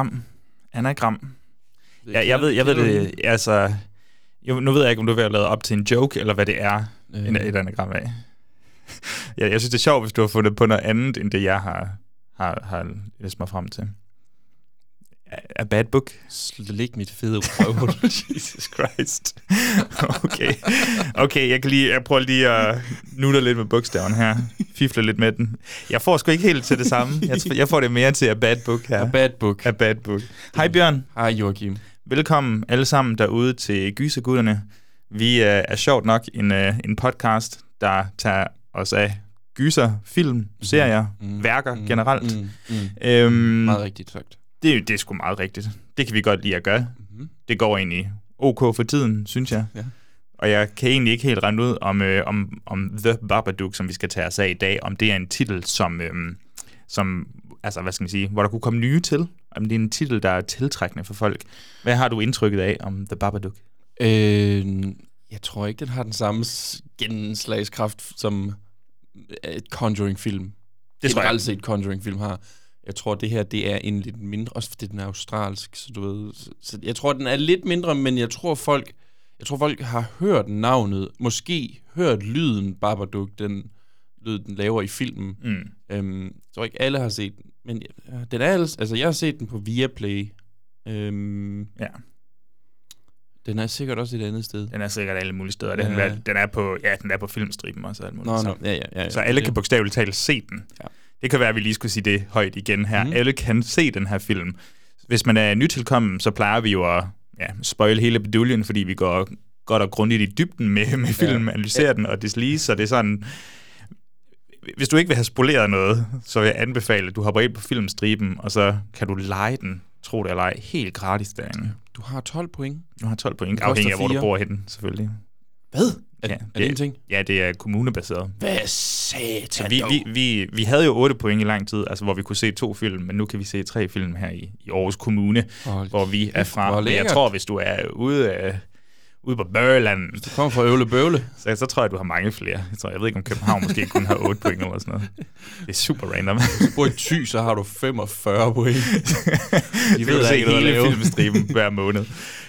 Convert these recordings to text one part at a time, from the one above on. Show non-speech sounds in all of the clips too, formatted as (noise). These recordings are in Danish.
Anagram. Anagram. Ja, jeg ved, jeg ved det, altså... Jo, nu ved jeg ikke, om du vil have lavet op til en joke, eller hvad det er, Øh. øh. et anagram af. (laughs) ja, jeg synes, det er sjovt, hvis du har fundet på noget andet, end det, jeg har, har, har læst mig frem til. A, bad book? Slik mit fede røvhul. (laughs) Jesus Christ. Okay. Okay, jeg kan lige, jeg prøver lige at nutte lidt med bogstaven her. Fifle lidt med den. Jeg får sgu ikke helt til det samme. Jeg, jeg får det mere til a bad book her. A bad book. A bad book. Hej Bjørn. Hej Joachim. Velkommen alle sammen derude til Gysergutterne. Vi øh, er sjovt nok en, øh, en podcast, der tager os af gyser, film, serier, Mm. værker Mm. generelt. Mm. Mm. Øhm, Meget rigtigt sagt. Det, det er sgu meget rigtigt. Det kan vi godt lide at gøre. Mhm. Det går egentlig ok for tiden, synes jeg. Ja. Og jeg kan egentlig ikke helt regne ud, om, øh, om, om The Babadook, som vi skal tage os af i dag, om det er en titel, som, øh, som altså, hvad skal man sige, hvor der kunne komme nye til. Om det er en titel, der er tiltrækkende for folk. Hvad har du indtrykket af om The Babadook? Øh, jeg tror ikke, den har den samme gennemslagskraft, som et Conjuring-film. Det tror jeg. Generelt set Conjuring-film har. Jeg tror, det her det er en lidt mindre, også fordi den er australsk, så du ved. Så, så jeg tror, den er lidt mindre, men jeg tror, folk, jeg tror, folk har hørt navnet, måske hørt lyden Babadook, den lyd, den laver i filmen. Mm. Øhm, jeg tror ikke, alle har set den, men ja, den er altså, altså, jeg har set den på Viaplay. Øhm, Ja. den er sikkert også et andet sted. Den er sikkert alle mulige steder. Den, Ja. er, den, er på, ja, den er på filmstriben også. og Alt muligt. Nå, så, nå, ja, ja, ja, ja. så alle kan bogstaveligt talt se den. Ja. Det kan være, at vi lige skulle sige det højt igen her. Mm. Alle kan se den her film. Hvis man er nytilkommen, så plejer vi jo at ja, spoil hele beduljen, fordi vi går godt og grundigt i dybden med, med filmen, ja. analyserer den og deslige, så det er sådan... Hvis du ikke vil have spoleret noget, så vil jeg anbefale, at du hopper ind på filmstriben, og så kan du lege den, tro det eller ej, helt gratis derinde. Du har 12 point. Du har 12 point, afhængig af, hvor du bor henne, selvfølgelig. Hvad? Er, Ja, ja, er det en ting? Ja, det er kommunebaseret. Hvad satan Så vi, vi, vi, vi havde jo 8 point i lang tid, altså hvor vi kunne se to film, men nu kan vi se tre film her i, i Aarhus Kommune, Hold hvor vi er fra. Men jeg tror, hvis du er ude, af, ude på Børland, Du kommer fra Øvle Bøvle. (laughs) så, så tror jeg, du har mange flere. Jeg, tror, jeg ved ikke, om København måske kun har 8 point eller sådan noget. Det er super random. Hvis du bor i Thy, så har du 45 point. (laughs) De ved, at hele (laughs) filmstriben hver måned.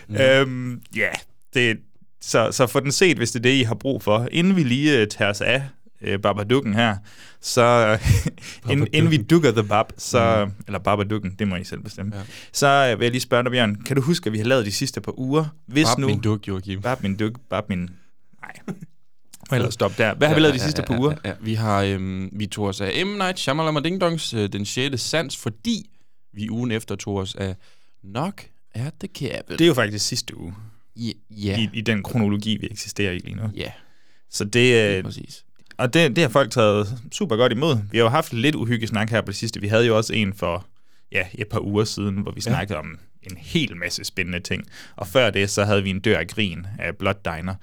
Mm. øhm, ja, det, så, så få den set, hvis det er det, I har brug for. Inden vi lige uh, tager os af uh, Babadooken her, så uh, (laughs) inden, inden vi dukker The Bab, så, mm. eller Babadooken, det må I selv bestemme, Ja. ja. så uh, vil jeg lige spørge dig, Bjørn, kan du huske, at vi har lavet de sidste par uger? Hvis Bab nu, min duk, Joachim. Bab min duk, Bab min... Nej. Må (laughs) ellers stoppe der. Hvad har vi lavet de sidste par uger? Ja, ja, Vi har øhm, vi tog os af M. Night Shyamalan Ding Dongs øh, Den 6. Sans, fordi vi ugen efter tog os af Knock at the Cabin. Det er jo faktisk sidste uge, Ja, ja, i, i den kronologi, vi eksisterer i lige nu. ja Så det, lige øh, præcis. Og det, det har folk taget super godt imod. Vi har jo haft lidt uhyggesnak her på det sidste. Vi havde jo også en for ja, et par uger siden, hvor vi snakkede om en hel masse spændende ting. Og før det, så havde vi en dør af grin af Blood Diner.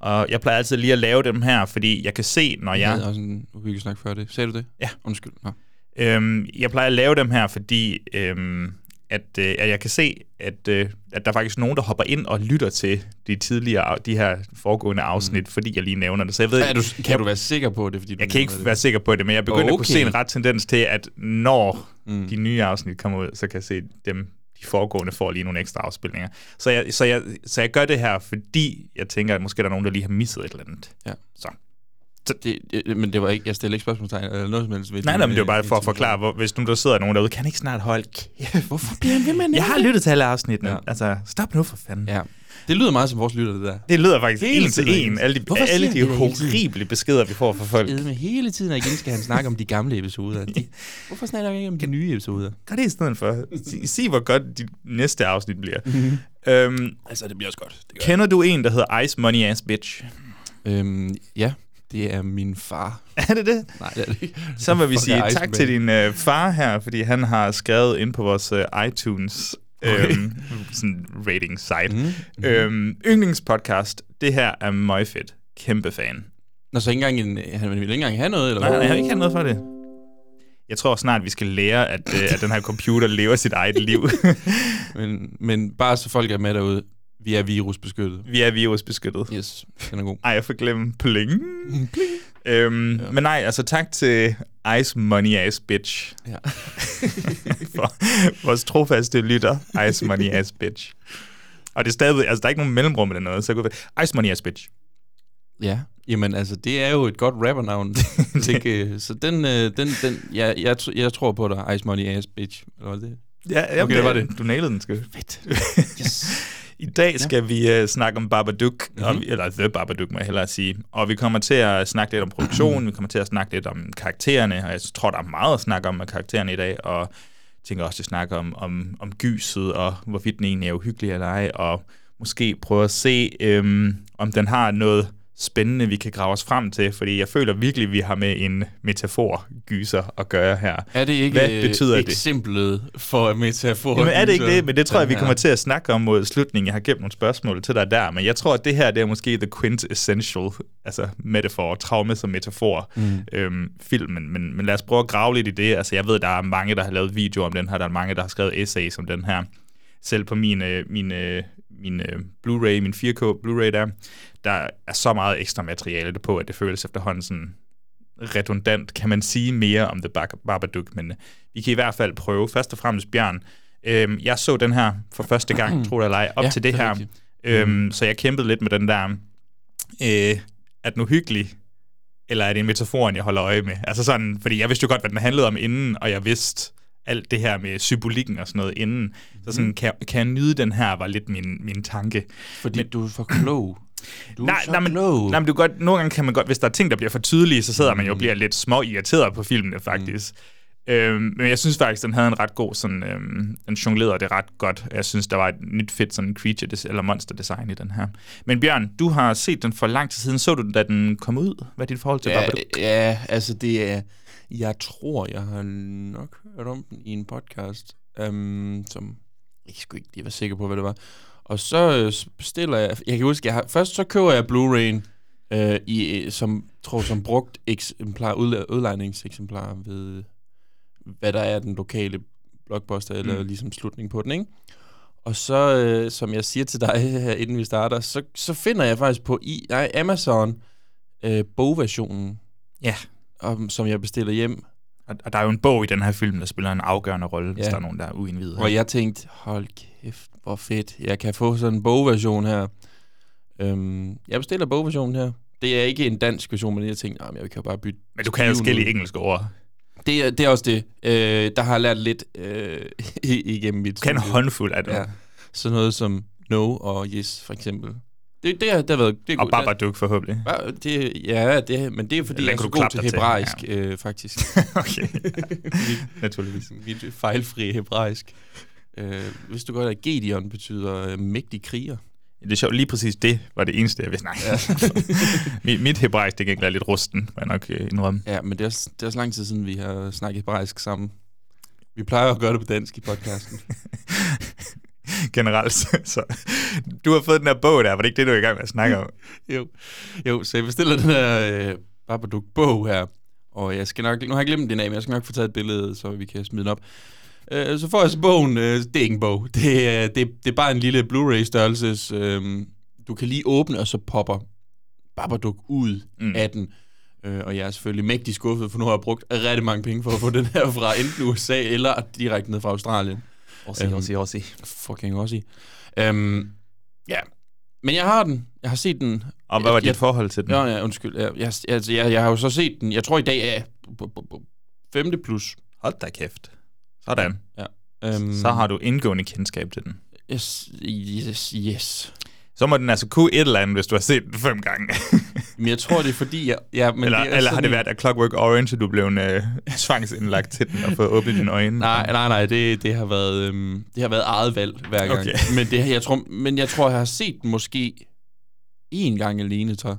Og jeg plejer altid lige at lave dem her, fordi jeg kan se, når Jeg jeg... havde også en uhyggesnak før det. Sagde du det? Ja. Undskyld. Nå. Øhm, jeg plejer at lave dem her, fordi øhm, at, øh, at jeg kan se, at, øh, at der er faktisk nogen, der hopper ind og lytter til de tidligere, de her foregående afsnit, mm. fordi jeg lige nævner det. Så jeg ved, Er du, kan du være sikker på det? Fordi du jeg kan ikke det? være sikker på det, men jeg begynder okay. at kunne se en ret tendens til, at når Mm. de nye afsnit kommer ud, så kan jeg se dem, de de foregående får lige nogle ekstra afspilninger. Så jeg, så, jeg, så jeg gør det her, fordi jeg tænker, at måske der er nogen, der lige har misset et eller andet. Ja. Så. Det, det, men det var ikke, jeg stillede ikke spørgsmålstegn eller noget som helst. ved Nej, nej, men det var øh, bare for at forklare, hvor, hvis nu der sidder nogen derude, kan ikke snart holde kæft? Hvorfor bliver han ved med at Jeg har det? lyttet til alle afsnittene. Ja. Altså, stop nu for fanden. Ja. Det lyder meget som vores lytter, det der. Det lyder faktisk Hele en til en. Alle de, Hvorfor alle de han det horrible beskeder, vi får fra folk. Med hele tiden og igen skal han snakke om de gamle episoder. De, hvorfor snakker jeg ikke om de nye episoder? Gør det i stedet for. Sig, sig hvor godt de næste afsnit bliver. øhm, Altså, det bliver også godt. Det kender du en, der hedder Ice Money Ass Bitch? Øhm, ja, det er min far. (laughs) Er det det? Nej, det er det ikke. Så vil vi sige tak til din øh, far her, fordi han har skrevet ind på vores øh, iTunes øhm, sådan rating site. Mhm. Mm. Øhm, yndlingspodcast, det her er meget fedt. Kæmpe fan. Nå, så ikke engang en, han vil ikke engang have noget, eller Nej, jeg har ikke have noget for det. Jeg tror snart, vi skal lære, at, øh, at den her computer lever sit eget liv. (laughs) Men, men bare så folk er med derude, vi er virusbeskyttet. vi er virusbeskyttet. Yes, den er god. Ej, jeg får glemt (laughs) pling. Øhm, ja. Men nej, altså tak til Ice Money Ass Bitch Ja. (laughs) for vores trofaste lytter, Ice Money Ass Bitch. Og det er stadig, altså der er ikke nogen mellemrum eller noget, så jeg kunne Ice Money Ass Bitch. Ja, jamen altså, det er jo et godt rappernavn, (laughs) tænker jeg. Så den, øh, den, den, ja, jeg, jeg tror på dig, Ice Money Ass Bitch. Eller var det? Ja, ja Okay, det var det. Du nailede den, sgu. Fedt. Yes. I dag skal ja. vi uh, snakke om Babadook, mm-hmm. og, Mhm. vi- eller The Babadook, må jeg hellere sige. Og vi kommer til at snakke lidt om produktionen, vi kommer til at snakke lidt om karaktererne, og jeg tror, der er meget at snakke om karaktererne i dag, og tænker også at snakke om, om, om gyset, og hvorvidt den egentlig er uhyggelig eller ej, og måske prøve at se, øhm, om den har noget spændende, vi kan grave os frem til, fordi jeg føler virkelig, at vi har med en metafor-gyser at gøre her. Er det ikke Hvad øh, betyder det? eksemplet for metafor? Jamen er det ikke det? Men det tror jeg, vi kommer til at snakke om mod slutningen. Jeg har gemt nogle spørgsmål til dig der, men jeg tror, at det her det er måske the quintessential, altså metafor, traume som metafor, mm. øhm, filmen. Men, men lad os prøve at grave lidt i det. Altså jeg ved, der er mange, der har lavet videoer om den her, der er mange, der har skrevet essays om den her. Selv på min, øh, min, øh, min øh, Blu-ray, min 4K Blu-ray der, der er så meget ekstra materiale på, at det føles efterhånden sådan redundant, kan man sige mere om The Babadook, men øh, vi kan i hvert fald prøve. Først og fremmest, Bjørn, øhm, jeg så den her for første gang, (clears throat) tror jeg eller ej, op Ja, til det, det er her, øhm, så jeg kæmpede lidt med den der, øh, er den uhyggelig, eller er det en metafor, jeg holder øje med? Altså sådan, fordi jeg vidste jo godt, hvad den handlede om inden, og jeg vidste alt det her med symbolikken og sådan noget inden. Så sådan, kan, jeg- kan jeg nyde den her, var lidt min, min tanke. Fordi men, du er for klog. Du Nej, nej, men, nej, men du godt, nogle gange kan man godt, hvis der er ting, der bliver for tydelige, så sidder man jo og Mm. bliver lidt små irriteret på filmene, faktisk. Mm. Øhm, men jeg synes faktisk, den havde en ret god sådan, øhm, den jonglerede det ret godt. Jeg synes, der var et nyt fedt sådan creature des- eller monster design i den her. Men Bjørn, du har set den for lang tid siden. Så du den, da den kom ud? Hvad er dit forhold til ja, Babadook? ja, altså det er... Jeg tror, jeg har nok hørt om den i en podcast, um, som... Jeg skulle ikke lige være sikker på, hvad det var. Og så øh, bestiller jeg... Jeg kan huske, jeg har, først så køber jeg Blu-ray'en, øh, i, øh, som, tror som brugt eksemplar, udla- udlejningseksemplar ved, hvad der er den lokale blockbuster, eller Mm. ligesom slutning på den, ikke? Og så, øh, som jeg siger til dig (laughs) her, inden vi starter, så, så finder jeg faktisk på i, nej, Amazon øh, bogversionen, Ja. om, som jeg bestiller hjem. Og, og der er jo en bog i den her film, der spiller en afgørende rolle, ja. hvis der er nogen, der er uindvidet. Hvor jeg tænkte, hold kæft, hvor fedt, jeg kan få sådan en bogversion her. Øhm, jeg bestiller bogversionen her. Det er ikke en dansk version, men jeg tænkte, nah, jeg kan jo bare bytte. Men du kan jo skille ud." engelske ord. Det, er- det er også det. Øh, der har jeg lært lidt øh, (laughs) igennem mit Du kan en håndfuld af det. Ja. Sådan noget som no og yes, for eksempel. Det, det, har, det har været... Det er Og. Babadook forhåbentlig. Ja, det, ja, det, men det er fordi, Den jeg er så god til dig til, hebraisk, øh, faktisk. (laughs) okay. (laughs) Naturligvis. Mit fejlfri hebraisk. Øh, hvis du godt at Gedeon betyder øh, mægtig kriger. Det er sjovt, lige præcis det var det eneste, jeg vidste. Nej. Ja. (laughs) mit, mit hebraisk, det kan være lidt rusten, må jeg nok øh, indrømme. Ja, men det er, det er så lang tid siden, vi har snakket hebraisk sammen. Vi plejer at gøre det på dansk i podcasten. (laughs) Generelt. Så. Du har fået den her bog der, var det ikke det, du er i gang med at snakke om? jo. jo, så jeg bestiller den her øh, Babadook-bog her. Og jeg skal nok, nu har jeg glemt den af, men jeg skal nok få taget et billede, så vi kan smide den op. Øh, så får jeg så bogen, øh, det er ikke en bog, det er, det, det er bare en lille Blu-ray-størrelses, øh, du kan lige åbne, og så popper Babadook ud mm. af den. Øh, og jeg er selvfølgelig mægtig skuffet, for nu har jeg brugt rigtig mange penge for at få den her fra enten USA eller direkte ned fra Australien. Aussie, Øhm, Aussie, Aussie. Fucking også Øhm, ja, men jeg har den. Jeg har set den. Og hvad var jeg, dit forhold til den? Ja, ja, undskyld. Jeg, jeg, altså, jeg, jeg har jo så set den. Jeg tror i dag er b- b- b- femte plus. Hold da kæft. Sådan. Ja. Øhm, Så har du indgående kendskab til den. Yes, yes, yes. Så må den altså kunne et eller andet, hvis du har set den fem gange. (laughs) Men jeg tror, det er fordi, jeg... Ja, men eller det er eller har det været af Clockwork Orange, at du blev en, øh, tvangsindlagt til den og fået åbnet dine øjne? Nej, nej, nej, det, det, har været, øhm, det har været eget valg hver gang. Okay. Men, det, jeg tror, men jeg tror, jeg har set den måske én gang alene, tror jeg.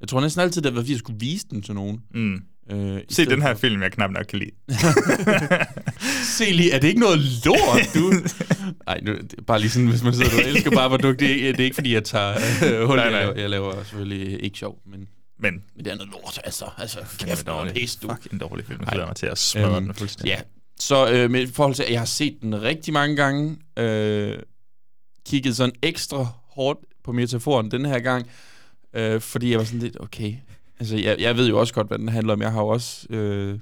Jeg tror næsten altid, det var, fordi jeg skulle vise den til nogen. Mm. Øh, Se den her for- film, jeg knap nok kan lide. (laughs) Se lige, er det ikke noget lort, du? (laughs) Nej, nu, det er bare lige sådan, hvis man sidder og elsker Babadook, det er, ikke- det er ikke fordi, jeg tager øh, hul. Nej, Jeg, nej. laver, jeg laver selvfølgelig ikke sjov, men, Men men det er noget lort, altså. altså det kæft, er noget dårlig. pis, du. En dårlig film. Jeg glæder mig til at smadre Øhm, den fuldstændig. Ja, så øh, med i forhold til, at jeg har set den rigtig mange gange, øh, kigget sådan ekstra hårdt på metaforen den her gang, øh, fordi jeg var sådan lidt, okay, altså jeg, jeg ved jo også godt, hvad den handler om. Jeg har jo også øh,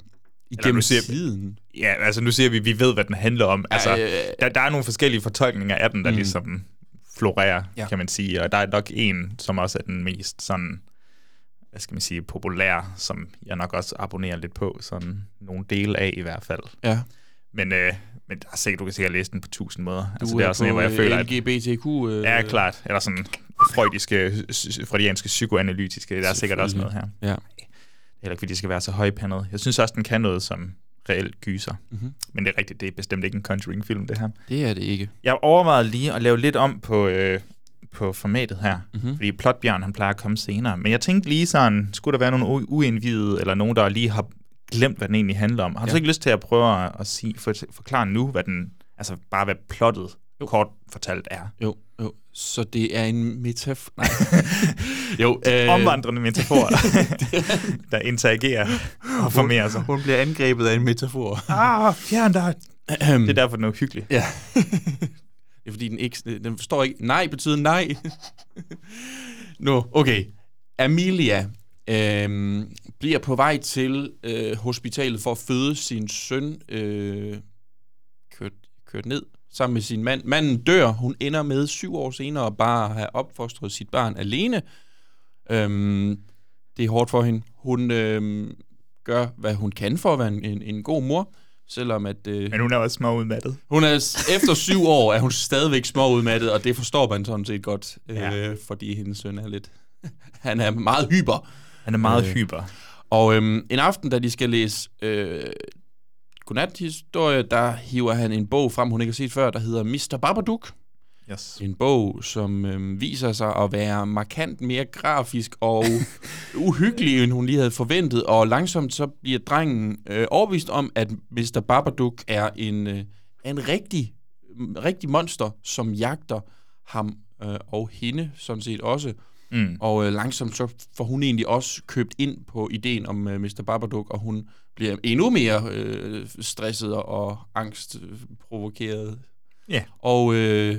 igennem nu siger- tiden... Ja, altså nu siger vi, vi ved, hvad den handler om. Altså, øh, der, der er nogle forskellige fortolkninger af den, der Mm. ligesom florerer, Ja. ja. kan man sige. Og der er nok en, som også er den mest sådan, hvad skal man sige, populær, som jeg nok også abonnerer lidt på, sådan nogle dele af i hvert fald. ja, Men, øh, men der er sikkert, du kan sikkert læse den på tusind måder. du altså, det er også sådan, en, hvor jeg føler, at LGBTQ... Øh, Ja, klart. Eller sådan freudiske, freudianske, psykoanalytiske. Der er sikkert også noget her. Ja. Heller ikke, fordi de skal være så højpandet. Jeg synes også, den kan noget som reelt gyser. Mhm. Men det er rigtigt, det er bestemt ikke en Conjuring-film, det her. Det er det ikke. Jeg overvejede lige at lave lidt om på, øh, på formatet her. Mhm. Mm-hmm. Fordi Plotbjørn, han plejer at komme senere. Men jeg tænkte lige sådan, skulle der være nogle uindvidede, eller nogen, der lige har glemt, hvad den egentlig handler om. Har du Ja. så ikke lyst til at prøve at, at sige, for, forklare nu, hvad den, altså bare hvad plottet jo. kort fortalt er? Jo, jo. Så det er en metafor... Nej. (laughs) jo, øh, omvandrende metaforer, (laughs) (laughs) der interagerer og formerer sig. Hun bliver angrebet af en metafor. Ah, fjern dig. Det er derfor, den er uhyggelig. Ja. det er fordi, den, ikke, den forstår ikke... Nej betyder nej. Nå, okay. Amelia øhm, bliver på vej til øh, hospitalet for at føde sin søn øh, kørt, kørt ned sammen med sin mand. Manden dør. Hun ender med syv år senere bare at have opfostret sit barn alene. Øhm, det er hårdt for hende. Hun øhm, gør, hvad hun kan for at være en, en, en god mor, selvom at... Øh, Men hun er også små udmattet. hun er, efter syv (laughs) år er hun stadigvæk småudmattet, og det forstår man sådan set godt, Ja. øh, fordi hendes søn er lidt... (laughs) Han er meget hyper. Han er meget Øh. øh. hyper. Og øhm, en aften, da de skal læse øh, godnat-historie, der hiver han en bog frem, hun ikke har set før, der hedder Mr. Babadook. Yes. En bog, som øhm, viser sig at være markant mere grafisk og (laughs) uhyggelig, end hun lige havde forventet. Og langsomt så bliver drengen øh, overbevist om, at Mr. Babadook er en, øh, en rigtig, rigtig monster, som jagter ham øh, og hende sådan set også. Mm. Og øh, langsomt så får hun egentlig også købt ind på ideen om øh, Mr. Babadook, og hun bliver endnu mere øh, stresset og angstprovokeret. Ja. Og øh,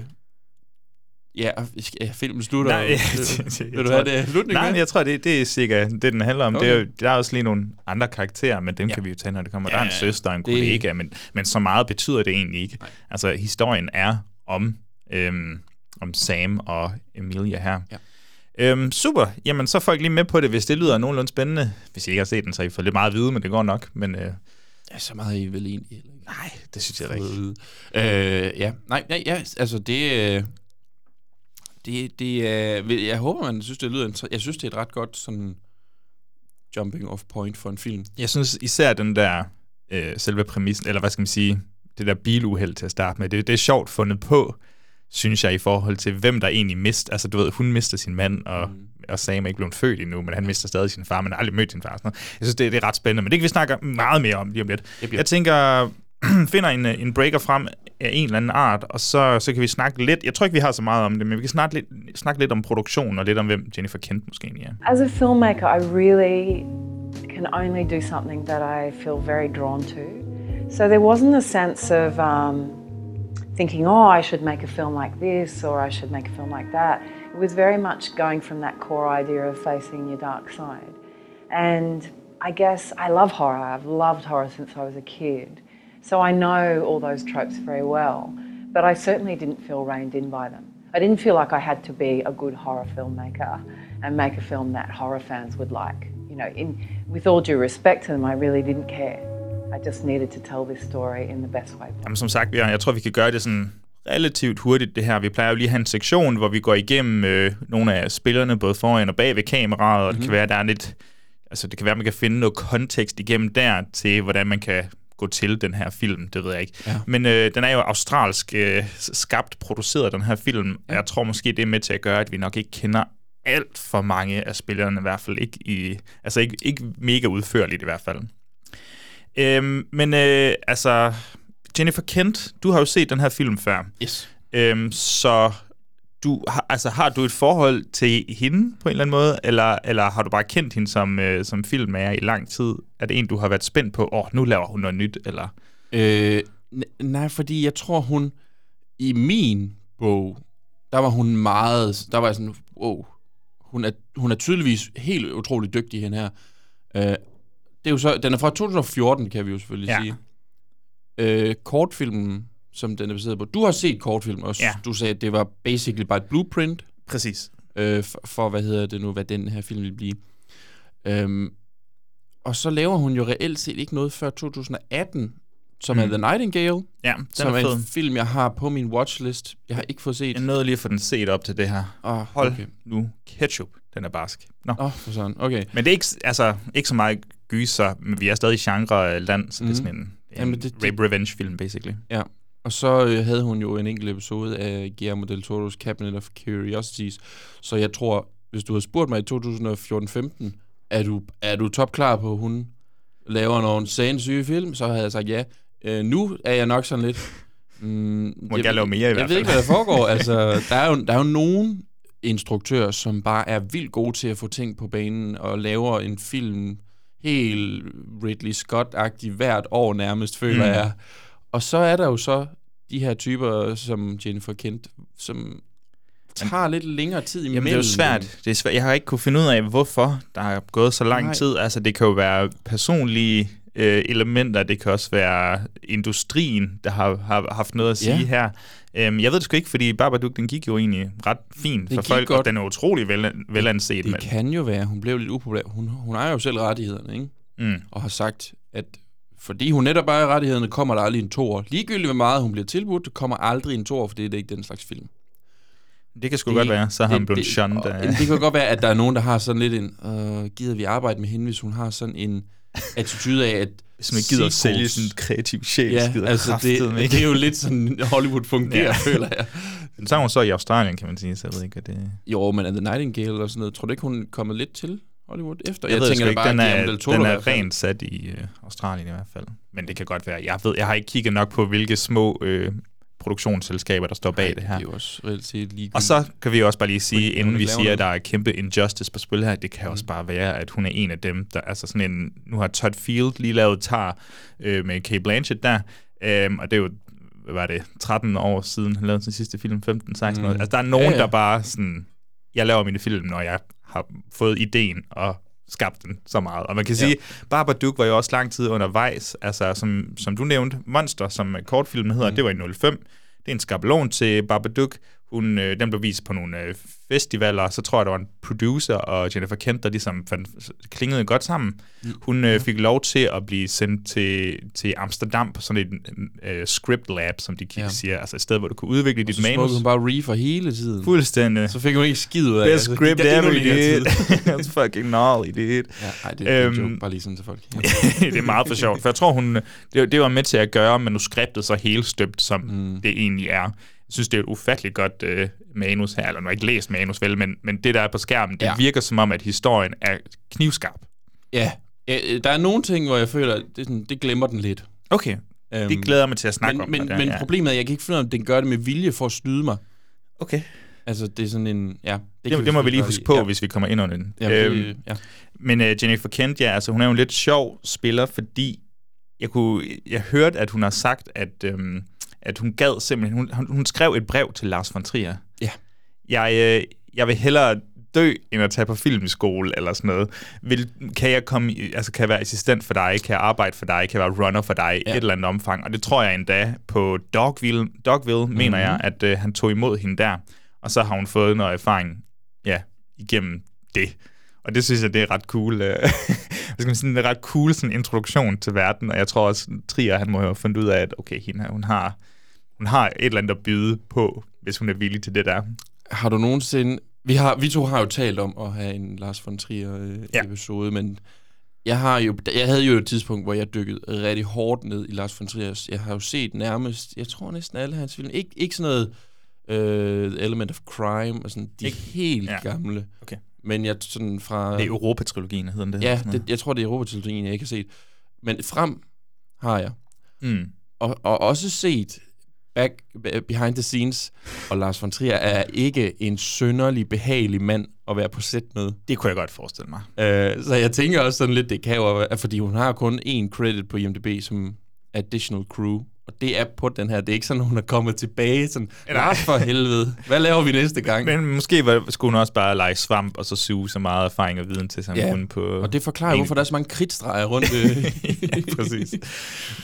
ja, filmen slutter. Nej, ja, det- det- Vil jeg du tror- have det slutning Nej, med? jeg tror, det, det er sikkert det, den handler om. Okay. Det er jo, der er også lige nogle andre karakterer, men dem ja. kan vi jo tage, når det kommer. Ja, der er en søster og en det- kollega, men, men så meget betyder det egentlig ikke. Nej. Altså, historien er om, øhm, om Sam og Emilia her. Ja. Øhm, super. Jamen, så er folk lige med på det, hvis det lyder nogenlunde spændende. Hvis I ikke har set den, så har I fået lidt meget at vide, men det går nok. Men øh, Ja, så meget er I vel egentlig heller ikke. nej, det synes jeg da ikke. Øh, ja, nej, nej, ja, altså det, øh, det, det er, øh, jeg håber, man synes, det lyder, jeg synes, det er et ret godt sådan jumping off point for en film. Jeg synes især den der øh, selve præmissen, eller hvad skal man sige, det der biluheld til at starte med, det, det er sjovt fundet på, synes jeg, i forhold til, hvem der egentlig mister. Altså, du ved, hun mister sin mand, og, mm. og Sam er ikke blevet født endnu, men han mister stadig sin far, men har aldrig mødt sin far. og Sådan noget. Jeg synes, det, det er ret spændende, men det kan vi snakke meget mere om lige om lidt. Yep, yep. Jeg tænker, (clears throat) finder en, en breaker frem af en eller anden art, og så, så kan vi snakke lidt, jeg tror ikke, vi har så meget om det, men vi kan snakke lidt, snakke lidt om produktion, og lidt om, hvem Jennifer Kent måske egentlig er. As a filmmaker, I really can only do something that I feel very drawn to. So there wasn't a sense of um, thinking, oh, I should make a film like this or I should make a film like that. It was very much going from that core idea of facing your dark side. And I guess I love horror. I've loved horror since I was a kid. So I know all those tropes very well, but I certainly didn't feel reined in by them. I didn't feel like I had to be a good horror filmmaker and make a film that horror fans would like. You know, in, with all due respect to them, I really didn't care. I just needed to tell this story in the best way. Jamen, som sagt, jeg, jeg tror, vi kan gøre det sådan relativt hurtigt, det her. Vi plejer jo lige at have en sektion, hvor vi går igennem øh, nogle af spillerne, både foran og bag ved kameraet, og mm-hmm. det kan være, der er lidt... Altså, det kan være, man kan finde noget kontekst igennem der til, hvordan man kan gå til den her film, det ved jeg ikke. Ja. Men øh, den er jo australsk øh, skabt, produceret, den her film. Ja. Jeg tror måske, det er med til at gøre, at vi nok ikke kender alt for mange af spillerne, i hvert fald ikke i, altså ikke, ikke mega udførligt i hvert fald. Øhm, men øh, altså, Jennifer Kent, du har jo set den her film før. Yes. Øhm, så du, har, altså, har du et forhold til hende på en eller anden måde, eller, eller har du bare kendt hende som, øh, som filmmager i lang tid? Er det en, du har været spændt på, åh, oh, nu laver hun noget nyt, eller? Øh, nej, fordi jeg tror, hun i min bog, der var hun meget, der var sådan, wow, hun er, hun er tydeligvis helt utrolig dygtig, hende her. Øh, det er jo så, den er fra 2014, kan vi jo selvfølgelig ja. sige. Øh, kortfilmen, som den er baseret på. Du har set kortfilmen også. Ja. Du sagde, at det var basically bare et blueprint. Præcis. Øh, for, for, hvad hedder det nu, hvad den her film vil blive. Øhm, og så laver hun jo reelt set ikke noget før 2018, som mm. er The Nightingale. Ja, den som er er, en film, jeg har på min watchlist. Jeg har ikke fået set. Jeg nåede lige at få den set op til det her. Oh, Hold okay. nu ketchup, den er barsk. Nå. Åh, oh, for sådan. Okay. Men det er ikke, altså, ikke så meget gyser, men vi er stadig genre-land, så mm. det er sådan en, en Jamen, det- det- rape revenge-film, basically. Ja, og så øh, havde hun jo en enkelt episode af Guillermo del Toro's Cabinet of Curiosities, så jeg tror, hvis du havde spurgt mig i 2014-15, er du, er du topklar på, at hun laver nogle sindssyge film, så havde jeg sagt ja. Øh, nu er jeg nok sådan lidt... (laughs) Mm, Må gerne lave mere i jeg hvert ved fald. ikke, hvad der foregår. (laughs) altså, der er jo, der er jo nogen instruktører, som bare er vildt gode til at få ting på banen og laver en film helt Ridley Scott-agtig hvert år nærmest, føler Mm. jeg. Og så er der jo så de her typer som Jennifer Kent, som tager lidt længere tid imellem. Jamen, det er jo svært. Det er svært. Jeg har ikke kunne finde ud af, hvorfor der er gået så lang Nej. tid. Altså, det kan jo være personlige øh, elementer. Det kan også være industrien, der har, har haft noget at sige Ja. her. Øhm, jeg ved det sgu ikke, fordi Babadook, den gik jo egentlig ret fint Den for folk, godt. og den er utrolig vel, velanset. Det men, kan jo være, hun blev lidt upopulær. Hun, hun ejer jo selv rettighederne, ikke? Mm. Og har sagt, at fordi hun netop ejer rettighederne, kommer der aldrig en toer. Ligegyldigt hvor meget hun bliver tilbudt, kommer aldrig en toer, for det er ikke den slags film. det kan sgu godt være, så har han blevet shunned. af- Det kan godt være, at der er nogen, der har sådan lidt en, øh, gider vi arbejde med hende, hvis hun har sådan en attitude af, at Hvis man gider at sælge sin kreativ sjæl, Ja, skider altså det, ikke. det er jo lidt sådan, Hollywood fungerer, Ja. (laughs) føler jeg. Den tager hun så i Australien, kan man sige, så jeg ved ikke, hvad det Jo, men er The Nightingale og sådan noget, tror du ikke, hun er kommet lidt til Hollywood efter? Jeg, jeg ved tænker ikke, bare, den er, del Toro den er rent sat i øh, Australien i hvert fald. Men det kan godt være. Jeg ved, jeg har ikke kigget nok på, hvilke små øh, produktionsselskaber, der står bag Nej, det her. Det er også reelt ligegyldigt. Og så kan vi også bare lige sige, inden vi siger, at der er kæmpe injustice på spil her, det kan også bare være, at hun er en af dem, der altså sådan en, nu har Todd Field lige lavet tar øh, med Kate Blanchett der, øhm, og det er jo, hvad var det, 13 år siden, han lavede sin sidste film, 15-16 mm. år. Altså der er nogen, Ja, ja. der bare sådan, jeg laver mine film, når jeg har fået ideen og skabt den så meget. Og man kan Ja. sige, Babadook var jo også lang tid undervejs, altså som, som du nævnte, Monster, som kortfilmen hedder, mm. det var i 05. Det er en skabelon til Babadook. Hun, øh, den blev vist på nogle øh, festivaler, så tror jeg, der var en producer og Jennifer Kent, der ligesom fandt, klingede godt sammen. Hun øh, fik lov til at blive sendt til, til Amsterdam på sådan et øh, script lab, som de ja. Ja. siger, altså et sted, hvor du kunne udvikle og dit så manus. smukkede hun bare reefer hele tiden. Fuldstændig. Så fik hun ikke skid ud af Best det. Så script gik der endnu ever, dude. (laughs) That's fucking gnarly, dude. Ja, ej, det er Øhm, joke, bare lige sådan til folk. (laughs) det er meget for sjovt, for jeg tror, hun, det, det var med til at gøre manuskriptet så helt støbt, som mm. det egentlig er. Jeg synes, det er et ufatteligt godt øh, manus her, eller nu har ikke læst manus, vel, men, men det, der er på skærmen, det ja. Ja. virker som om, at historien er knivskarp. Ja, ja, øh, der er nogle ting, hvor jeg føler, at det, sådan, det glemmer den lidt. Okay, Øhm, det glæder mig til at snakke men, om. Men, det er, men ja. problemet er, at jeg kan ikke finde ud af, om den gør det med vilje for at snyde mig. Okay, Altså, det er sådan en... Ja, det, det, det må vi lige huske på, hvis vi kommer ind under den. Ja, Øhm, det, ja. Men uh, Jennifer Kent, ja, altså hun er jo en lidt sjov spiller, fordi jeg kunne, jeg hørte, at hun har sagt, at, øhm, at hun gad simpelthen, hun, hun, skrev et brev til Lars von Trier. Ja. Jeg, øh, jeg vil hellere dø, end at tage på filmskole eller sådan noget. Vil, kan jeg komme, altså kan jeg være assistent for dig, kan jeg arbejde for dig, kan jeg være runner for dig ja. Et eller andet omfang. Og det tror jeg endda på Dogville, Dogville mm-hmm. mener jeg, at øh, han tog imod hende der. Og så har hun fået noget erfaring ja, igennem det. Og det synes jeg, det er ret cool. Øh, (laughs) det er ret cool sådan introduktion til verden. Og jeg tror også, Trier, han må jo have fundet ud af, at okay, hende her, hun har, hun har et eller andet at byde på, hvis hun er villig til det der. Har du nogensinde... Vi, har, vi to har jo talt om at have en Lars von Trier øh, Ja. episode, men jeg, har jo, jeg havde jo et tidspunkt, hvor jeg dykkede rigtig hårdt ned i Lars von Trier. Jeg har jo set nærmest, jeg tror næsten alle hans film. Ikke, ikke sådan noget øh, Element of Crime, og sådan de Ikke- helt ja. gamle. Okay. Men jeg sådan fra... Det er Europa-trilogien, hedder den det? Ja, det, jeg tror, det er Europatrilogien, jeg ikke har set. Men frem har jeg. Mm. Og, og også set back, behind the scenes, og Lars von Trier er ikke en synderlig behagelig mand at være på sæt med. Det kunne jeg godt forestille mig. Uh, så jeg tænker også sådan lidt, det kan jo være, fordi hun har kun én credit på IMDb som additional crew, og det er på den her. Det er ikke sådan, hun er kommet tilbage. Sådan, Lars for helvede, hvad laver vi næste gang? Men måske var, skulle hun også bare lege svamp, og så suge så meget erfaring og viden til, som Ja, hun på... og det forklarer jo, hvorfor der er så mange kridtstreger rundt. øh, (laughs) Præcis.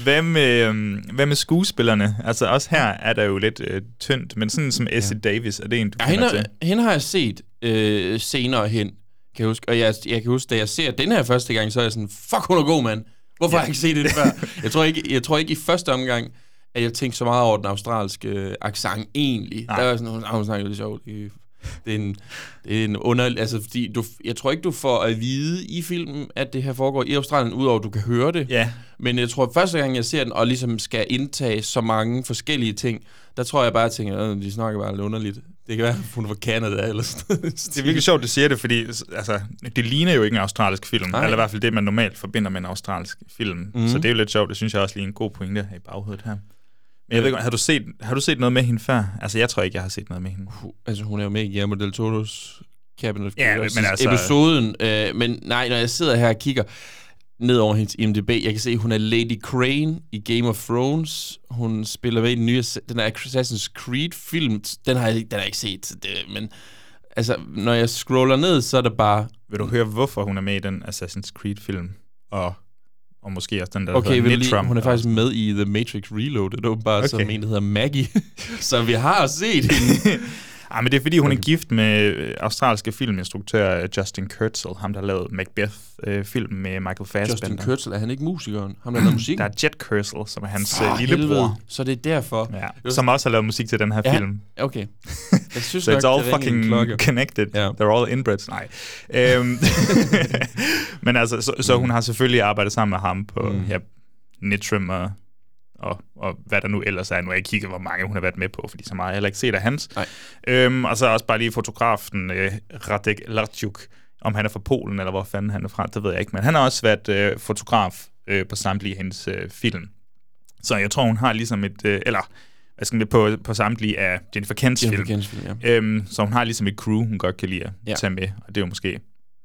Hvad med, øhm, hvad med skuespillerne? Altså også her er der jo lidt øh, tyndt, men sådan som Essie ja. Davis, er det en, du Ja, hende, til? hende har jeg set øh, senere hen, kan jeg huske. Og jeg, jeg kan huske, da jeg ser den her første gang, så er jeg sådan, fuck, hun er god, mand. Hvorfor ja. har jeg ikke set det før? Jeg tror ikke, jeg tror ikke i første omgang, at jeg tænkte så meget over den australske øh, accent egentlig. Nej. Der var sådan, hun, ah, hun snakker lidt sjovt. Det, det er en, det er en under... Altså, fordi du, jeg tror ikke, du får at vide i filmen, at det her foregår i Australien, udover at du kan høre det. Ja, Men jeg tror, at første gang, jeg ser den, og ligesom skal indtage så mange forskellige ting, der tror jeg bare, at jeg tænker, at de snakker bare lidt underligt. Det kan være, at hun er fra Canada eller sådan det er virkelig sjovt, du siger det, fordi altså, det ligner jo ikke en australsk film, Nej. eller i hvert fald det, man normalt forbinder med en australsk film. Mm. Så det er jo lidt sjovt, det synes jeg også lige er en god pointe at have i baghovedet her. Men jeg ved ikke, har du, set, har du set noget med hende før? Altså, jeg tror ikke, jeg har set noget med hende. Altså, hun er jo med i Guillermo del Toro's Cabinet of Ja, Curiosities men altså- episoden. Øh, men nej, når jeg sidder her og kigger ned over hendes IMDb, jeg kan se, at hun er Lady Crane i Game of Thrones. Hun spiller med i den nye den er Assassin's Creed-film. Den har jeg, ikke- den har jeg ikke set, det, men altså, når jeg scroller ned, så er det bare... Vil du høre, hvorfor hun er med i den Assassin's Creed-film? Og, og måske også den, der Okay, hedder du lige, hun er faktisk med i The Matrix Reloaded, åbenbart, okay. som en, der hedder Maggie. (laughs) så vi har set hende. (laughs) Ah, men det er fordi, hun er gift med øh, australske filminstruktør øh, Justin Kurzel, ham der lavet Macbeth-film med Michael Fassbender. Justin Kurzel, er han ikke musikeren? Ham, der lavede musik? Der er Jet Kurzel, som er hans øh, lillebror. helvede. Så det er derfor. Ja, som også har lavet musik til den her Ja, film. Okay. (laughs) Jeg synes So it's all fucking connected. Ja. They're all inbreds. Nej. Øhm, (laughs) (laughs) men altså, så, så hun har selvfølgelig arbejdet sammen med ham på Mm. ja, Nitram og, og, og hvad der nu ellers er. Nu har jeg kigget, hvor mange hun har været med på, fordi så meget har jeg heller ikke set af hans. Nej. Øhm, og så også bare lige fotografen øh, Radek Larchuk, om han er fra Polen, eller hvor fanden han er fra, det ved jeg ikke. Men han har også været øh, fotograf øh, på samtlige hendes øh, film. Så jeg tror, hun har ligesom et... Øh, eller hvad skal man, på, på samtlige af Jennifer Kents Jennifer film. Kents film, ja. Øhm, så hun har ligesom et crew, hun godt kan lide at ja. tage med. Og det er jo måske,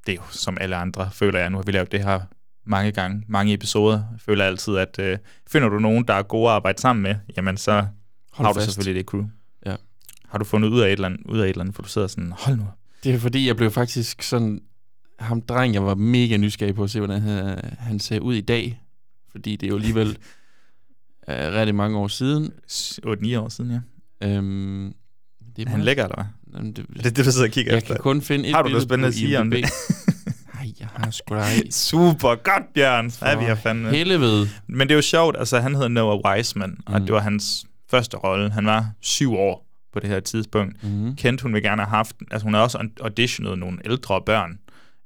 det er jo som alle andre, føler jeg. Nu har vi lavet det her mange gange, mange episoder. Jeg føler altid, at øh, finder du nogen, der er gode at arbejde sammen med, jamen så Hold har du fast. selvfølgelig det crew. Ja. Har du fundet ud af et eller andet, ud af et eller andet for du sidder sådan, hold nu. Det er fordi, jeg blev faktisk sådan... Ham dreng, jeg var mega nysgerrig på at se, hvordan han, han ser ud i dag. Fordi det er jo alligevel uh, (laughs) rigtig mange år siden. 8-9 år siden, ja. Øhm, det Er han lækker, eller hvad? Jamen, det, Er det det, du sidder og kigger jeg efter? kan kun finde et Har du noget spændende at sige om det? (laughs) Nej, jeg har sgu da. Super godt, Bjørn. Ja, vi har fandme. Helvede. Men det er jo sjovt, altså han hedder Noah Wiseman, mm. og Mhm. det var hans første rolle. Han var syv år på det her tidspunkt. Mm-hmm. Kent, hun vil gerne have haft, altså hun har også auditionet nogle ældre børn,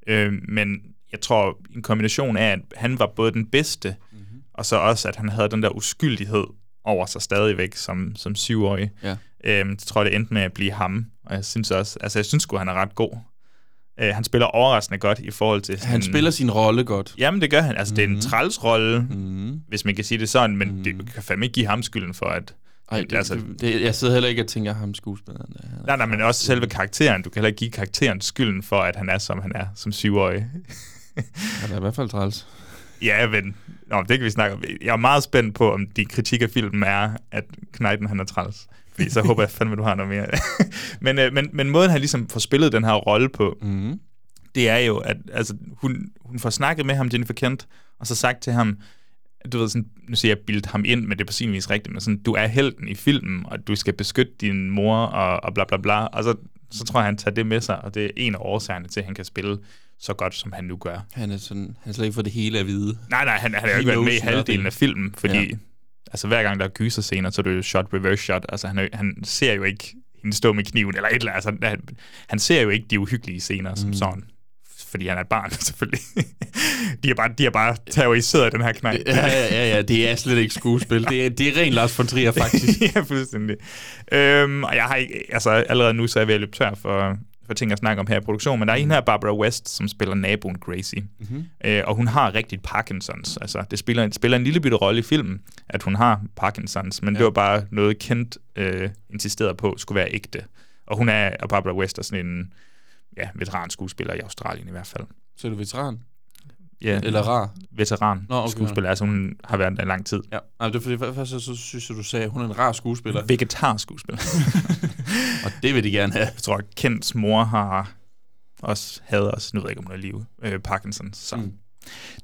øh, men jeg tror en kombination af, at han var både den bedste, mm-hmm. og så også, at han havde den der uskyldighed over sig stadigvæk som, som syvårig. Ja. Øh, så tror jeg, det endte med at blive ham, og jeg synes også, altså jeg synes sgu, han er ret god. Øh, han spiller overraskende godt i forhold til... Sådan, Han spiller sin rolle godt. Jamen, det gør han. Altså, mm-hmm. det er en Mhm. trælsrolle, Mm-hmm. hvis man kan sige det sådan, men mm. det kan fandme ikke give ham skylden for, at... Ej, det, altså, det, det, jeg sidder heller ikke og tænker ham skuespilleren. Der. Er- Nej, nej, men også selve karakteren. Du kan heller ikke give karakteren skylden for, at han er, som han er, som syvårig. Han er i hvert fald træls. ja, men Nå, det kan vi snakke om. Jeg er meget spændt på, om din kritik af filmen er, at Kneiden han er træls. Fordi så håber jeg fandme, du har noget mere. (laughs) men, øh, men, men måden, han ligesom får spillet den her rolle på, mm. det er jo, at altså, hun, hun får snakket med ham, Jennifer Kent, og så sagt til ham, du ved sådan, nu siger jeg bildt ham ind, men det er på sin vis rigtigt, men sådan, du er helten i filmen, og du skal beskytte din mor, og, og bla bla bla, og så, så tror jeg, han tager det med sig, og det er en af årsagerne til, at han kan spille så godt, som han nu gør. Han er sådan, han er slet ikke for det hele at vide. Nej, nej, han, han har jo ikke været med i halvdelen af filmen, fordi Ja. Altså, hver gang der er gyserscener, så er det jo shot, reverse shot. Altså, han, er, han ser jo ikke hende stå med kniven, eller et eller andet. Altså, han, han ser jo ikke de uhyggelige scener som Mm. sådan, fordi han er et barn, (laughs) selvfølgelig. de har bare, de bare terroriseret den her knæk. Ja, ja, ja, ja, det er slet ikke skuespil. Det er, det er rent Lars von Trier, faktisk. (laughs) ja, fuldstændig. Øhm, og jeg har ikke, altså allerede nu, så er jeg ved at løbe tør for, for ting at snakke om her i produktionen, men der er en her, Barbara West, som spiller naboen Gracie. Mhm. Øh, og hun har rigtigt Parkinsons. Altså, det spiller, det spiller en lille bitte rolle i filmen, at hun har Parkinsons, men ja. det var bare noget kendt øh, insisteret på, skulle være ægte. Og hun er, og Barbara West er sådan en ja, veteranskuespiller i Australien i hvert fald. Så er du veteran? Ja, Eller rar? Veteran Nå, okay. skuespiller, altså hun har været der i lang tid. Ja, Ej, det er fordi, først så, synes jeg, du sagde, at hun er en rar skuespiller. Vegetarskuespiller. (laughs) og det vil de gerne have. Jeg tror, at Kents mor har også havde også, nu ved jeg ikke, om hun er i live, øh, Parkinson. Så. Mm.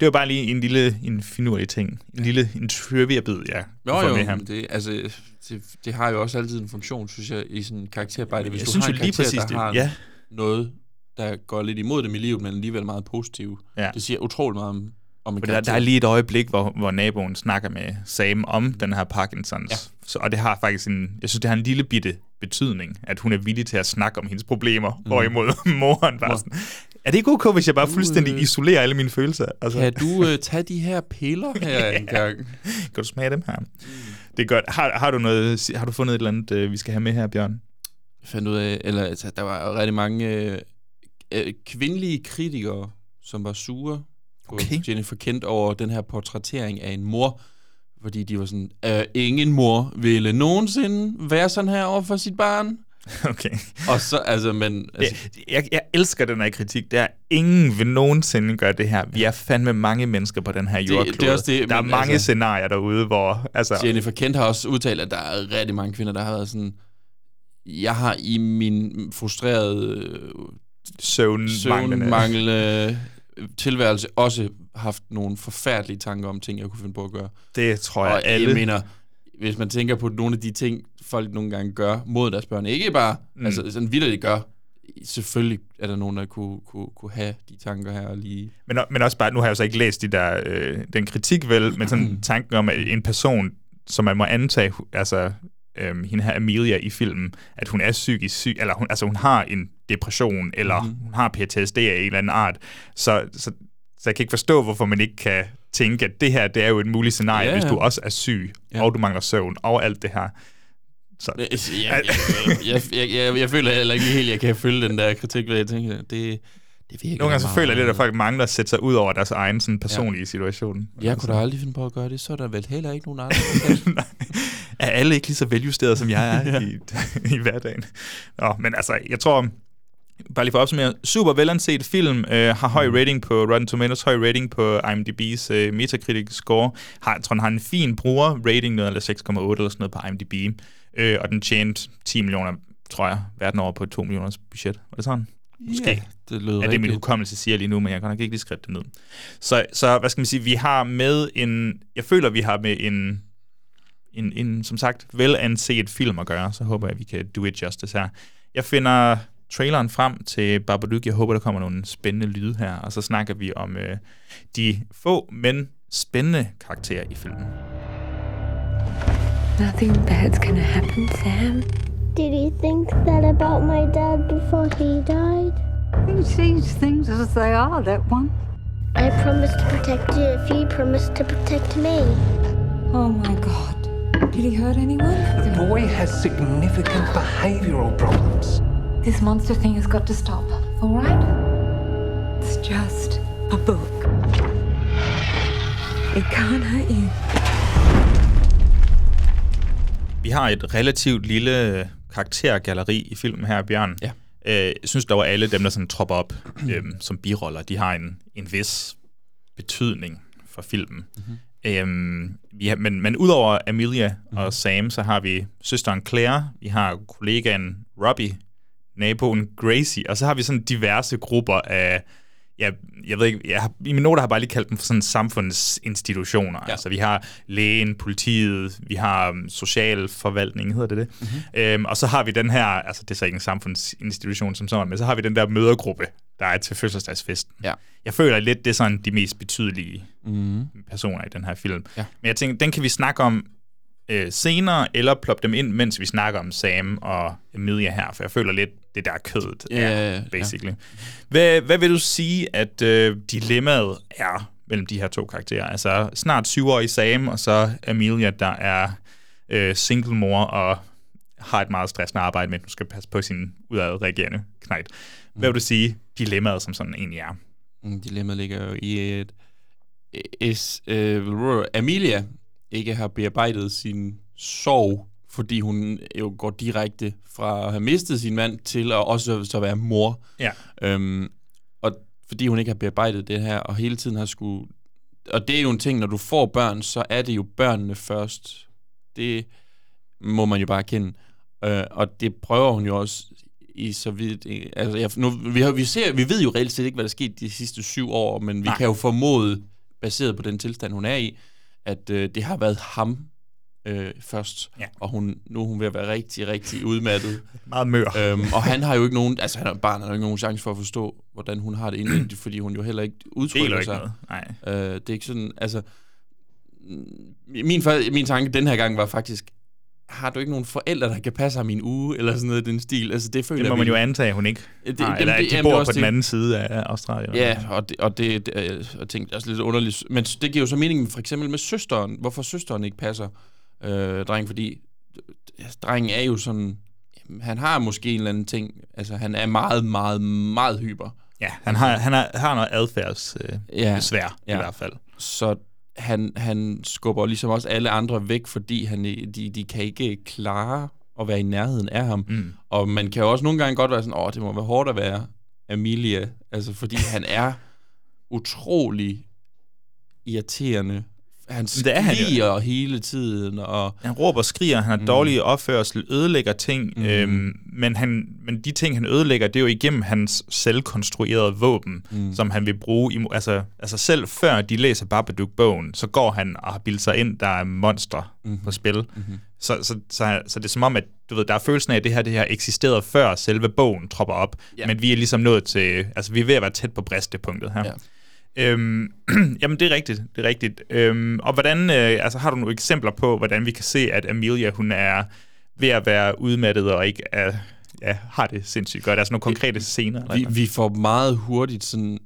Det var bare lige en lille, en finurlig ting. En lille en trivia-bid, ja. Jo, jo, med men det, altså, det, det har jo også altid en funktion, synes jeg, i sådan en karakterarbejde. Hvis Jeg du synes har en lige karakter, præcis der det, har ja. noget, der går lidt imod dem i livet, men alligevel meget positiv. Ja. Det siger utrolig meget om, om en der, der er lige et øjeblik, hvor, hvor naboen snakker med Sam om den her Parkinsons. Ja. Så, og det har faktisk en, jeg synes, det har en lille bitte betydning, at hun er villig til at snakke om hendes problemer, mm. hvorimod (laughs) moren bare Mor. sådan, er det ikke okay, hvis jeg bare fuldstændig øh, isolerer alle mine følelser? Altså, Kan du øh, tage de her piller her (laughs) en gang? kan du smage dem her? Det er godt. Har, har, du noget, har du fundet et eller andet, øh, vi skal have med her, Bjørn? Jeg fandt ud af, eller altså, der var rigtig mange øh, øh, kvindelige kritikere, som var sure på Okay. Jennifer Kent over den her portrættering af en mor, fordi de var sådan, øh, ingen mor ville nogensinde være sådan her over for sit barn. (laughs) Okay. Og så, altså, men... Altså, Jeg, jeg, jeg elsker den her kritik. Der er ingen vil nogensinde gøre det her. Vi er fandme mange mennesker på den her Det- jordklode. det er også det, der er men mange altså- scenarier derude, hvor... Altså, Jennifer Kent har også udtalt, at der er rigtig mange kvinder, der har været sådan, jeg har i min frustrerede øh, søvnmanglende... søvnmanglende tilværelse også haft nogle forfærdelige tanker om ting, jeg kunne finde på at gøre. Det tror jeg, Og alle... jeg mener, hvis man tænker på nogle af de ting, folk nogle gange gør mod deres børn, ikke bare, mm. Mm. altså sådan vildt det gør, selvfølgelig er der nogen, der kunne, kunne, kunne have de tanker her og lige... Men, men også bare, nu har jeg jo så ikke læst de der, øh, den kritik vel, men sådan tanken om, at en person, som man må antage, altså øhm, hende her Amelia i filmen, at hun er psykisk syg, eller hun, altså hun har en depression, eller mm-hmm. hun har PTSD af en eller anden art, så, så, så jeg kan ikke forstå, hvorfor man ikke kan tænke, at det her, det er jo et muligt scenarie, Ja, ja, hvis du også er syg, Ja. og du mangler søvn, og alt det her. Så, Jeg, jeg, jeg, jeg, jeg, jeg føler heller ikke helt, jeg kan følge den der kritik, ved jeg tænker, det, det virker Nogle gange så føler jeg lidt, at folk mangler at sætte sig ud over deres egen sådan, personlige ja. situation. Jeg kunne da aldrig finde på at gøre det, så er der vel heller ikke nogen andre. der. (laughs) Er alle ikke lige så veljusteret, som jeg er (laughs) Ja. i, (laughs) i hverdagen? Nå, men altså, jeg tror, bare lige for at opsummere, super velanset film, øh, har høj rating på Rotten Tomatoes, høj rating på IMDb's øh, Metacritic score, har, jeg tror, den har en fin bruger-rating, noget eller 6,8 eller sådan noget på IMDb, øh, og den tjente 10 millioner, tror jeg, verden over på 2 millioners budget. Var det sådan? Måske. Ja, det lød Ja, det er min hukommelse siger lige nu, men jeg kan nok ikke lige skrive det ned. Så, så hvad skal man sige, vi har med en, jeg føler, vi har med en, en, en som sagt, velanset film at gøre, så håber jeg, at vi kan do it justice her. Jeg finder traileren frem til Babadook. Jeg håber, der kommer nogle spændende lyde her, og så snakker vi om øh, de få, men spændende karakterer i filmen. Nothing bad's gonna happen, Sam. Did he think that about my dad before he died? He sees things as they are, that one. I promised to protect you if you promised to protect me. Oh my god. Did he hurt anyone? The boy has significant behavioral problems. This monster thing has got to stop, alright? It's just a book. It can't hurt you. Vi har et relativt lille karaktergalleri i filmen her, Bjørn. Ja. Øh, jeg synes dog, at alle dem, der sådan tropper op (clears throat) øhm, som biroller, de har en, en vis betydning for filmen. Mhm. Mm-hmm. Øhm, vi har, men, men udover Amelia mm. og Sam, så har vi søsteren Claire, vi har kollegaen Robbie, naboen Gracie, og så har vi sådan diverse grupper af, ja, jeg ved ikke, jeg har, i mine noter har jeg bare lige kaldt dem for sådan samfundsinstitutioner. Ja. Altså vi har lægen, politiet, vi har um, socialforvaltning, hedder det det? Mm-hmm. Øhm, og så har vi den her, altså det er så ikke en samfundsinstitution som sådan, men så har vi den der mødergruppe, der er til fødselsdagsfesten. Ja. Jeg føler lidt, det er sådan de mest betydelige mm. personer i den her film. Ja. Men jeg tænker, den kan vi snakke om øh, senere, eller ploppe dem ind, mens vi snakker om Sam og Emilia her, for jeg føler lidt, det der er kødet ja, ja. basically. Hvad, hvad vil du sige, at øh, dilemmaet er mellem de her to karakterer? Altså snart syvårig Sam, og så Amelia, der er øh, single mor og har et meget stressende arbejde, men hun skal passe på sin udadreagerende knægt. Hvad vil du sige, dilemmaet som sådan egentlig er? Mm, Dilemmaet ligger jo i et... Is, øh, Amelia ikke har bearbejdet sin sorg, fordi hun jo går direkte fra at have mistet sin mand til at også så være mor. Ja. Øhm, og fordi hun ikke har bearbejdet det her, og hele tiden har skulle... Og det er jo en ting, når du får børn, så er det jo børnene først. Det må man jo bare kende. Øh, og det prøver hun jo også i så vidt... Altså, jeg, nu, vi, har, vi, ser, vi ved jo reelt set ikke, hvad der er sket de sidste syv år, men vi Nej. kan jo formode, baseret på den tilstand, hun er i, at øh, det har været ham øh, først, Ja. og hun, nu er hun ved at være rigtig, rigtig udmattet. (laughs) Meget mør. Øhm, og han har jo ikke nogen, altså han er barn, han har jo ikke nogen chance for at forstå, hvordan hun har det indvendigt, (clears throat) fordi hun jo heller ikke udtrykker Deler ikke sig. noget. Nej. Øh, det er ikke sådan, altså... Min, min tanke den her gang var faktisk, har du ikke nogen forældre, der kan passe ham i en uge, eller sådan noget i den stil? Altså, det føler Det må jeg man jo antage, hun ikke Det- har, eller det- de bor på den anden side af Australien. Ja, og det, og det, det jeg tænkte også lidt underligt. Men det giver jo så mening for eksempel med søsteren. Hvorfor søsteren ikke passer øh, drengen? Fordi øh, drengen er jo sådan... jamen, Han har måske en eller anden ting. Altså, han er meget, meget, meget hyper. Ja, han har, han har, har noget adfærds øh, Ja. Ja. i hvert fald. Så han, han skubber ligesom også alle andre væk, fordi han, de, de kan ikke klare at være i nærheden af ham. Mm. Og man kan jo også nogle gange godt være sådan, åh, det må være hårdt at være Amelia. Altså, fordi han er utrolig irriterende. Han det er han jo. hele tiden, og... Han råber og skriger, han har Mm. dårlig opførsel, ødelægger ting, Mm. øhm, men, han, men de ting, han ødelægger, det er jo igennem hans selvkonstruerede våben, Mm. som han vil bruge. I, altså, altså selv før de læser Babadook-bogen, så går han og har bildet sig ind, der er monstre Mhm. på spil. Mhm. Så, så, så, så det er som om, at du ved, der er følelsen af, at det her, det her eksisterede før selve bogen tropper op, Ja. men vi er ligesom nået til, altså vi er ved at være tæt på bristepunktet her. Ja. Øhm, (clears throat) jamen, det er rigtigt. Det er rigtigt. Øhm, og hvordan, øh, altså, har du nogle eksempler på, hvordan vi kan se, at Amelia, hun er ved at være udmattet og ikke er, ja, har det sindssygt godt? Altså nogle konkrete scener? Eller Vi, vi får meget hurtigt sådan...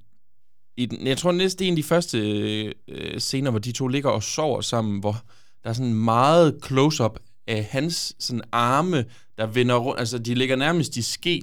I den, jeg tror næsten en af de første øh, scener, hvor de to ligger og sover sammen, hvor der er sådan meget close-up af hans sådan arme, der vender rundt. Altså, de ligger nærmest i ske,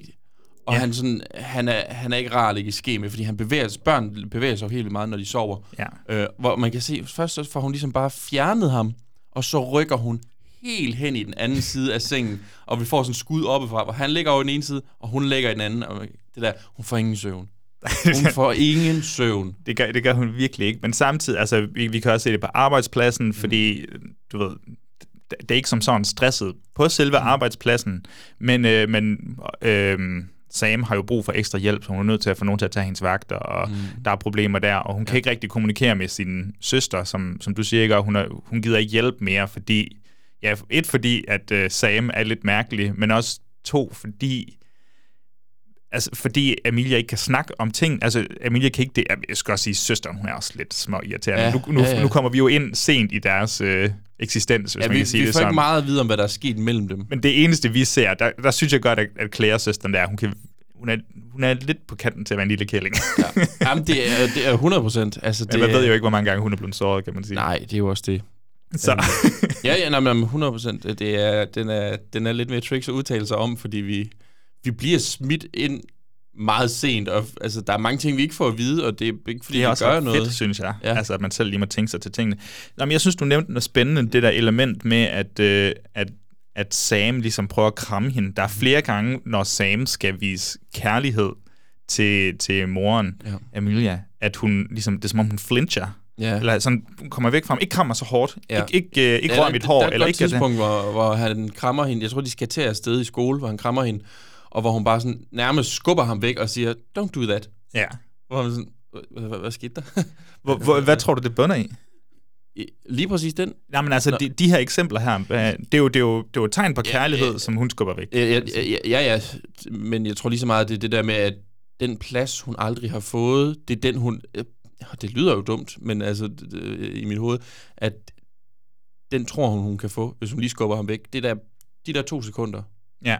og Ja. han, sådan, han, er, han er ikke rar at ligge i ske med, fordi han bevæger børn bevæger sig jo helt meget, når de sover. Ja. Øh, hvor man kan se, først så får hun ligesom bare fjernet ham, og så rykker hun helt hen i den anden side af sengen, og vi får sådan en skud oppefra, hvor han ligger over den ene side, og hun ligger i den anden, og det der, hun får ingen søvn. (laughs) Hun får ingen søvn. Det gør, det gør hun virkelig ikke. Men samtidig, altså, vi, vi kan også se det på arbejdspladsen, Mm. fordi, du ved, det det er ikke som sådan stresset på selve Mm. arbejdspladsen, men, øh, men øh, Sam har jo brug for ekstra hjælp, så hun er nødt til at få nogen til at tage hendes vagter, og mm. der er problemer der, og hun ja. kan ikke rigtig kommunikere med sin søster, som, som du siger, ikke, og hun, er, hun gider ikke hjælp mere, fordi, ja, et fordi, at øh, Sam er lidt mærkelig, men også to, fordi Altså, fordi Emilia ikke kan snakke om ting. Altså, Emilia kan ikke det. Jeg skal også sige, søsteren, hun er også lidt små irriterende. Ja, nu, nu, ja, ja. nu kommer vi jo ind sent i deres øh, eksistens, hvis Ja, man vi, kan sige vi det får ikke sådan. meget at vide om, hvad der er sket mellem dem. Men det eneste, vi ser, der, der synes jeg godt, at, at Claire, søsteren der, hun, kan, hun, er, hun er lidt på kanten til at være en lille kælling. Ja. Jamen, det er, det er 100 procent. Altså, Men det man ved er- jo ikke, hvor mange gange hun er blevet såret, kan man sige. Nej, det er jo også det. Så. Øhm, ja, ja, nej, men 100 procent. Det er, den, er, den er lidt mere tricks at udtale sig om, fordi vi, vi bliver smidt ind meget sent, og altså, der er mange ting, vi ikke får at vide, og det er ikke, fordi det er vi også gør noget. fedt, synes jeg. Ja. Altså, at man selv lige må tænke sig til tingene. Nå, men jeg synes, du nævnte noget spændende, det der element med, at, øh, at, at Sam ligesom prøver at kramme hende. Der er flere gange, når Sam skal vise kærlighed til, til moren, Ja. Amelia, at hun ligesom, det er som om hun flincher. Ja. Eller sådan kommer væk fra ham. Ikke krammer så hårdt. Ja. Ikke, ikke, øh, ikke Ja, rør mit hår. Der er eller et ikke godt tidspunkt, hvor, hvor han krammer hende. Jeg tror, de skal til afsted i skole, hvor han krammer hende. Og hvor hun bare sådan nærmest skubber ham væk og siger, don't do that. Ja. Hvor han sådan, hvad, skete der? (laughs) Hvor, hvor, hvad tror du, det bunder i? Lige præcis den. Nej, men altså, de, de her eksempler her, det er jo, det er jo, det er jo et tegn på kærlighed, ja. som hun skubber væk. Ja, ja, ja, ja, men jeg tror lige så meget, det er det der med, at den plads, hun aldrig har fået, det er den, hun... Det lyder jo dumt, men altså i mit hoved, at den tror hun, hun kan få, hvis hun lige skubber ham væk. Det der, de der to sekunder Ja.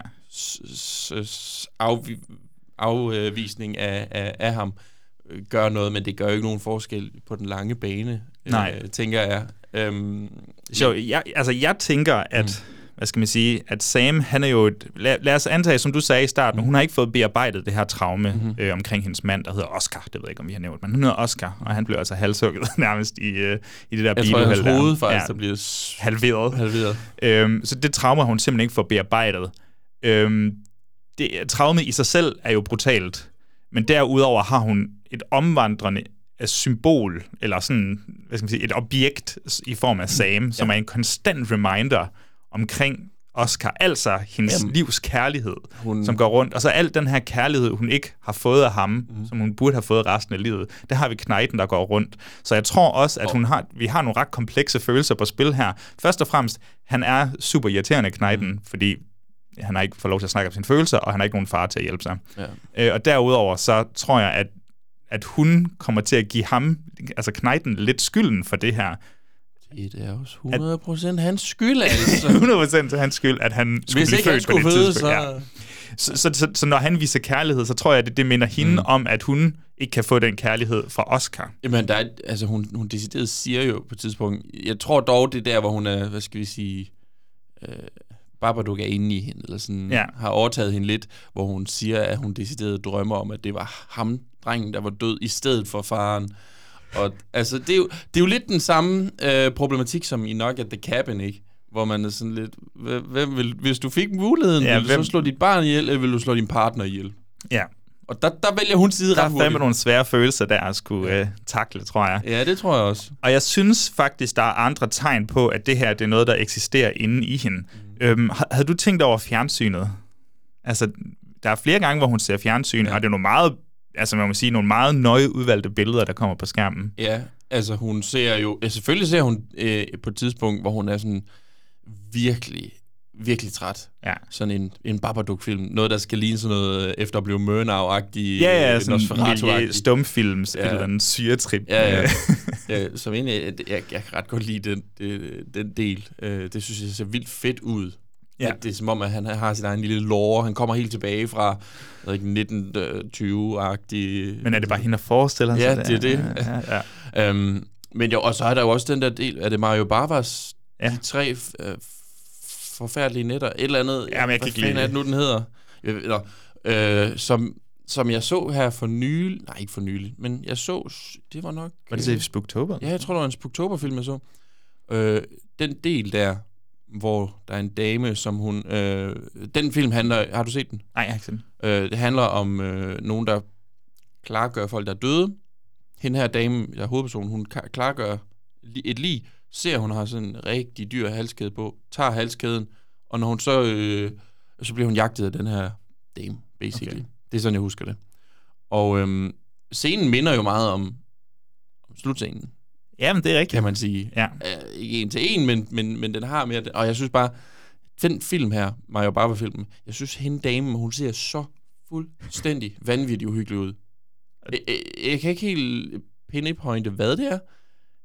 Afvisning af, af, af ham øh, gør noget, men det gør jo ikke nogen forskel på den lange bane, Nej. Øh, tænker jeg. Øhm, Så jeg, altså, jeg tænker, at, mm. hvad skal man sige, at Sam, han er jo et, lad, lad os antage, som du sagde i starten, mm. hun har ikke fået bearbejdet det her traume mm-hmm. øh, omkring hendes mand, der hedder Oscar, det ved jeg ikke, om vi har nævnt, men hun hedder Oscar, og han blev altså halshugget (laughs) nærmest i, øh, i det der jeg tror, biluheld hans hoved faktisk ja. der bliver halveret. halveret. Øhm, så det traume har hun simpelthen ikke fået bearbejdet. Øhm, det, traume i sig selv er jo brutalt, men derudover har hun et omvandrende øh, symbol, eller sådan, hvad skal man sige, et objekt i form af Sam, som er en konstant reminder omkring Oscar, altså hendes Jamen. Livs kærlighed, Hun- som går rundt. Og så al den her kærlighed, hun ikke har fået af ham, mm. som hun burde have fået resten af livet, det har vi knejten, der går rundt. Så jeg tror også, at hun har, vi har nogle ret komplekse følelser på spil her. Først og fremmest, han er super irriterende knejten, mm. fordi han har ikke fået lov til at snakke om sine følelser, og han har ikke nogen far til at hjælpe sig. Ja. Øh, og derudover, så tror jeg, at, at hun kommer til at give ham, altså knejten, lidt skylden for det her. Det er også 100% hans skyld, (laughs) altså. 100% til hans skyld, at han skulle Hvis ikke født på skulle det føde, tidspunkt. så... Ja. Så, så, så, så når han viser kærlighed, så tror jeg, at det, det minder hende mm. om, at hun ikke kan få den kærlighed fra Oscar. Jamen, der er, altså, hun, hun decideret siger jo på et tidspunkt, jeg tror dog, det er der, hvor hun er, hvad skal vi sige, øh, Babadook er inde i hende, eller sådan, Ja. har overtaget hende lidt, hvor hun siger, at hun decideret drømmer om, at det var ham, drengen, der var død, i stedet for faren. Og altså, det er jo, det er jo lidt den samme øh, problematik, som i Knock at the Cabin, ikke? Hvor man er sådan lidt, hvem vil, hvis du fik muligheden, Ja, ja, vil du hvem- så slå dit barn ihjel, eller vil du slå din partner ihjel? Ja. Og der, der vælger hun side Der ret er hurtigt. fandme nogle svære følelser, der at skulle øh, takle, tror jeg. Ja, det tror jeg også. Og jeg synes faktisk, der er andre tegn på, at det her det er noget, der eksisterer inde i hende. Mm. Øhm, ha- havde du tænkt over fjernsynet? Altså, der er flere gange, hvor hun ser fjernsyn, ja. og det er nogle meget, altså man må sige, nogle meget nøje udvalgte billeder, der kommer på skærmen. Ja, altså hun ser jo... Ja, selvfølgelig ser hun øh, på et tidspunkt, hvor hun er sådan virkelig, virkelig træt. Ja. Sådan en, en Babadook-film. Noget, der skal ligne sådan noget øh, efter blive Murnau-agtig. Ja, ja, øh, sådan en stumfilms, ja. Ja. et eller andet syretrip. Ja, ja. (laughs) ja som egentlig, jeg, jeg, jeg kan ret godt lide den, den, del. Øh, det synes jeg ser vildt fedt ud. Ja. At det er som om, at han har sin egen lille lore. Han kommer helt tilbage fra jeg ved ikke, 1920-agtig... Men er det bare hende, der forestiller sig Ja, det? det er det. Ja, ja, ja. Øhm, men jo, og så er der jo også den der del, er det Mario Barbas Ja. de tre øh, forfærdelige netter, et eller andet, Ja, men jeg hvad fanden er det nu, den hedder, nå, øh, som, som jeg så her for nylig, nej ikke for nylig, men jeg så, det var nok... Var det øh, til Spooktober? Ja, jeg tror, det var en Spooktober-film, jeg så. Øh, den del der, hvor der er en dame, som hun... Øh, den film handler... Har du set den? Nej, jeg har ikke set den. Øh, det handler om øh, nogen, der klargør folk, der er døde. Hende her dame, der er hovedpersonen, hun klargør et lig, ser, hun har sådan en rigtig dyr halskæde på, tager halskæden, og når hun så... Øh, så bliver hun jagtet af den her dame, basically. Okay. Det er sådan, jeg husker det. Og øhm, scenen minder jo meget om, om slutscenen Ja, men det er rigtigt. kan man sige. Ja. Uh, ikke en til en, men, men, men den har mere... Og jeg synes bare, den film her, Mario Bava-filmen, jeg synes, hende dame, hun ser så fuldstændig vanvittigt uhyggelig ud. Jeg, jeg, jeg kan ikke helt pinpointe, hvad det er.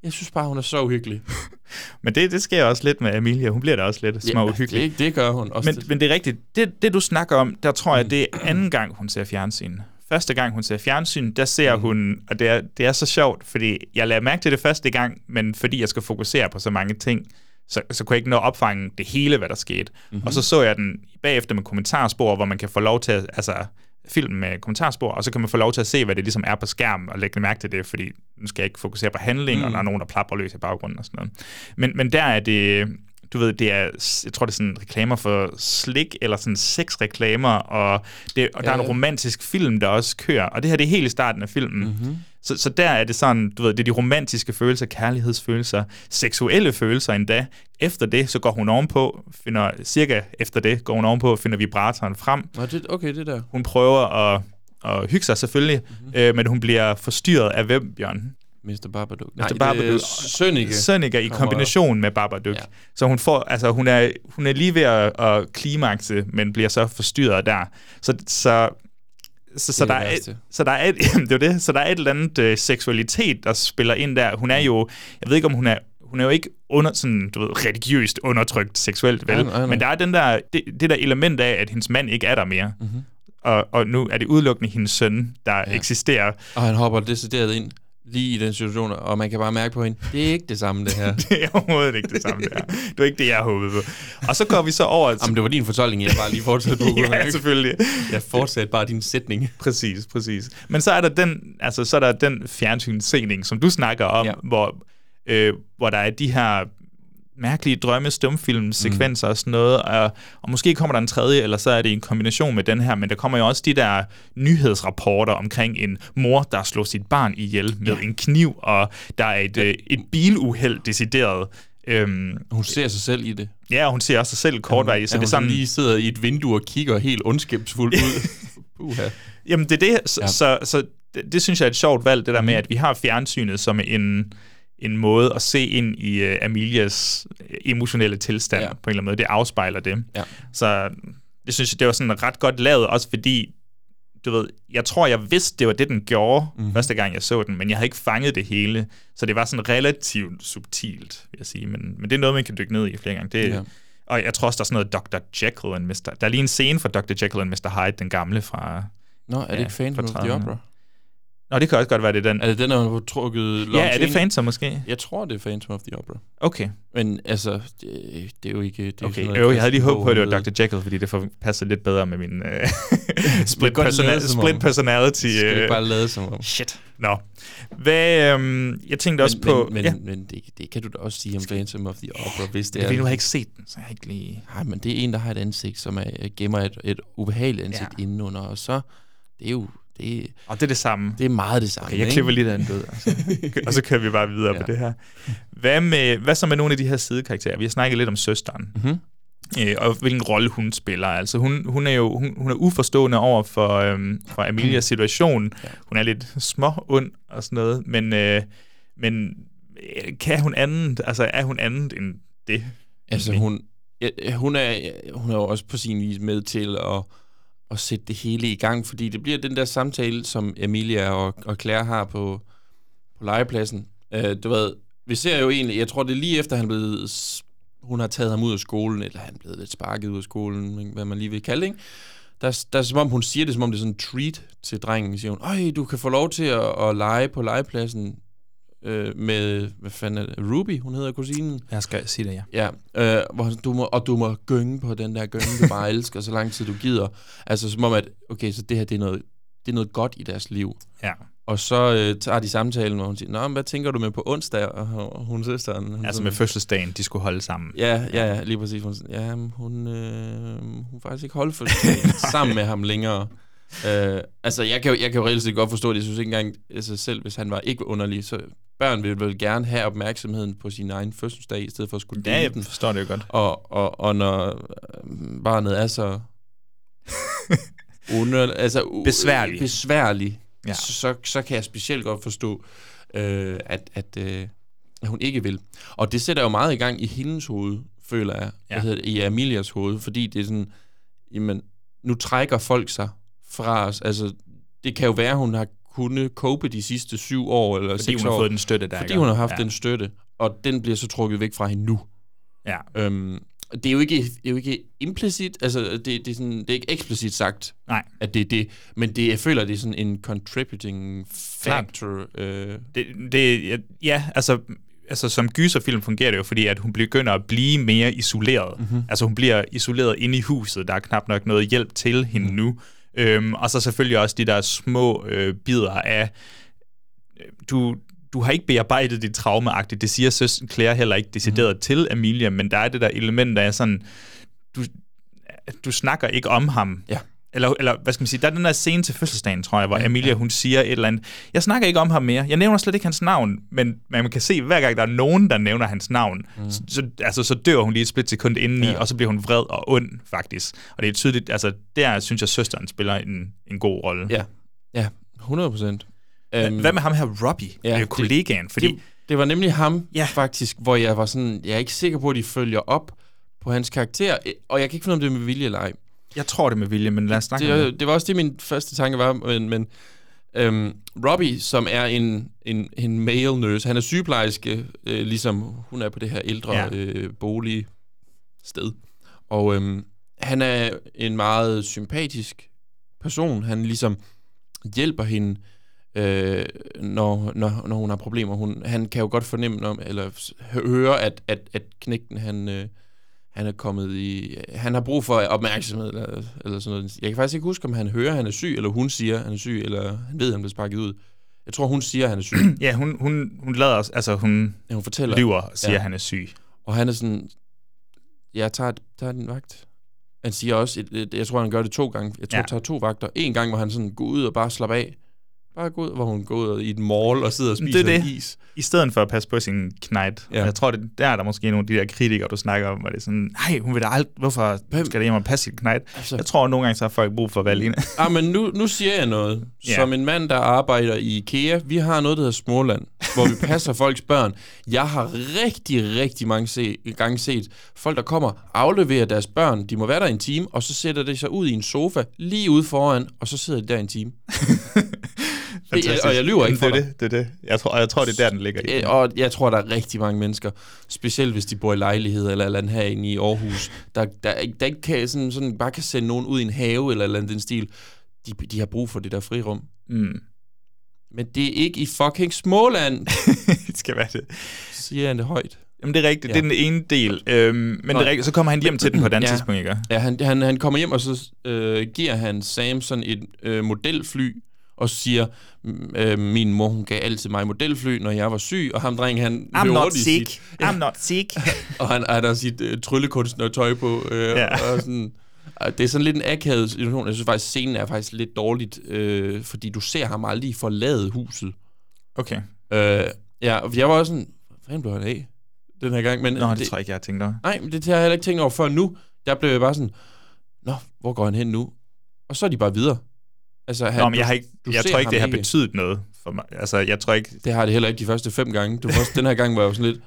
Jeg synes bare, hun er så uhyggelig. (laughs) Men det, det sker også lidt med Emilia. Hun bliver da også lidt små uhyggelig. det, det gør hun også. Men, men det er rigtigt. Det, det, du snakker om, der tror jeg, det er anden gang, hun ser fjernsyn. Første gang, hun ser fjernsyn, der ser mm. hun, og det er, det er så sjovt, fordi jeg lader mærke til det første gang, men fordi jeg skal fokusere på så mange ting, så, så kunne jeg ikke nå at opfange det hele, hvad der skete. Mm-hmm. Og så så jeg den bagefter med kommentarspor, hvor man kan få lov til at, altså film med kommentarspor, og så kan man få lov til at se, hvad det ligesom er på skærmen, og lægge mærke til det, fordi nu skal jeg ikke fokusere på handling, mm. og der er nogen, der plapper løs i baggrunden og sådan noget. Men, men der er det, du ved, det er, jeg tror, det er sådan reklamer for slik, eller sådan sexreklamer, og, det, og ja, der er en ja. romantisk film, der også kører, og det her det er helt i starten af filmen. Mhm. Så, så der er det sådan, du ved, det er de romantiske følelser, kærlighedsfølelser, seksuelle følelser endda. Efter det, så går hun ovenpå, finder, cirka efter det, går hun ovenpå og finder vibratoren frem. Nå, det, okay, det der. Hun prøver at, at hygge sig selvfølgelig, mm-hmm. øh, men hun bliver forstyrret af hvem, Bjørn? Mr. Babadook. Mr. Nej, det Babadook. er Sønneke. Sønneke i kombination med Babadook. Ja. Så hun får, altså hun er, hun er lige ved at, at klimakse, men bliver så forstyrret der. Så, så så, så, Det er der det er, et, så der er et, (laughs) jamen, det er jo det, så der er et eller andet øh, seksualitet, der spiller ind der. Hun er jo, jeg ved ikke om hun er, hun er jo ikke under, sådan, du ved, religiøst undertrykt seksuelt, vel? Nej, nej, nej. Men der er den der, det, det der element af, at hendes mand ikke er der mere. Mhm. Og, og nu er det udelukkende hendes søn, der ja. eksisterer. Og han hopper decideret ind lige i den situation, og man kan bare mærke på hende, det er ikke det samme, det her. (laughs) det er overhovedet ikke det samme, det her. Det var ikke det, jeg håbede på. Og så går vi så over... til- Jamen, det var din fortolkning, jeg bare lige fortsatte på. (laughs) ja, selvfølgelig. Jeg fortsatte bare din sætning. (laughs) Præcis, præcis. Men så er der den, altså, så er der den fjernsynssening, som du snakker om, ja. hvor, øh, hvor der er de her mærkelige drømme, stumfilmsekvenser mm. og sådan noget, og, og måske kommer der en tredje, eller så er det en kombination med den her, men der kommer jo også de der nyhedsrapporter omkring en mor, der slår sit barn ihjel med ja. en kniv, og der er et, øh, et biluheld decideret. Øhm, hun ser sig selv i det. Ja, hun ser også sig selv kortvarigt, så Ja, det er sådan... lige sidder i et vindue og kigger helt ondskabsfuldt ud. (laughs) Uha. Jamen, det er det. Så, Ja. ja. så, så det, det synes jeg er et sjovt valg, det der med, Mhm. at vi har fjernsynet som en, en måde at se ind i uh, Amelias øh, emotionelle tilstand Ja. ja. på en eller anden måde. Det afspejler det. Ja. Så det synes jeg, det var sådan ret godt lavet, også fordi, du ved, jeg tror, jeg vidste, det var det, den gjorde, mm. første gang, jeg så den, men jeg havde ikke fanget det hele. Så det var sådan relativt subtilt, vil jeg sige. Men, men det er noget, man kan dykke ned i flere gange. Det, Ja. ja. Og jeg tror også, der er sådan noget Dr. Jekyll and Mr. Der er lige en scene fra Dr. Jekyll and Mr. Hyde, den gamle fra... Nå, er det ikke Phantom fra of the 30'erne. Opera? Nå, det kan også godt være, det er den. Er det den, der har trukket Ja, er det Phantom måske? Jeg tror, det er Phantom of the Opera. Okay. Men altså, det, det er jo ikke... Det er Okay, sådan jo, jeg havde lige håbet på, at det var Dr. Jekyll, fordi det får passet lidt bedre med min uh, (laughs) split, godt persona- lade som om. split personality. Skal du øh. ikke bare lade som om? Shit. Nå. Hvad, øhm, jeg tænkte også men, på... Men, ja. men, det, det kan du da også sige om Phantom of the Opera, hvis det er... fordi, du har ikke set den, så jeg ikke lige... Nej, men det er en, der har et ansigt, som er, gemmer et, et ubehageligt ansigt ja. indenunder, og så... Det er jo... Det, og det er det samme. Det er meget det samme. Okay, jeg klipper lige den død, altså. og så kører vi bare videre (laughs) ja. på det her. Hvad, med, hvad så med nogle af de her sidekarakterer? Vi har snakket lidt om søsteren. Mm-hmm. Øh, og hvilken rolle hun spiller. Altså hun, hun er jo hun, hun er uforstående over for, øhm, for Amelias situation. Ja. Hun er lidt små ond og sådan noget, men, øh, men øh, kan hun andet? Altså er hun andet end det? Altså hun, ja, hun, er, hun er jo også på sin vis med til at, at sætte det hele i gang, fordi det bliver den der samtale, som Emilia og, og Claire har på, på legepladsen. Øh, du ved, vi ser jo egentlig, jeg tror det er lige efter han blev, hun har taget ham ud af skolen, eller han blev lidt sparket ud af skolen, hvad man lige vil kalde det, ikke? Der, der er som om hun siger det, som om det er sådan en treat til drengen, siger hun, Øj, du kan få lov til at, at lege på legepladsen øh, med, hvad fanden er det, Ruby, hun hedder kusinen. Jeg skal sige det, ja. Ja, øh, hvor du må, og du må gynge på den der gynge, du bare elsker, så lang tid du gider. Altså som om, at okay, så det her, det er noget, det er noget godt i deres liv. Ja. Og så øh, tager de samtalen, hvor hun siger, Nå, men hvad tænker du med på onsdag? Og, hun søsteren... Hun Altså sådan, med fødselsdagen, de skulle holde sammen. Ja, ja, ja lige præcis. Hun, ja, hun, øh, hun faktisk ikke holde fødselsdagen (laughs) sammen med ham længere. Øh, altså, jeg kan, jo, jeg kan jo reelt set godt forstå det. Jeg synes ikke engang, altså selv hvis han var ikke underlig, så børn vil vel gerne have opmærksomheden på sin egen fødselsdag, i stedet for at skulle Ja, jeg den. forstår det jo godt. Og, og, og når øh, barnet er så (laughs) under, altså, Besværlig. besværlig Ja. så, så, så kan jeg specielt godt forstå, øh, at, at, øh, at hun ikke vil. Og det sætter jo meget i gang i hendes hoved, føler jeg, Ja. ja. hedder det, i Amelias hoved, fordi det er sådan, jamen, nu trækker folk sig fra os. Altså, det kan jo være, at hun har kunnet cope de sidste syv år, eller Fordi seks hun har år. fået den støtte, der, Fordi ikke? hun har haft Ja. den støtte, og den bliver så trukket væk fra hende nu. Ja. Øhm, det er jo ikke, det er jo ikke implicit, altså det, det, er sådan, det er ikke eksplicit sagt, Nej. at det er det, men det, jeg føler, det er sådan en contributing factor. Øh, Det, det, ja, altså, altså som gyserfilm fungerer det jo, fordi at hun begynder at blive mere isoleret. Mhm. Mm-hmm. Altså hun bliver isoleret inde i huset, der er knap nok noget hjælp til hende Mhm. mm. nu. Øhm, og så selvfølgelig også de der små øh, bidder af, øh, du, du har ikke bearbejdet dit traumeagtigt. Det siger søsten Claire heller ikke decideret mm. til Amelia, men der er det der element, der er sådan, du, du snakker ikke om ham. Ja. Eller, eller hvad skal man sige, der er den der scene til fødselsdagen, tror jeg, hvor ja, Amelia, hun siger et eller andet, jeg snakker ikke om ham mere, jeg nævner slet ikke hans navn, men man kan se, hver gang der er nogen, der nævner hans navn, mm. så, altså, så dør hun lige et split sekund indeni, ja. og så bliver hun vred og ond, faktisk. Og det er tydeligt, altså der synes jeg, søsteren spiller en, en god rolle. Ja, ja, 100 procent. Um, hvad med ham her, Robbie, ja, det, kollegaen? Fordi, det, det var nemlig ham, ja. faktisk, hvor jeg var sådan, jeg er ikke sikker på, at de følger op på hans karakter, og jeg kan ikke finde, om det er med vilje eller ej. Jeg tror det med vilje, men lad os snakke det, om det. Det var også det, min første tanke var, men, men øhm, Robbie, som er en, en, en male nurse, han er sygeplejerske, øh, ligesom hun er på det her ældre ja. øh, boligsted. Og øhm, han er en meget sympatisk person. Han ligesom hjælper hende, øh, når, når, når hun har problemer. Hun, han kan jo godt fornemme, når, eller høre, at, at, at knægten, han... Øh, han er kommet i... Han har brug for opmærksomhed, eller, eller sådan noget. Jeg kan faktisk ikke huske, om han hører, at han er syg, eller hun siger, at han er syg, eller han ved, at han bliver sparket ud. Jeg tror, hun siger, at han er syg. (clears throat) ja, hun, hun, hun lader os... Altså, hun, ja, hun fortæller, lyver og siger, ja. at han er syg. Og han er sådan... Jeg tager, tager din vagt. Han siger også... Et, et, jeg tror, han gør det to gange. Jeg tror, ja. han tager to vagter. En gang, hvor han sådan går ud og bare slapper af. Bare gå ud, hvor hun går ud i et mall og sidder og spiser det det. is. I stedet for at passe på sin knight. Ja. Jeg tror, det, der er der måske nogle af de der kritikere, du snakker om, hvor det er sådan, nej, hun vil da aldrig, hvorfor Hvem? skal det hjem og passe sin knight? Altså, jeg tror, nogle gange så har folk brug for at valge ah, men nu, nu siger jeg noget. Ja. Som en mand, der arbejder i IKEA, vi har noget, der hedder Småland, hvor vi passer (laughs) folks børn. Jeg har rigtig, rigtig mange se, gange set folk, der kommer, afleverer deres børn, de må være der en time, og så sætter de sig ud i en sofa lige ude foran, og så sidder de der en time. (laughs) det, og jeg lyver ikke for det, det, det, det. Jeg tror, jeg tror, det er der, den ligger i. Og jeg tror, der er rigtig mange mennesker, specielt hvis de bor i lejlighed eller eller andet herinde i Aarhus, der, der, der ikke kan, sådan, sådan, bare kan sende nogen ud i en have eller eller andet den stil. De, de har brug for det der frirum. Mm. Men det er ikke i fucking Småland. (laughs) det skal være det. Siger han det højt. Jamen det er rigtigt, ja. det er den ene del. Øhm, men det er rigtigt, så kommer han hjem til den på et andet ja. tidspunkt, ikke? Ja, han, han, han kommer hjem, og så øh, giver han Sam sådan et øh, modelfly, og siger, øh, min mor, hun gav altid mig modelfly, når jeg var syg, og ham dreng, han... I'm not sick, sit, (laughs) ja, I'm not sick. (laughs) og han har sit øh, tryllekunstner-tøj på, øh, ja. og sådan... Det er sådan lidt en akavet situation. Jeg synes faktisk, scenen er faktisk lidt dårligt, øh, fordi du ser ham aldrig forlade huset. Okay. Øh, ja, og jeg var også sådan, hvad blev han af den her gang? Men Nå, det, det tror jeg ikke, jeg har tænkt over. Nej, men det har jeg heller ikke tænkt over før nu. Der blev jeg bare sådan, nå, hvor går han hen nu? Og så er de bare videre. Altså, han, Nå, men jeg, har ikke, du jeg tror ikke, det har ikke. betydet noget for mig. Altså, jeg tror ikke... Det har det heller ikke de første fem gange. Du også, den her gang var jo sådan lidt...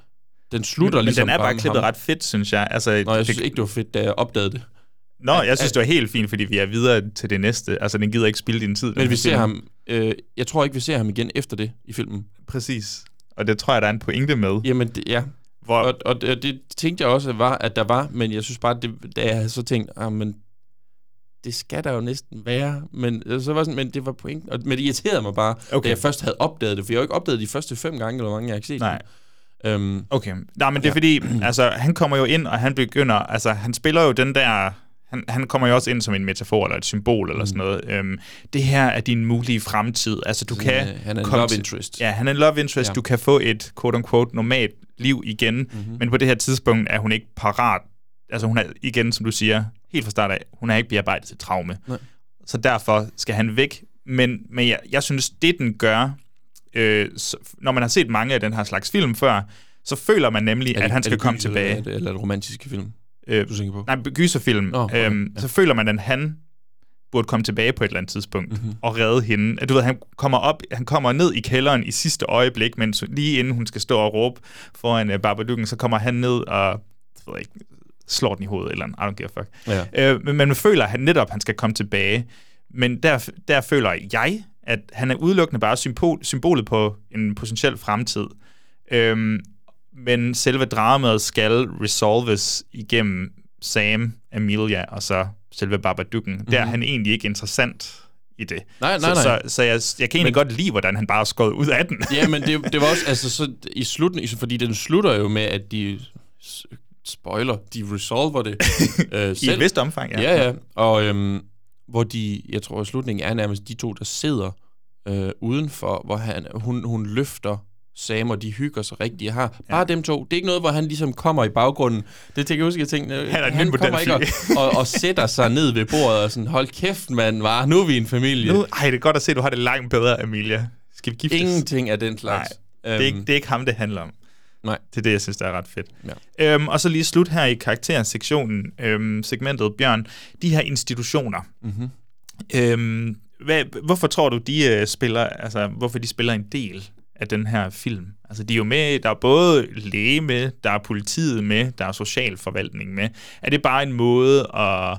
Den slutter men, ligesom Men den er bare klippet ham. ret fedt, synes jeg. Altså, Nå, jeg synes ikke, det var fedt, da jeg opdagede det. Nå, jeg synes, det var helt fint, fordi vi er videre til det næste. Altså, den gider ikke spille din tid. Men vi ser film. ham... Øh, jeg tror ikke, vi ser ham igen efter det i filmen. Præcis. Og det tror jeg, der er en pointe med. Jamen, det, ja. Hvor... Og, og det, det tænkte jeg også, var, at der var, men jeg synes bare, det, da jeg havde så tænkt, ah, men det skal der jo næsten være, men øh, så var sådan, men det var pointen, og, men det irriterede mig bare, okay. da jeg først havde opdaget det, for jeg har ikke opdaget de første fem gange, eller hvor mange jeg har set Nej. Øhm, okay, Nej, men det er ja. fordi, altså, han kommer jo ind, og han begynder, altså, han spiller jo den der, han, han kommer jo også ind som en metafor, eller et symbol, eller mm. sådan noget. Øhm, det her er din mulige fremtid, altså du så kan... Han er, han er en love interest. Ja, han er en love interest, ja. du kan få et, quote-unquote, normalt liv igen, mm-hmm. men på det her tidspunkt er hun ikke parat altså hun er igen, som du siger, helt fra start af, hun er ikke bearbejdet til traume. Nej. Så derfor skal han væk. Men, men jeg, jeg synes, det den gør, øh, så, når man har set mange af den her slags film før, så føler man nemlig, det, at han skal komme tilbage. Eller, eller et romantiske film, øh, du tænker på? Nej, gyserfilm. Oh, okay, øhm, ja. Så føler man, at han burde komme tilbage på et eller andet tidspunkt mm-hmm. og redde hende. Du ved, han kommer op, han kommer ned i kælderen i sidste øjeblik, men lige inden hun skal stå og råbe foran uh, Babadook, så kommer han ned og ved ikke, slår den i hovedet, eller I don't give a fuck. Ja. Øh, men man føler at han netop, at han skal komme tilbage. Men der, der føler jeg, at han er udelukkende bare symbol, symbolet på en potentiel fremtid. Øhm, men selve dramaet skal resolves igennem Sam, Amelia og så selve Babadooken. Mm-hmm. Der er mhm. han egentlig ikke interessant i det. Nej, nej, nej. Så, så, så jeg, jeg kan egentlig men, godt lide, hvordan han bare er skåret ud af den. ja, men det, det var også, altså så i slutningen, fordi den slutter jo med, at de spoiler, de resolver det (laughs) øh, selv. I et vist omfang, ja. Ja, ja. Og øhm, hvor de, jeg tror, slutningen er nærmest de to, der sidder øh, udenfor, hvor han, hun, hun løfter Sam og de hygger sig rigtigt. Har bare dem to. Det er ikke noget, hvor han ligesom kommer i baggrunden. Det tænker jeg huske, jeg tænkte, øh, Han er et han kommer ikke og, og, og, sætter sig ned ved bordet og sådan, hold kæft, mand, var nu er vi en familie. Nu, ej, det er godt at se, at du har det langt bedre, Amelia. Skal vi giftes? Ingenting af den slags. Nej, det er, ikke, det er ikke ham, det handler om. Nej. Det er det, jeg synes, der er ret fedt. Ja. Øhm, og så lige slut her i karaktersektionen, øhm, segmentet Bjørn. De her institutioner. Mhm. Øhm, hvad, hvorfor tror du, de øh, spiller, altså, hvorfor de spiller en del af den her film? Altså, de er jo med, der er både læge med, der er politiet med, der er socialforvaltning med. Er det bare en måde at,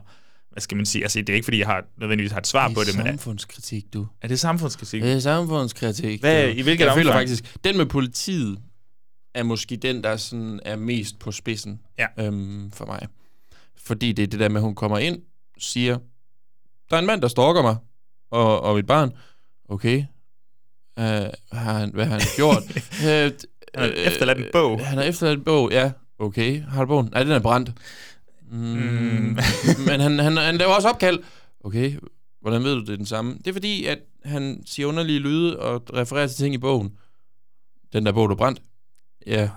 hvad skal man sige, altså det er ikke, fordi jeg har, nødvendigvis har et svar Det på det, men er, samfundskritik, du. er det samfundskritik? Det er samfundskritik. Hvad- i hvilket Jeg føler omfang? faktisk, den med politiet er måske den, der sådan er mest på spidsen Ja. øhm, for mig. Fordi det er det der med, at hun kommer ind, siger, der er en mand, der stalker mig, og, og mit barn. Okay. Uh, har han, hvad har han gjort? (laughs) uh, Han har efterladt en bog. Han har efterladt en bog, ja. Okay. Har du bogen? Nej, den er brændt. Mm. Mm. (laughs) Men han, han, han laver også opkald. Okay, hvordan ved du, det er den samme? Det er fordi, at han siger underlige lyde og refererer til ting i bogen. Den der bog, du brændt. Ja.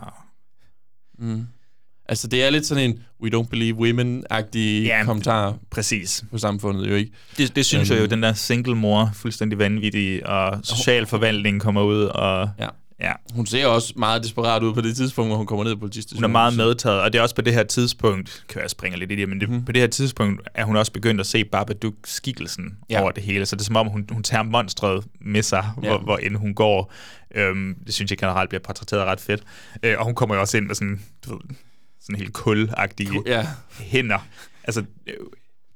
Mm. Altså, det er lidt sådan en we don't believe women-agtig Ja, kommentar Præcis. på samfundet, jo ikke? Det, det synes Øhm. jeg jo, den der single mor, fuldstændig vanvittig, og socialforvaltningen kommer ud, og Ja. Ja. Hun ser også meget desperat ud på det tidspunkt, hvor hun kommer ned på politistationen. Hun er meget medtaget, og det er også på det her tidspunkt, kan jeg springe lidt i det, men det, mm. på det her tidspunkt er hun også begyndt at se Babadook-skikkelsen. Ja. over det hele, så det er som om, hun, hun tager monstret med sig, Ja. ja. hvor, hvor end hun går. Øhm, det synes jeg generelt bliver portrætteret ret fedt. Øh, og hun kommer jo også ind med sådan, du ved, sådan helt kulagtige Ja. hænder. Altså,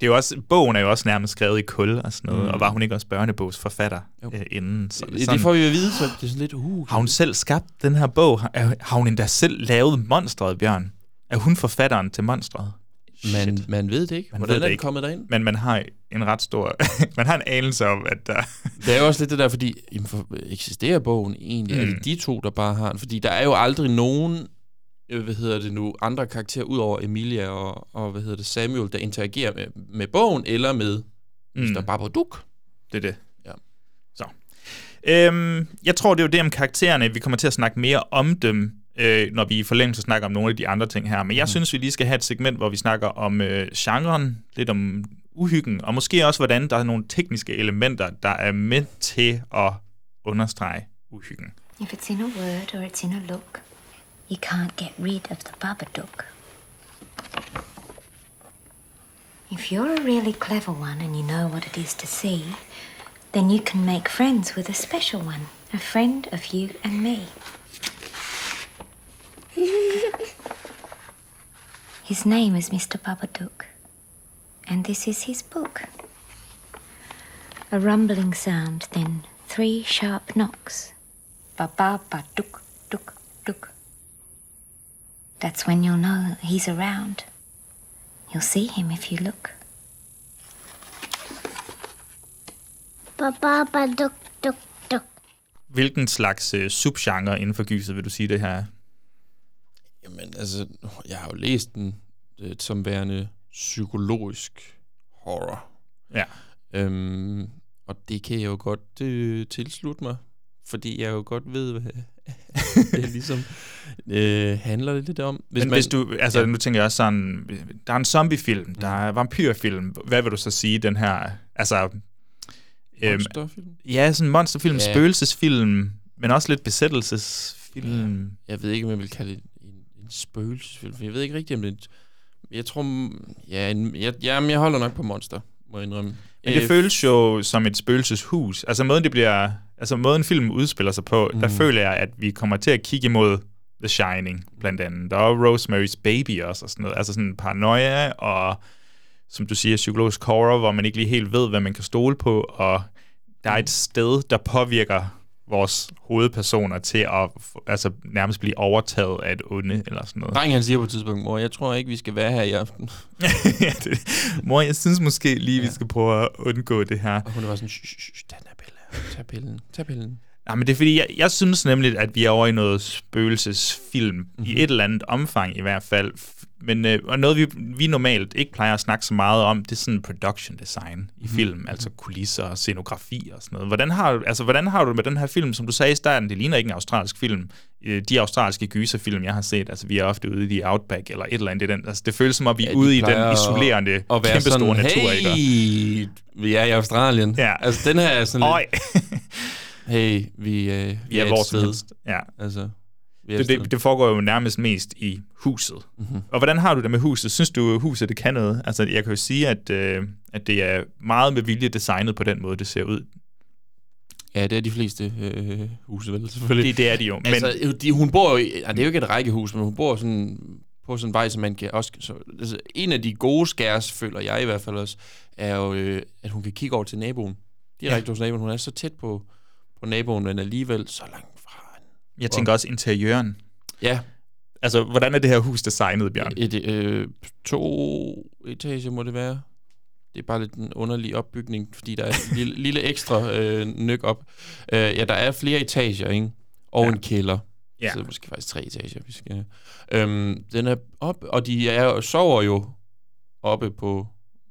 det er jo- det er også, bogen er jo også nærmest skrevet i kul og sådan noget, Mm. mm. og var hun ikke også børnebogsforfatter øh, inden? Så, Det, det får vi jo at vide, så det er sådan lidt... Uh, har hun selv skabt den her bog? Har, er- har hun endda selv lavet monstret, Bjørn? Er hun forfatteren til monstret? man, man ved det ikke. Man Hvordan ved er det den ikke. kommet derind? Men man har en ret stor... (laughs) man har en anelse om, at der... Det er jo også lidt det der, fordi jamen, for, eksisterer bogen egentlig? Mm. Er Mm. det de to, der bare har den? Fordi der er jo aldrig nogen, øh, hvad hedder det nu, andre karakterer, ud over Emilia og, og, hvad hedder det, Samuel, der interagerer med, med bogen eller med mm. Mr. Babadook. Det er det. Ja. Så. Øhm, jeg tror, det er jo det om karaktererne. Vi kommer til at snakke mere om dem, øh, når vi i forlængelse snakker om nogle af de andre ting her. Men jeg mm. synes, vi lige skal have et segment, hvor vi snakker om øh, genren, lidt om uhyggen, og måske også, hvordan der er nogle tekniske elementer, der er med til at understrege uhyggen. If it's in a word or it's in a look, you can't get rid of the Babadook. If you're a really clever one and you know what it is to see, then you can make friends with a special one, a friend of you and me. (laughs) His name is Mr. Babadook, and this is his book. A rumbling sound, then three sharp knocks. Ba ba ba. That's when you'll know he's around. You'll see him if you look. Ba ba duk duk duk. Hvilken slags øh, subgenre inden for gyset vil du sige det her? er? Jamen, altså, jeg har jo læst den øh, som værende psykologisk horror. Ja. Øhm, og det kan jeg jo godt øh, tilslutte mig, fordi jeg jo godt ved, hvad (laughs) det ligesom øh, handler lidt om. Hvis Men man, hvis du, altså ja. nu tænker jeg også sådan, der er en zombiefilm, der er vampyrfilm, hvad vil du så sige, den her, altså... Monsterfilm? ja, sådan en monsterfilm, Ja. ja. spøgelsesfilm, men også lidt besættelsesfilm. Jeg ved ikke, om jeg vil kalde det en, en spøgelsesfilm, for jeg ved ikke rigtigt, om det er et- Jeg tror, ja, en, jeg, jamen, jeg holder nok på Monster, må jeg indrømme. Men det Øh, føles jo som et spøgelseshus. Altså måden, det bliver, altså måden filmen udspiller sig på, mm. der Mm. føler jeg, at vi kommer til at kigge imod The Shining, blandt andet. Der er Rosemary's Baby også, og sådan noget. Altså sådan paranoia, og som du siger, psykologisk horror, hvor man ikke lige helt ved, hvad man kan stole på, og der er et sted, der påvirker vores hovedpersoner til at altså, nærmest blive overtaget af et onde, eller sådan noget. Drengen han siger på et tidspunkt, mor, jeg tror ikke, vi skal være her i aften. ja, det, mor, jeg synes måske lige, ja. vi skal prøve at undgå det her. Og hun er bare sådan, shh, shh, den pille, tag pillen, tag pillen. Nej, men det er fordi, jeg, jeg synes nemlig, at vi er over i noget spøgelsesfilm, mm-hmm. Mhm. i et eller andet omfang i hvert fald. Men øh, og noget, vi, vi normalt ikke plejer at snakke så meget om, det er sådan production design i Mhm. film, altså kulisser og scenografi og sådan noget. Hvordan har, altså, hvordan har du med den her film? Som du sagde i starten, det ligner ikke en australsk film. Øh, De australske gyserfilm, jeg har set, altså vi er ofte ude i The Outback eller et eller andet. Det, den, altså, det føles som om, vi er Ja, de ude i den isolerende, at være kæmpestore sådan, natur. Hey, vi er i Australien. Ja. Altså, den her er sådan lidt... hey, vi, øh, vi, Vi er er, som sted. Ja. Altså, Det, det, det foregår jo nærmest mest i huset. Mm-hmm. Og hvordan har du det med huset? Synes du, huset det kan noget? Altså, jeg kan jo sige, at, øh, at det er meget med vilje designet på den måde, det ser ud. Ja, det er de fleste øh, huse, vel, selvfølgelig. Det, det er de jo. Men, Altså, de, hun bor jo... i- Ja, det er jo ikke et rækkehus, men hun bor sådan på sådan en vej, som man kan også... Så, altså, en af de gode skærs, føler jeg i hvert fald også, er jo, øh, at hun kan kigge over til naboen. Direkte ja. hos naboen. Hun er så tæt på, på naboen, men alligevel så langt. Jeg tænker også interiøren. Ja, Altså, hvordan er det her hus designet, Bjørn? et, øh, to etager må det være. Det er bare lidt en underlig opbygning, fordi der er et lille, (laughs) lille ekstra øh, nyk op. Øh, ja, der er flere etager, ikke? Og Ja. en kælder. Ja. Så måske faktisk tre etager, vi skal... Øhm, den er op, og de er, sover jo oppe på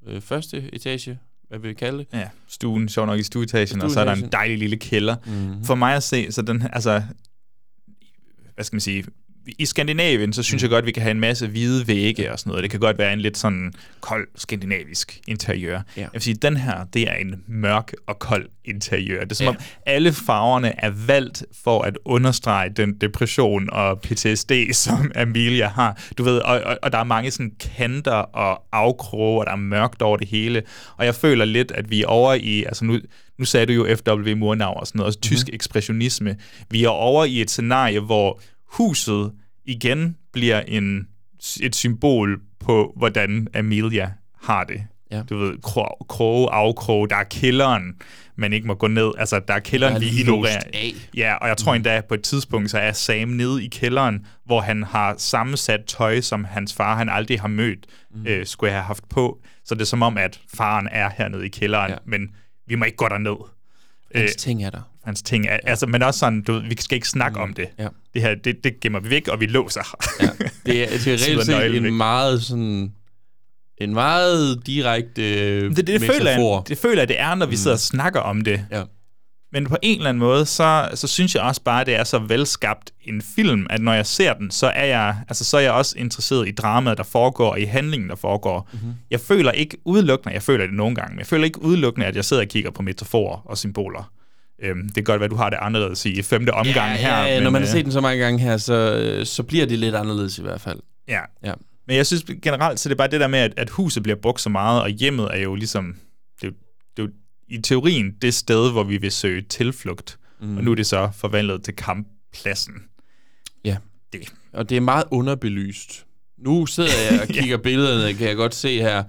øh, første etage, hvad vil vi kalde det? Ja, stuen, sjov nok i stueetagen, og så er der en Stueetagen. dejlig lille kælder. Mm-hmm. For mig at se, så den, altså, hvad skal man sige, i Skandinavien, så synes jeg godt, at vi kan have en masse hvide vægge og sådan noget. Det kan godt være en lidt sådan kold skandinavisk interiør. Ja. Jeg vil sige, den her, det er en mørk og kold interiør. Det er som Ja. om alle farverne er valgt for at understrege den depression og PTSD, (laughs) som Amelia har. Du ved, og, og, og der er mange sådan kanter og afkroge, og der er mørkt over det hele. Og jeg føler lidt, at vi er over i, altså nu, nu sagde du jo F.W. Murnau og sådan noget, også tysk ekspressionisme. Vi er over i et scenarie, hvor huset igen bliver en, et symbol på, hvordan Amelia har det. Ja. Du ved, krog, kroge, afkroge, der er kælderen, man ikke må gå ned. Altså, der er kælderen, Der er vi ignorerer. af. Ja, og jeg tror endda på et tidspunkt, så er Sam nede i kælderen, hvor han har sammensat tøj, som hans far, han aldrig har mødt, mm. øh, skulle have haft på. Så det er som om, at faren er hernede i kælderen. Ja. men vi må ikke gå derned. Hans Øh, ting er der. hans ting er, ja. altså, men også sådan, du vi skal ikke snakke mm. om det. Ja. Det her, det, det gemmer vi væk, og vi låser. Ja. (laughs) Det er, det er reelt set væk. en meget sådan... En meget direkte øh, det, det, det, føler jeg, det føler jeg, det er, når vi sidder og snakker om det. Ja. Men på en eller anden måde, så, så synes jeg også bare, at det er så velskabt en film, at når jeg ser den, så er jeg, altså, så er jeg også interesseret i dramaet, der foregår, og i handlingen, der foregår. Mhm. Mm-hmm. Jeg føler ikke udelukkende, jeg føler det nogle gange, men jeg føler ikke udelukkende, at jeg sidder og kigger på metaforer og symboler. Øhm, det kan godt være, at du har det anderledes i femte omgang ja, her. Ja, ja, men, når man har øh, set den så mange gange her, så, øh, så bliver det lidt anderledes i hvert fald. Ja. Ja. Men jeg synes generelt, så det er bare det der med, at, at huset bliver brugt så meget, og hjemmet er jo ligesom, det, det i teorien det sted, hvor vi vil søge tilflugt. Mm. Og nu er det så forvandlet til kamppladsen. Ja. Det. Og det er meget underbelyst. Nu sidder jeg og (laughs) kigger billederne, kan jeg godt se her.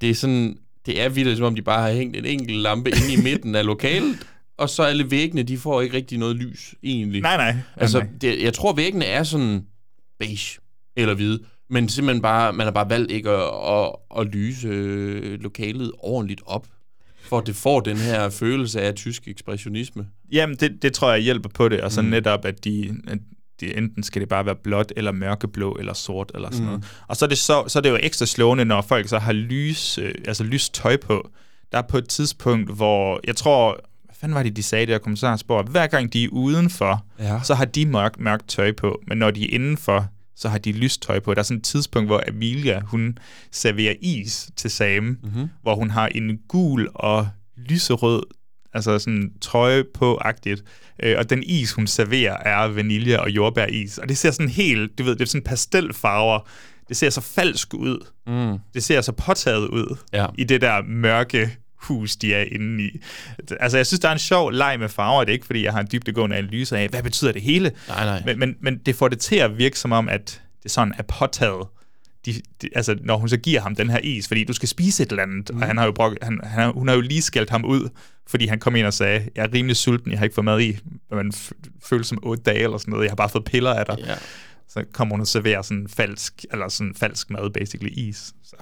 Det er sådan, det er vildt, som om de bare har hængt en enkelt lampe inde i midten af lokalet, og så alle væggene, de får ikke rigtig noget lys, egentlig. Nej, nej. Altså, nej. det, jeg tror, væggene er sådan beige eller hvide, men simpelthen bare, man har bare valgt ikke at, at, at lyse øh, lokalet ordentligt op, for at det får den her følelse af tysk ekspressionisme. Jamen, det, det tror jeg hjælper på det, og så mm. netop, at de, at de, enten skal det bare være blåt, eller mørkeblå, eller sort, eller sådan mm. noget. Og så er, det så, så er det jo ekstra slående, når folk så har lys, øh, altså lyst tøj på. Der er på et tidspunkt, hvor jeg tror, hvad fanden var det, de sagde der, kommissarspor, hver gang de er udenfor, Ja. så har de mørkt, mørkt tøj på, men når de er indenfor, så har de lyst tøj på. Der er sådan et tidspunkt, hvor Amelia, hun serverer is til Sam, mm-hmm. hvor hun har en gul og lyserød altså sådan trøje på-agtigt. Øh, og den is, hun serverer, er vanilje og jordbæris. Og det ser sådan helt, du ved, det er sådan pastelfarver. Det ser så falsk ud. Mm. Det ser så påtaget ud Ja. i det der mørke hus, de er inde i. Altså, jeg synes, der er en sjov leg med farver. Det er ikke, fordi jeg har en dybdegående analyse af, hvad betyder det hele? Nej, nej. Men, men, men det får det til at virke som om, at det sådan er påtaget. De, de, altså, når hun så giver ham den her is, fordi du skal spise et eller andet, mm. og han har jo brok, han, han, hun har jo lige skældt ham ud, fordi han kom ind og sagde, jeg er rimelig sulten, jeg har ikke fået mad i, man f- føler som otte dage eller sådan noget, jeg har bare fået piller af dig. Ja. Så kommer hun og serverer sådan falsk, eller sådan falsk mad, basically is. Så.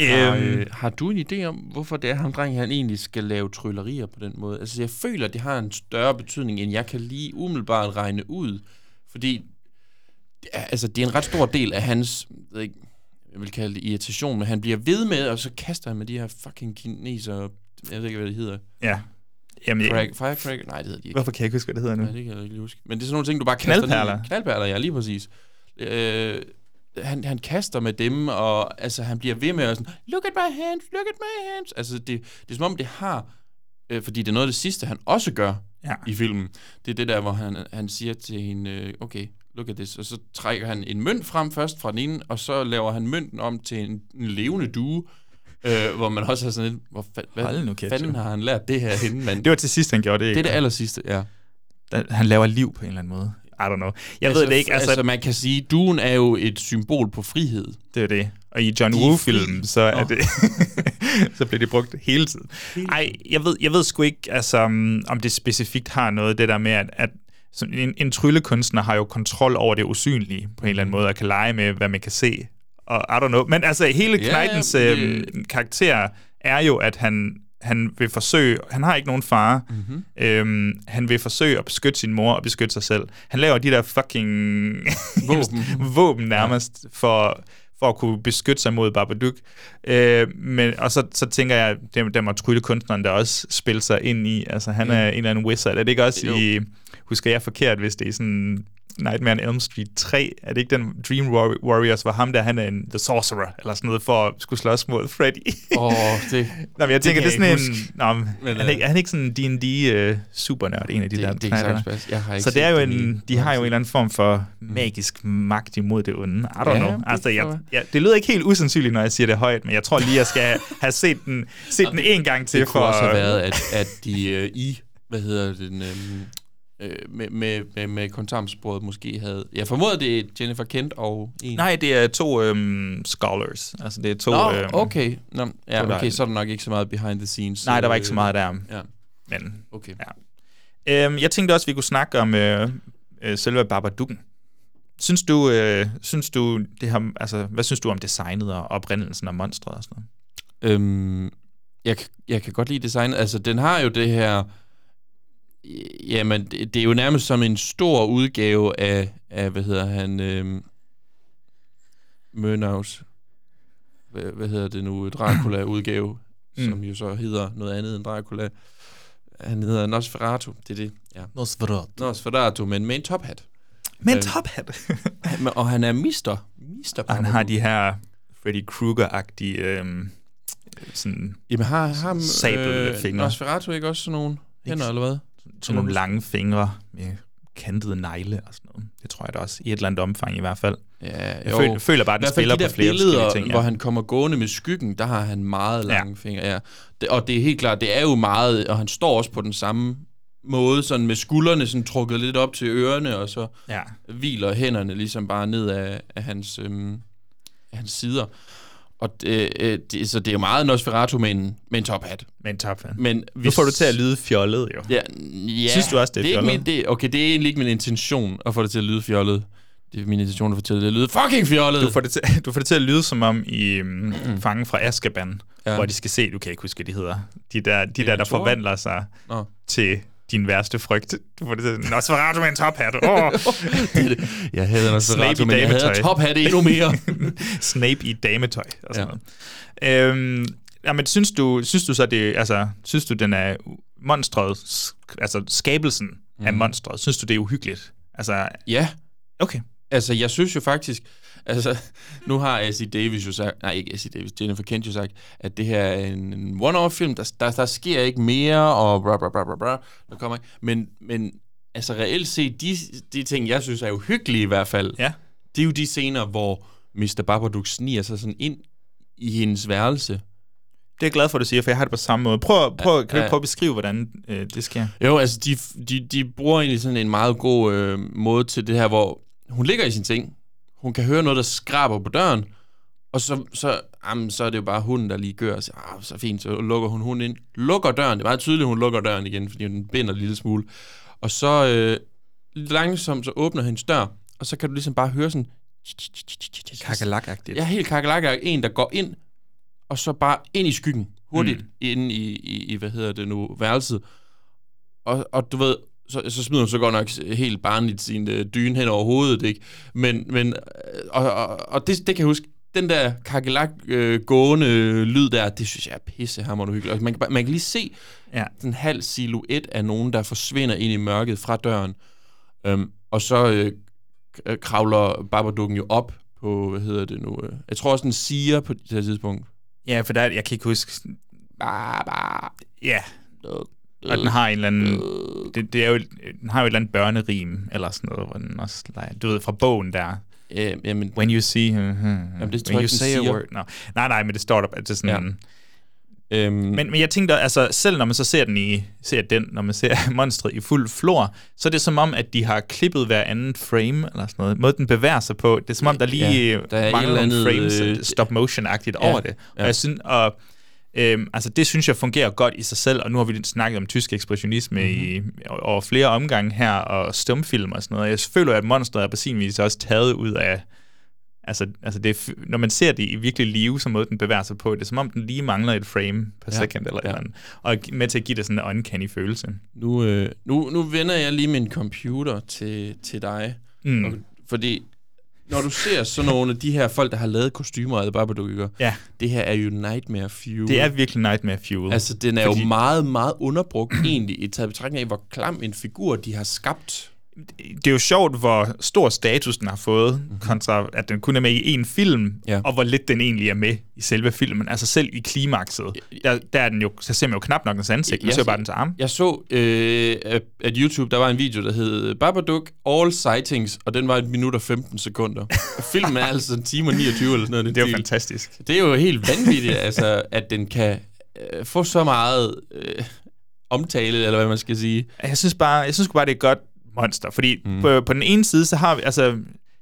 Har, Øhm, øh, har du en idé om, hvorfor det er ham dreng, han egentlig skal lave tryllerier på den måde? Altså, jeg føler, at det har en større betydning, end jeg kan lige umiddelbart regne ud. Fordi altså, det er en ret stor del af hans, jeg, ved ikke, jeg vil kalde det irritation, men han bliver ved med, og så kaster han med de her fucking kineser, jeg ved ikke, hvad det hedder. Ja. Jamen, Crack, firecracker? Nej, det hedder de ikke. Hvorfor kan jeg ikke huske, hvad det hedder nu? Nej, det kan jeg ikke huske. Men det er sådan nogle ting, du bare kaster Knaldperler. ned. Knaldperler, ja, lige præcis. Øh, han, han kaster med dem, og altså, han bliver ved med at sådan, look at my hands, look at my hands. Altså, det, det er som om, det har, øh, fordi det er noget af det sidste, han også gør Ja. i filmen. Det er det der, hvor han, han siger til hende, øh, okay, look at this, og så trækker han en mønt frem først fra den ene, og så laver han mønten om til en, en levende due, øh, hvor man også har sådan lidt, hvor fa- hvad nu kæft, fanden jo. har han lært det her henne, mand? Det var til sidst, han gjorde det, Det ikke? er det aller sidste, ja. Han laver liv på en eller anden måde. I don't know. Jeg ved det ikke. Altså, altså, man kan sige, duen er jo et symbol på frihed. Det er det. Og i John Woo-filmen, fri. så er Nå. det... (laughs) så bliver det brugt hele tiden. Ej, jeg ved, jeg ved sgu ikke, altså, om det specifikt har noget, det der med, at, at en, en tryllekunstner har jo kontrol over det usynlige på en eller anden måde, og kan lege med, hvad man kan se. Og I don't know. Men altså, hele ja, Kneitens det- øhm, karakter er jo, at han, han vil forsøge... Han har ikke nogen far. Mhm. Øhm, han vil forsøge at beskytte sin mor og beskytte sig selv. Han laver de der fucking... (laughs) Våben. våben nærmest for, for at kunne beskytte sig mod Babadook. Øh, men, og så, så tænker jeg, dem, dem må tryllekunstneren der også spille sig ind i. Altså, han Ja. er en eller anden wizard. Er det ikke også Jo. i... Husker jeg forkert, hvis det er sådan Nightmare on Elm Street 3? Er det ikke den Dream Warri- Warriors, hvor ham der, han er en The Sorcerer, eller sådan noget, for at skulle slås mod Freddy? Åh, oh, det... (laughs) Nå, men jeg tænker, det, kan er sådan en... Nå, men, Men, er, han øh, ikke, er han ikke sådan en D&D uh, supernørd, en af de Det- der det passe. Jeg har ikke Så det er jo en, de har jo en eller anden form for magisk magt imod det onde. I don't Ja, know. det Altså, jeg, jeg, det lyder ikke helt usandsynligt, når jeg siger det højt, men jeg tror lige, jeg skal have set den, (laughs) set den en gang til. Det kunne for, også have været, at, at de øh, i, hvad hedder den, øhm, øh, med, med, med, med kontamsporet måske havde... Jeg formoder, det er Jennifer Kent og en... Nej, det er to øhm, scholars. Altså, det er to... Nå, øhm, okay. Nå, ja, der- okay, så er der nok ikke så meget behind the scenes. Nej, der var øh, ikke så meget der. Ja, Men, okay. ja. Øhm, jeg tænkte også, at vi kunne snakke om øh, øh, selve Babadooken. Synes du, øh, synes du det har, altså, hvad synes du om designet og oprindelsen af monstret og sådan noget? Øhm, jeg, jeg kan godt lide designet. Altså, den har jo det her... Jamen, det, det er jo nærmest som en stor udgave af, af hvad hedder han... Øhm, Mørnaus. Hvad, hvad hedder det nu? Dracula-udgave, Mm. som jo så hedder noget andet end Dracula. Han hedder Nosferatu, det er det. Ja. Nosferatu. Nosferatu, men med en tophat. Med en Øhm, tophat? og han er mister. Mister han har de her Freddy Krueger-agtige øhm, sådan Jamen har ham... sabelfingre. Nosferatu ikke også sådan nogle hænder, eller hvad? Sådan nogle lange fingre med kantede negle og sådan noget. Det tror jeg da også, i et eller andet omfang i hvert fald. Ja, jeg føler, føler bare, at den spiller de på flere billeder, ting. Ja. hvor han kommer gående med skyggen, der har han meget lange ja. fingre. Ja. Det, og det er helt klart, det er jo meget, og han står også på den samme måde, sådan med skuldrene sådan trukket lidt op til ørerne, og så Ja. hviler hænderne ligesom bare ned af, af hans, øhm, af hans sider. Og det, øh, det, så det er jo meget Nosferatu med en, med en tophat. Med en tophat. Men Nu får du til at lyde fjollet, jo. Ja, ja Synes du også, det er det er ikke fjollet? min, det, Okay, det er egentlig ikke min intention at få det til at lyde fjollet. Det er min intention at få det til at lyde fucking fjollet. Du får, det til, (laughs) du får det til at lyde som om i um, Fangen fra Azkaban, ja. Hvor de skal se, du kan ikke huske, hvad de hedder. De der, de der, der forvandler sig Nå. til din værste frygt. Du får det til, Nå, så var du med en tophat. Oh. (laughs) Jeg havde Nosferatu, men jeg havde tophat endnu mere. (laughs) Snape i dametøj og sådan ja. noget. Øhm, jamen, synes du, synes du så, det, altså, synes du, den er monstret, altså skabelsen mm. af monstret, synes du, det er uhyggeligt? Altså, ja. Okay. Altså, jeg synes jo faktisk... Altså, nu har A.C. Davis jo sagt... Nej, ikke A.C. Davis. Jennifer Kent jo sagt, at det her er en, en one-off-film. Der, der, der sker ikke mere, og bra, bra, bra, bra, bra. Der kommer ikke... Men, men altså, reelt set, de, de ting, jeg synes er uhyggelige i hvert fald, ja. det er jo de scener, hvor Mr. Babadook sniger sig sådan ind i hendes værelse. Det er jeg glad for, at du siger, for jeg har det på samme måde. Prøv, prøv, kan du prøve at beskrive, hvordan øh, det sker? Jo, altså, de, de, de bruger egentlig sådan en meget god øh, måde til det her, hvor hun ligger i sin ting. Hun kan høre noget, der skraber på døren, og så, så, jamen, så er det jo bare hunden, der lige gør, og siger, ah, så fint, så lukker hun hunden ind. Lukker døren, det er meget tydeligt, hun lukker døren igen, fordi den binder en lille smule. Og så øh, langsomt, så åbner hendes dør, og så kan du ligesom bare høre sådan... Kakerlak-agtigt. Ja, helt kakelak en, der går ind, og så bare ind i skyggen, hurtigt, mm. inde i, i, i, hvad hedder det nu, værelset. Og, og du ved, så, så smider hun så godt nok helt barnligt sin øh, dyne hen over hovedet, ikke? Men, men øh, og, og, og det, det kan jeg huske, den der kakelak øh, gående lyd der, det synes jeg er pissehammerende hyggeligt. Og Man kan, bare- man kan lige se Ja. den halv silhuet af nogen, der forsvinder ind i mørket fra døren. Øhm, og så øh, øh, kravler Babadook jo op på, hvad hedder det nu? Øh, jeg tror også, den siger på det her tidspunkt. Ja, for der, jeg kan ikke huske... Baba. Ja. Og den har en eller anden... Det, det er jo, den har jo et eller andet børnerim, eller sådan noget, hvor den også leger, du ved, fra bogen der. Øh, jamen, When you see... Uh, uh, Jamen, det tror when jeg ikke, say a word. No. Nej, nej, men det står der, det er sådan... Ja. Øhm, Men, men jeg tænkte, altså selv når man så ser den i, ser den, når man ser (laughs) monstret i fuld flor, så er det som om, at de har klippet hver anden frame, eller sådan noget. Måde den bevæger sig på, det er som om, der lige Ja, ja, der er mangler andet, frames, øh, øh, stop motion-agtigt ja, over det. Og ja. jeg synes, og Øhm, altså det synes jeg fungerer godt i sig selv, og nu har vi snakket om tysk ekspressionisme Mhm. mm-hmm. i, over flere omgange her, og stumfilm og sådan noget. Jeg føler, at monstret er på sin vis også taget ud af, altså, altså det, når man ser det i virkelig live, som måde den bevæger sig på, det er som om den lige mangler et frame per Ja, second eller ja. eller andet, og med til at give det sådan en uncanny følelse. Nu, øh, nu, nu vender jeg lige min computer til, til dig. Mm. Og, fordi når du ser sådan nogle af de her folk, der har lavet kostymer af Babadook, ikke? Ja. det her er jo Nightmare Fuel. Det er virkelig Nightmare Fuel. Altså, den er Fordi- jo meget, meget underbrugt (clears throat) egentlig, i taget betragtning af, hvor klam en figur de har skabt. Det er jo sjovt, hvor stor status den har fået, mm-hmm. kontra at den kun er med i en film, Mhm. Ja. og hvor lidt den egentlig er med i selve filmen. Altså selv i klimakset, der, der er den jo, så ser man jo knap nok dens ansigt, man ser bare dens arm. Jeg så, øh, at- YouTube, der var en video, der hed Babadook All Sightings, og den var et minut og 15 sekunder. Filmen er (laughs) altså en time og 29 eller sådan noget. Det er jo fantastisk. Det er jo helt vanvittigt, altså, at den kan øh, få så meget øh, omtale, eller hvad man skal sige. Jeg synes bare, jeg synes bare, det er godt monster, fordi mm. på, på den ene side, så har vi, altså,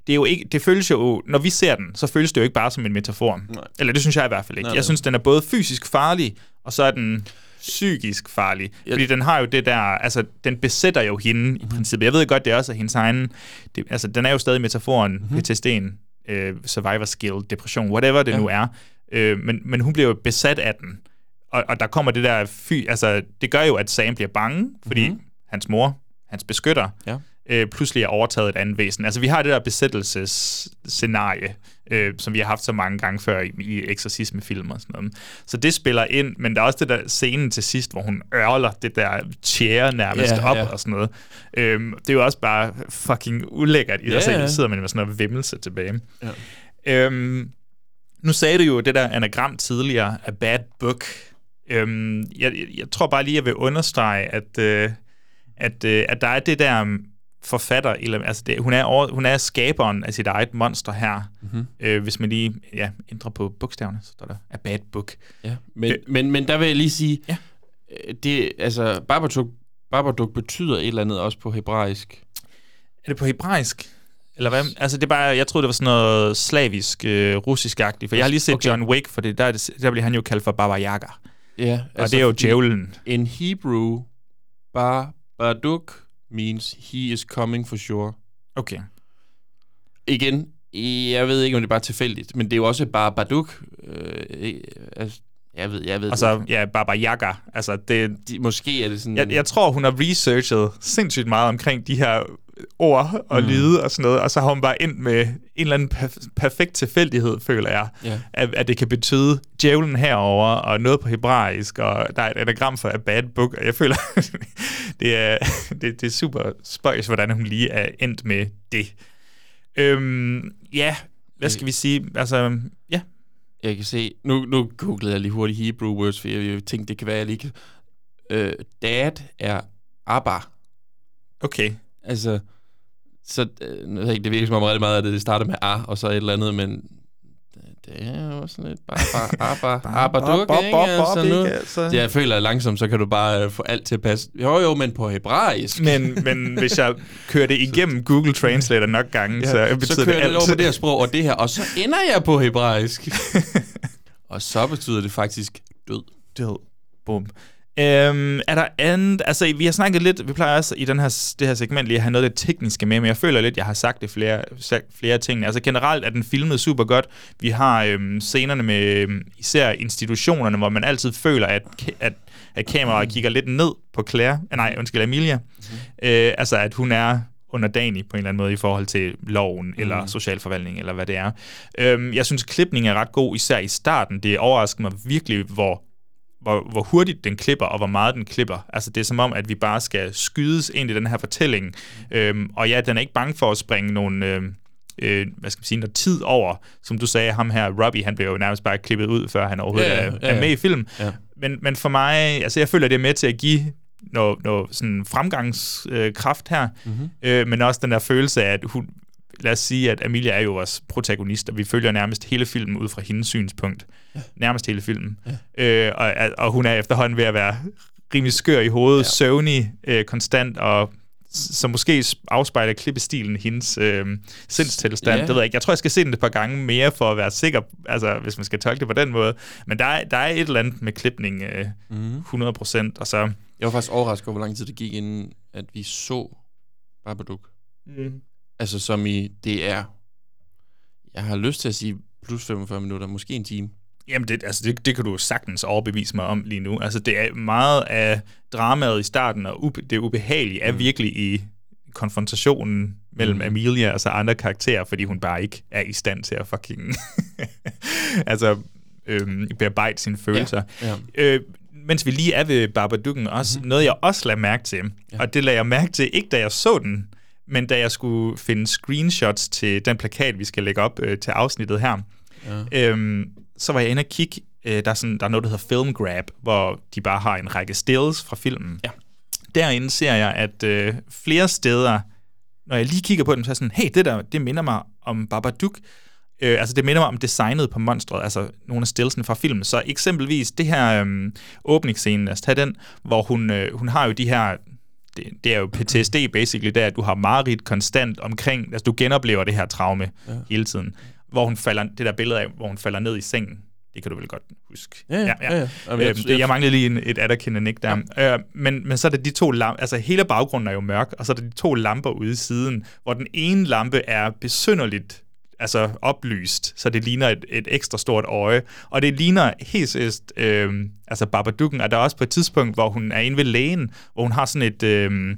det er jo ikke, det føles jo, når vi ser den, så føles det jo ikke bare som en metafor. Nej. Eller det synes jeg i hvert fald ikke. Nej, jeg synes, den er både fysisk farlig, og så er den psykisk farlig. Ja. Fordi den har jo det der, altså, den besætter jo hende Mhm. i princippet. Jeg ved godt, det er også hendes egen, det, altså, den er jo stadig metaforen, Mhm. mm-hmm. PTSD'en, øh, survivor skill, depression, whatever det Ja. ja. nu er. Øh, men, men hun bliver jo besat af den. Og, og der kommer det der fy, altså, det gør jo, at Sam bliver bange, fordi mm-hmm. hans mor, hans beskytter, Ja. øh, pludselig er overtaget et andet væsen. Altså, vi har det der besættelsesscenarie, øh, som vi har haft så mange gange før i, i eksorcismefilm og sådan noget. Så det spiller ind, men der er også det der scene til sidst, hvor hun ørler det der chair nærmest Ja, op ja. og sådan noget. Øhm, det er jo også bare fucking ulækkert i Ja, sig selv. ja. Så sidder man med sådan noget vimmelse tilbage. Ja. Øhm, nu sagde du jo det der anagram tidligere, a bad book. Øhm, jeg, jeg, jeg tror bare lige, jeg vil understrege, at, øh, at, øh, at der er det der um, forfatter, eller, altså det, hun, er over, hun er skaberen af sit eget monster her. Mhm. Øh, hvis man lige ja, ændrer på bogstaverne, så står der a bad book. Ja, men, Øh. men, men der vil jeg lige sige, Ja. øh, det, altså, Babadook, Babadook betyder et eller andet også på hebraisk. Er det på hebraisk? Eller hvad? Altså, det er bare, jeg troede, det var sådan noget slavisk, øh, russisk-agtigt, for jeg har lige set Okay. John Wick, for det, der, er det, der bliver han jo kaldt for Baba Yaga. Ja, Og det er jo djævlen. In Hebrew, Babadook means he is coming for sure. Okay. Igen, jeg ved ikke, om det er bare tilfældigt, men det er jo også Babadook. Øh, ikke- altså, jeg ved, jeg ved Og det ja, Baba Yaga. Altså, det, De, måske er det sådan... jeg, jeg tror, hun har researchet sindssygt meget omkring de her ord og Mm. lyde og sådan noget, og så har hun bare ind med en eller anden perf- perfekt tilfældighed, føler jeg, Ja. at, at det kan betyde djævlen herover og noget på hebraisk, og der er et anagram for a bad book, og jeg føler, (laughs) det, er, (laughs) det, det er super spøjs, hvordan hun lige er endt med det. Øhm, ja, hvad skal vi sige? Altså, ja, Jeg kan se... Nu, nu googlede jeg lige hurtigt Hebrew words, for jeg, jeg tænkte, det kan være, jeg lige kan... Øh, dad er Abba. okay. Altså, så øh, det virker som om rigtig meget, at det starter med A, og så et eller andet, men det, er jo sådan lidt bare, bare, Abba, Abba, Bob, du bob, ikke? bob, Altså, nu, ikke? Altså. det, jeg føler, at langsomt, så kan du bare øh, få alt til at passe. Jo, jo, men på hebraisk. Men, men hvis jeg kører det (laughs) igennem Google Translator nok gange, ja, så betyder så kører det det alt. over på det her sprog, og det her, og så ender jeg på hebraisk. (laughs) og så betyder det faktisk død. Død. Bum. Øhm, er der andet? Altså, vi har snakket lidt, vi plejer også i den her, det her segment lige at have noget af det tekniske med, men jeg føler lidt, jeg har sagt det flere, sagt flere ting. Altså generelt er den filmet super godt. Vi har øhm, scenerne med øhm, især institutionerne, hvor man altid føler, at, at, at kameraet kigger lidt ned på Claire, eh, nej, undskyld, Amelia. Mm-hmm. Øh, altså, at hun er underdanig på en eller anden måde i forhold til loven mm. eller socialforvaltning, eller hvad det er. Øhm, jeg synes, klipningen er ret god, især i starten. Det overrasker mig virkelig, hvor hvor, hvor hurtigt den klipper, og hvor meget den klipper. Altså, det er som om, at vi bare skal skydes ind i den her fortælling. Øhm, og ja, den er ikke bange for at springe nogle... Øh, øh, hvad skal man sige, noget tid over. Som du sagde, ham her, Robbie, han blev jo nærmest bare klippet ud, før han overhovedet ja, ja, ja, ja. er med i film. Ja. Men, men for mig, altså jeg føler, det er med til at give noget, noget sådan fremgangskraft her, mm-hmm. øh, men også den der følelse af, at hun, lad os sige, at Amelia er jo vores protagonist, og vi følger nærmest hele filmen ud fra hendes synspunkt. Ja. Nærmest hele filmen. Ja. Øh, og, og hun er efterhånden ved at være rimelig skør i hovedet, ja. søvnig øh, konstant, og som måske afspejler klippestilen hendes øh, sindstilstand. Yeah. Det ved jeg ikke. Jeg tror, jeg skal se den et par gange mere for at være sikker, altså hvis man skal tolke det på den måde. Men der er, der er et eller andet med klipning øh, mm. 100%. Og så... Jeg var faktisk overrasket over, hvor lang tid det gik, inden at vi så Babadook. Mm. Altså som i, det er, jeg har lyst til at sige plus 45 minutter, måske en time. Jamen, det, altså det, det kan du sagtens overbevise mig om lige nu. Altså, det er meget af dramaet i starten, og ube, det ubehagelige er mm. virkelig i konfrontationen mellem mm. Amelia og så andre karakterer, fordi hun bare ikke er i stand til at fucking (laughs) altså, øhm, bearbejde sine følelser. Ja, ja. Øh, mens vi lige er ved Babadukken, også mm-hmm. noget jeg også lader mærke til, ja. og det lader jeg mærke til, ikke da jeg så den, men da jeg skulle finde screenshots til den plakat, vi skal lægge op øh, til afsnittet her, ja. øhm, så var jeg inde og kigge. Øh, der, er sådan, der er noget, der hedder Film Grab, hvor de bare har en række stills fra filmen. Ja. Derinde ser jeg, at øh, flere steder, når jeg lige kigger på dem, så er sådan, hey, det der, det minder mig om Babadook. Øh, altså det minder mig om designet på monstret, altså nogle af stillsene fra filmen. Så eksempelvis det her øh, åbningsscene, lad os tage den, hvor hun, øh, hun har jo de her det, det er jo PTSD basically, der at du har mareridt konstant omkring, altså du genoplever det her traume ja. hele tiden hvor hun falder, det der billede af, hvor hun falder ned i sengen, det kan du vel godt huske. Ja, ja. ja, ja. Jamen, jeg, øhm, jeg manglede lige en, et anerkendende nik der. Ja. Øh, men, men så er det de to lamper, altså hele baggrunden er jo mørk, og så er der de to lamper ude i siden, hvor den ene lampe er besynderligt altså oplyst, så det ligner et, et ekstra stort øje. Og det ligner helt seriøst, øh, altså Babadukken er der også på et tidspunkt, hvor hun er inde ved lægen, hvor hun har sådan et, øh,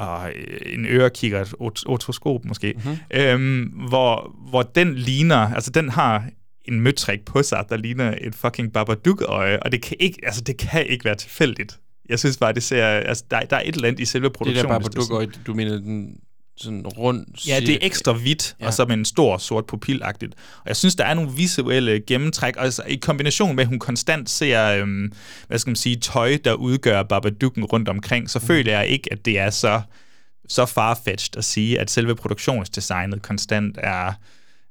øh, en ørekigger, et otoskop måske, mm-hmm. øh, hvor, hvor den ligner, altså den har en møtrik på sig, der ligner et fucking Babadook-øje, og det kan ikke, altså det kan ikke være tilfældigt. Jeg synes bare, det ser, altså der, der er et eller andet i selve produktionen. Det der Babadook-øje, du mener den sådan rund... Ja, det er ekstra hvidt, ja. og så med en stor sort pupilagtigt. Og jeg synes, der er nogle visuelle gennemtræk, altså i kombination med, at hun konstant ser, øhm, hvad skal man sige, tøj, der udgør Babadukken rundt omkring, så mm. føler jeg ikke, at det er så, så farfetched at sige, at selve produktionsdesignet konstant er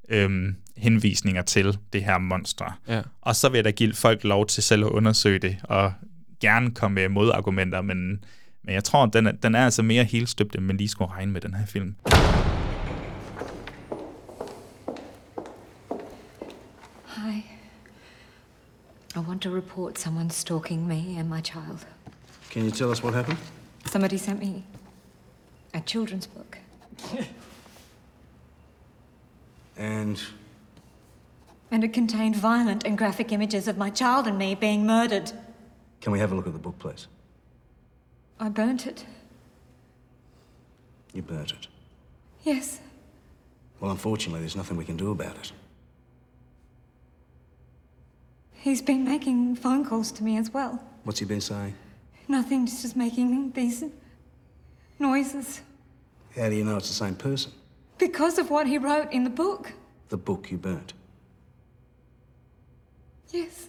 øhm, henvisninger til det her monster. Ja. Og så vil jeg da give folk lov til selv at undersøge det, og gerne komme med modargumenter, men men jeg tror, den er, den er altså mere helstøbt, end man lige skulle regne med den her film. Hi. I want to report someone stalking me and my child. Can you tell us what happened? Somebody sent me a children's book. and? And it contained violent and graphic images of my child and me being murdered. Can we have a look at the book, please? I burnt it. You burnt it? Yes. Well, unfortunately, there's nothing we can do about it. He's been making phone calls to me as well. What's he been saying? Nothing, just making these noises. How do you know it's the same person? Because of what he wrote in the book. The book you burnt? Yes.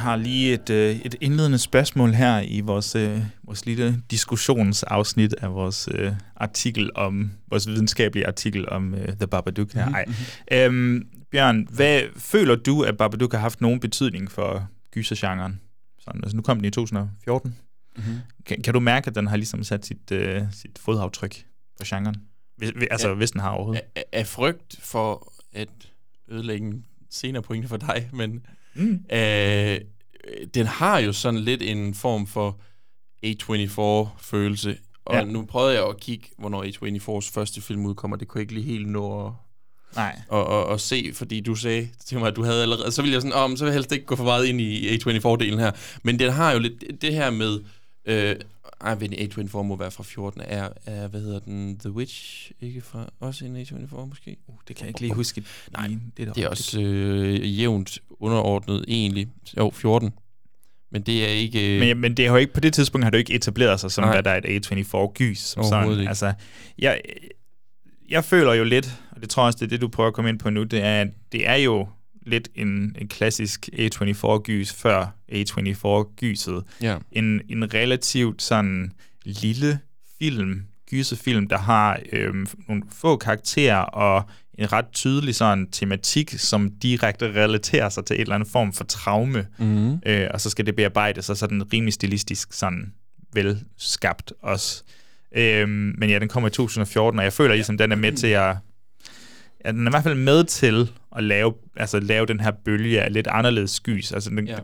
Har lige et, øh, et indledende spørgsmål her i vores, øh, vores lille diskussionsafsnit af vores øh, artikel om, vores videnskabelige artikel om øh, The Babadook her. Mm-hmm. Ej. Øhm, Bjørn, hvad føler du, at Babadook har haft nogen betydning for gysergenren? Sådan, altså nu kom den i 2014. Mm-hmm. Kan, kan du mærke, at den har ligesom sat sit, øh, sit fodaftryk på genren? Hvis, altså, ja, hvis den har overhovedet. Af, af frygt for, at ødelægge en senere pointe for dig, men Mm. øh, den har jo sådan lidt en form for A24-følelse. Og Ja. nu prøvede jeg at kigge, hvornår A24's første film udkommer. Det kunne jeg ikke lige helt nå at, Nej. at, at, at se, fordi du sagde til mig, at du havde allerede... Så ville jeg sådan, om, så vil jeg helst ikke gå for meget ind i A24-delen her. Men den har jo lidt det her med... Øh, ej, men A24 må være fra 14. Er, er, hvad hedder den? The Witch ikke fra... Også en A24 måske? Uh, det kan jeg ikke lige huske. Nej, det er, det er også øh, jævnt underordnet egentlig. Jo, 14. Men det er ikke... Øh, Men, men det har jo ikke, på det tidspunkt har det jo ikke etableret sig som, Nej. hvad der er et A24-gys. Som Overhovedet sådan. ikke. Altså, jeg, jeg føler jo lidt, og det tror jeg også, det er det, du prøver at komme ind på nu, det er, at det er jo lidt en, en klassisk A24-gys før A24-gyset. Ja. En, en relativt sådan lille film, gyserfilm, der har øhm, nogle få karakterer og en ret tydelig sådan tematik, som direkte relaterer sig til et eller andet form for traume. Mhm. Øh, og så skal det bearbejdes, og så den rimelig stilistisk sådan velskabt også. Øhm, men ja, den kommer i 2014, og jeg føler ligesom, den er med til at... Ja, den er i hvert fald med til at lave, altså, lave den her bølge af lidt anderledes skys. Altså, den, Ja.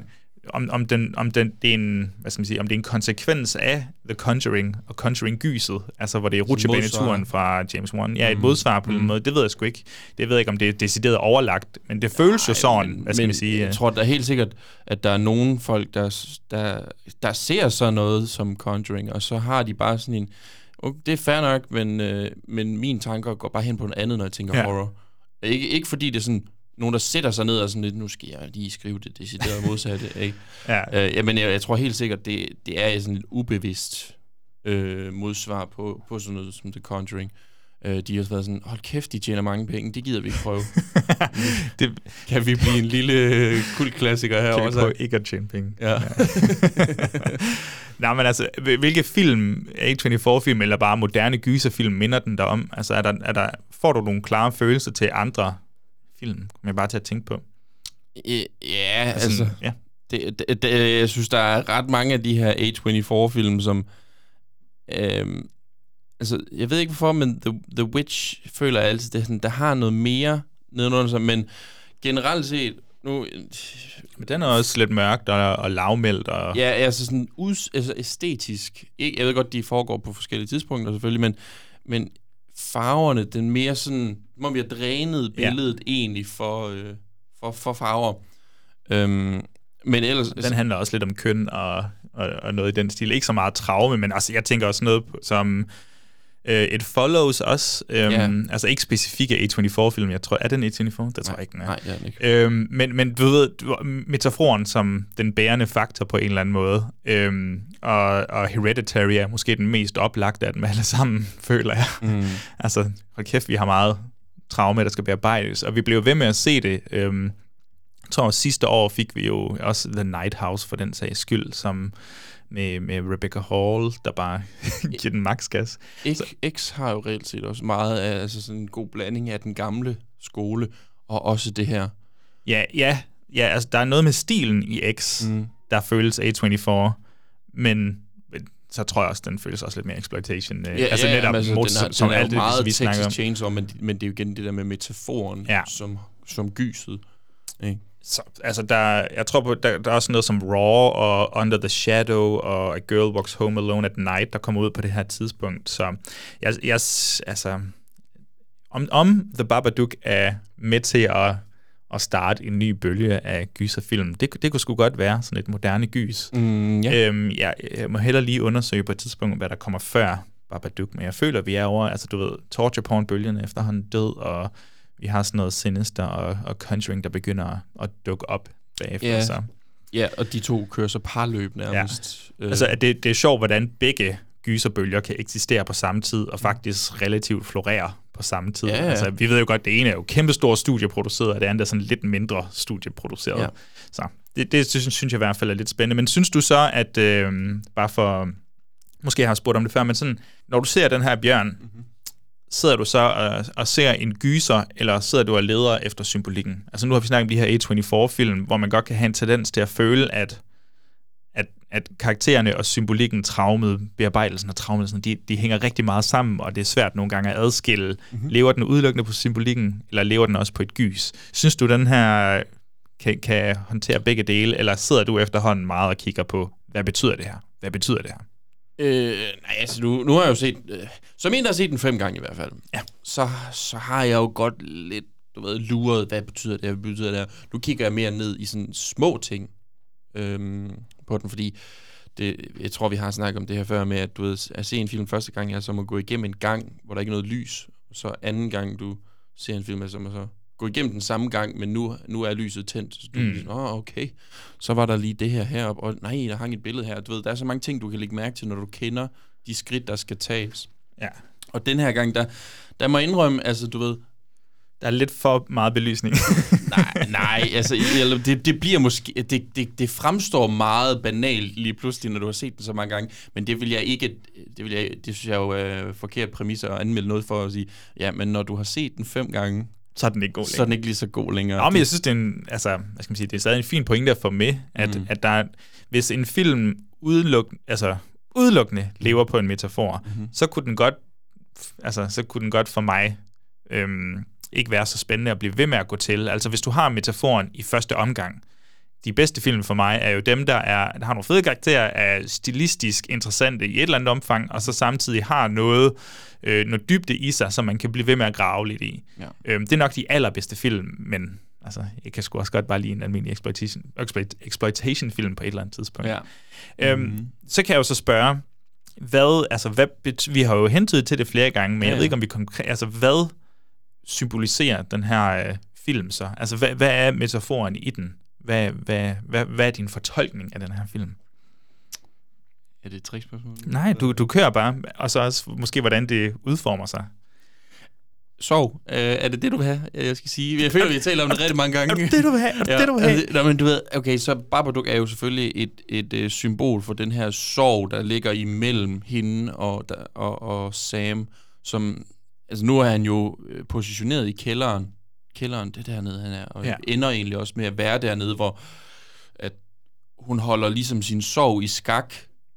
om, om, den, om, den, det er en, hvad skal man sige, om det er en konsekvens af The Conjuring og Conjuring-gyset, altså hvor det er rutsjebaneturen fra James Wan. Ja, et Mm. modsvar på mm. den måde. Det ved jeg sgu ikke. Det ved jeg ikke, om det er decideret overlagt, men det føles jo sådan, hvad skal men man sige. Jeg tror da helt sikkert, at der er nogen folk, der, der, der ser sådan noget som Conjuring, og så har de bare sådan en, okay, det er fair nok, men, øh, men mine tanker går bare hen på noget andet, når jeg tænker Ja. horror. Ikke, ikke fordi det er sådan, nogen, der sætter sig ned og sådan lidt, nu skal jeg lige skrive det deciderede modsatte. (laughs) Ikke? Ja. Øh, jamen, jeg, jeg tror helt sikkert, det, det er sådan et ubevidst øh, modsvar på, på sådan noget som The Conjuring. Øh, de har været sådan, hold kæft, de tjener mange penge, det gider vi ikke prøve. (laughs) det, kan vi blive en lille øh, kultklassiker her Kan også? prøve ikke at tjene penge? Ja. (laughs) Nej, men altså, hvil- hvilke film, A24-film eller bare moderne gyserfilm, minder den der om? Altså, er der, er der, får du nogle klare følelser til andre film? Kommer jeg bare til at tænke på. Øh, Ja, Altså, altså, ja. Det, det, det, jeg synes, der er ret mange af de her A24-film, som... Øhm, altså, jeg ved ikke hvorfor, men The, The Witch føler jeg altid, det sådan, der har noget mere nedenunder sig, men generelt set, nu... Men den er også lidt mørkt og, og lavmældt. Og... Ja, altså sådan us, altså æstetisk. Ikke, jeg ved godt, de foregår på forskellige tidspunkter selvfølgelig, men, men farverne, den mere sådan, må vi have drænet billedet ja. egentlig for, øh, for, for farver. Øhm, men ellers... Den handler også lidt om køn og, og, og noget i den stil. Ikke så meget traume, men altså, jeg tænker også noget som øh, It Follows også. Øhm, Ja. Altså ikke specifikke A24-film. Jeg tror, er den A24? Det tror jeg ikke, den er. Nej, det er den ikke. Øhm, men, men du ved, metaforen som den bærende faktor på en eller anden måde, øhm, og, og Hereditary er måske den mest oplagte af dem alle sammen, (laughs) føler jeg. Mm. altså, hold kæft, vi har meget traume, der skal bearbejdes, og vi blev ved med at se det. Øhm, jeg tror, sidste år fik vi jo også The Night House for den sags skyld, som med, med Rebecca Hall, der bare (laughs) giver den max gas. X, X har jo reelt set også meget af altså sådan en god blanding af den gamle skole, og også det her. Ja, ja, ja, altså der er noget med stilen i X, mm. der føles A24, men så tror jeg også, den føles også lidt mere exploitation. øh, Ja, altså ja, netop jamen, altså, mod, den er, som den alt det, meget vi snakker om. Chainsaw, men, men det er jo igen det der med metaforen, Ja. som, som gyset. Ikke? Så, altså, der, jeg tror på, der, der er også noget som Raw og Under the Shadow og A Girl Walks Home Alone at Night, der kommer ud på det her tidspunkt. Så jeg, jeg altså, om, om The Babadook er med til at, at starte en ny bølge af gyserfilm, det, det kunne sgu godt være sådan et moderne gys. Mm, ja. øhm, jeg, jeg må heller lige undersøge på et tidspunkt, hvad der kommer før Babadook, men jeg føler, vi er over, altså du ved, torture porn-bølgen efterhånden død, og vi har sådan noget Sinister og, og Conjuring, der begynder at, at dukke op bagefter. Ja. Så. ja, og de to kører så parløb nærmest. Ja. Altså, at det, det er sjovt, hvordan begge gyserbølger kan eksistere på samme tid, og faktisk relativt florere på samme tid. Ja, ja. Altså, vi ved jo godt, det ene er jo kæmpestort studieproduceret, og det andet er sådan lidt mindre studieproduceret. Ja. Så det, det synes, synes jeg i hvert fald er lidt spændende. Men synes du så, at øh, bare for... Måske jeg har spurgt om det før, men sådan, når du ser den her bjørn, mm-hmm. Sidder du så og, og ser en gyser, eller sidder du og leder efter symbolikken? Altså nu har vi snakket om de her A24-film, hvor man godt kan have en tendens til at føle, at, at at karaktererne og symbolikken, traumet, bearbejdelsen og traumet, de, de hænger rigtig meget sammen, og det er svært nogle gange at adskille. Mhm. Mm-hmm. Lever den udelukkende på symbolikken, eller lever den også på et gys? Synes du, den her kan, kan håndtere begge dele, eller sidder du efterhånden meget og kigger på, hvad betyder det her? Hvad betyder det her? Øh, nej, altså nu, nu har jeg jo set, øh, som en, der har set den fem gange i hvert fald, ja. så, så har jeg jo godt lidt, du ved, luret, hvad betyder det her, hvad betyder det her. Nu kigger jeg mere ned i sådan små ting øhm, på den, fordi det, jeg tror, vi har snakket om det her før med, at du ved, at se en film første gang er som at gå igennem en gang, hvor der ikke er noget lys, så anden gang du ser en film er som at så gå igennem den samme gang, men nu, nu er lyset tændt. Så du Mm. mm. ligesom, åh, okay, så var der lige det her heroppe, og nej, der hang et billede her. Du ved, der er så mange ting, du kan lægge mærke til, når du kender de skridt, der skal tages. Ja. Og den her gang, der, der må jeg indrømme, altså du ved... Der er lidt for meget belysning. (laughs) nej, nej, altså det, det bliver måske... Det, det, det fremstår meget banalt lige pludselig, når du har set den så mange gange, men det vil jeg ikke... Det, vil jeg, det synes jeg jo er forkert præmis at anmelde noget for at sige, ja, men når du har set den fem gange, så er den ikke god Så er den ikke lige så god længere. Nå, men jeg synes, det er en, altså, hvad skal man sige, det er stadig en fin pointe at få med, at, Mm. mm. at der er, hvis en film udeluk, altså, udelukkende lever på en metafor, mm-hmm. så kunne den godt, altså, så kunne den godt for mig øhm, ikke være så spændende at blive ved med at gå til. Altså, hvis du har metaforen i første omgang, de bedste film for mig er jo dem, der, er, der har nogle fede karakterer, er stilistisk interessante i et eller andet omfang, og så samtidig har noget, øh, noget dybde i sig, som man kan blive ved med at grave lidt i. Ja. Øhm, det er nok de allerbedste film, men altså, jeg kan sgu også godt bare lide en almindelig exploitation, exploit, exploitation film på et eller andet tidspunkt. Ja. Øhm, Mhm. Så kan jeg jo så spørge, hvad, altså, hvad bet- vi har jo hentet til det flere gange, men Ja, jeg ved ikke, om vi konkret, altså, hvad symboliserer den her øh, film så? Altså, hvad, hvad er metaforen i den? Hvad, hvad, hvad, hvad er din fortolkning af den her film? Er det et trickspørgsmål? Nej, du, du kører bare, og så også måske, hvordan det udformer sig. Sov. Øh, er det det, du vil have, jeg skal sige? Jeg føler, vi har talt om det rigtig mange gange. Er det det, du vil have? Er det det, du vil have? Altså, nå, men du ved, okay, så Babadook er jo selvfølgelig et, et, et symbol for den her sorg, der ligger imellem hende og, der, og, og Sam, som, altså nu er han jo øh, positioneret i kælderen. Kælderen, det er dernede, han er, og Ja. ender egentlig også med at være dernede, hvor at hun holder ligesom sin sorg i skak,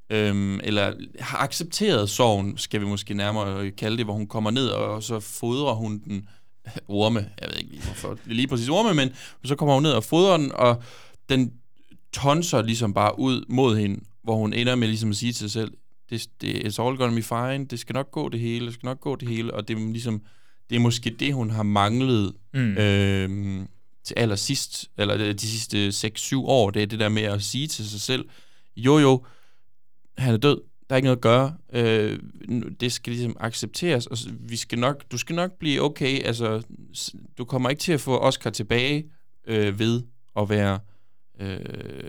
øhm, eller har accepteret sorgen, skal vi måske nærmere kalde det, hvor hun kommer ned, og så fodrer hun den (laughs) orme, jeg ved ikke lige hvorfor, det er lige præcis orme, men så kommer hun ned og fodrer den, og den tonser ligesom bare ud mod hende, hvor hun ender med ligesom at sige til sig selv, det, det it's all gonna be fine, det skal nok gå det hele, det skal nok gå det hele, og det er ligesom, det er måske det, hun har manglet Mm. øhm, til allersidst, eller de sidste 6-7 år, det er det der med at sige til sig selv, jo jo, han er død, der er ikke noget at gøre, øh, det skal ligesom accepteres, og vi skal nok, du skal nok blive okay, altså, du kommer ikke til at få Oscar tilbage øh, ved at være øh,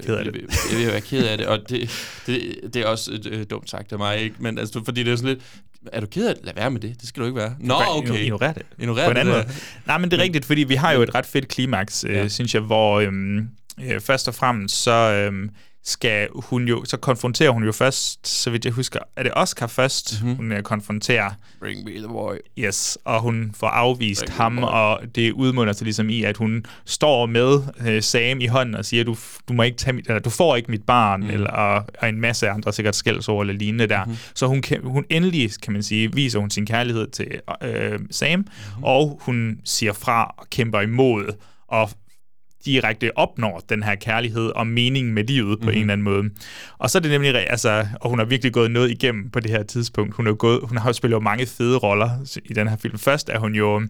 Ked af det. ved- ved at være ked af det, og det, det, det er også øh, dumt sagt af mig, ikke? men altså, fordi det er sådan lidt, er du ked af det? Lad være med det, det skal du ikke være. Nå, okay. Ignorer det. Ignorer på en det anden der. måde. Nej, men det er rigtigt, fordi vi har jo et ret fedt klimaks, øh, Ja. synes jeg, hvor øhm, øh, først og fremmest så øhm, skal hun jo, så konfronterer hun jo først, så vidt jeg husker, er det Oscar først, mm-hmm. hun øh, konfronterer. Bring me the boy. Yes, og hun får afvist Bring ham, og det udmunder sig ligesom i, at hun står med øh, Sam i hånden og siger, du, du, må ikke tage mit, eller, du får ikke mit barn, mm. eller, og, og en masse andre sikkert skældsord eller lignende der. Mm. Så hun, kan, hun endelig, kan man sige, viser hun sin kærlighed til øh, Sam, mm. og hun siger fra og kæmper imod, og direkte opnår den her kærlighed og mening med livet på Mhm. en eller anden måde. Og så er det nemlig, altså, og hun har virkelig gået noget igennem på det her tidspunkt. Hun, er gået, hun har jo spillet jo mange fede roller i den her film. Først er hun jo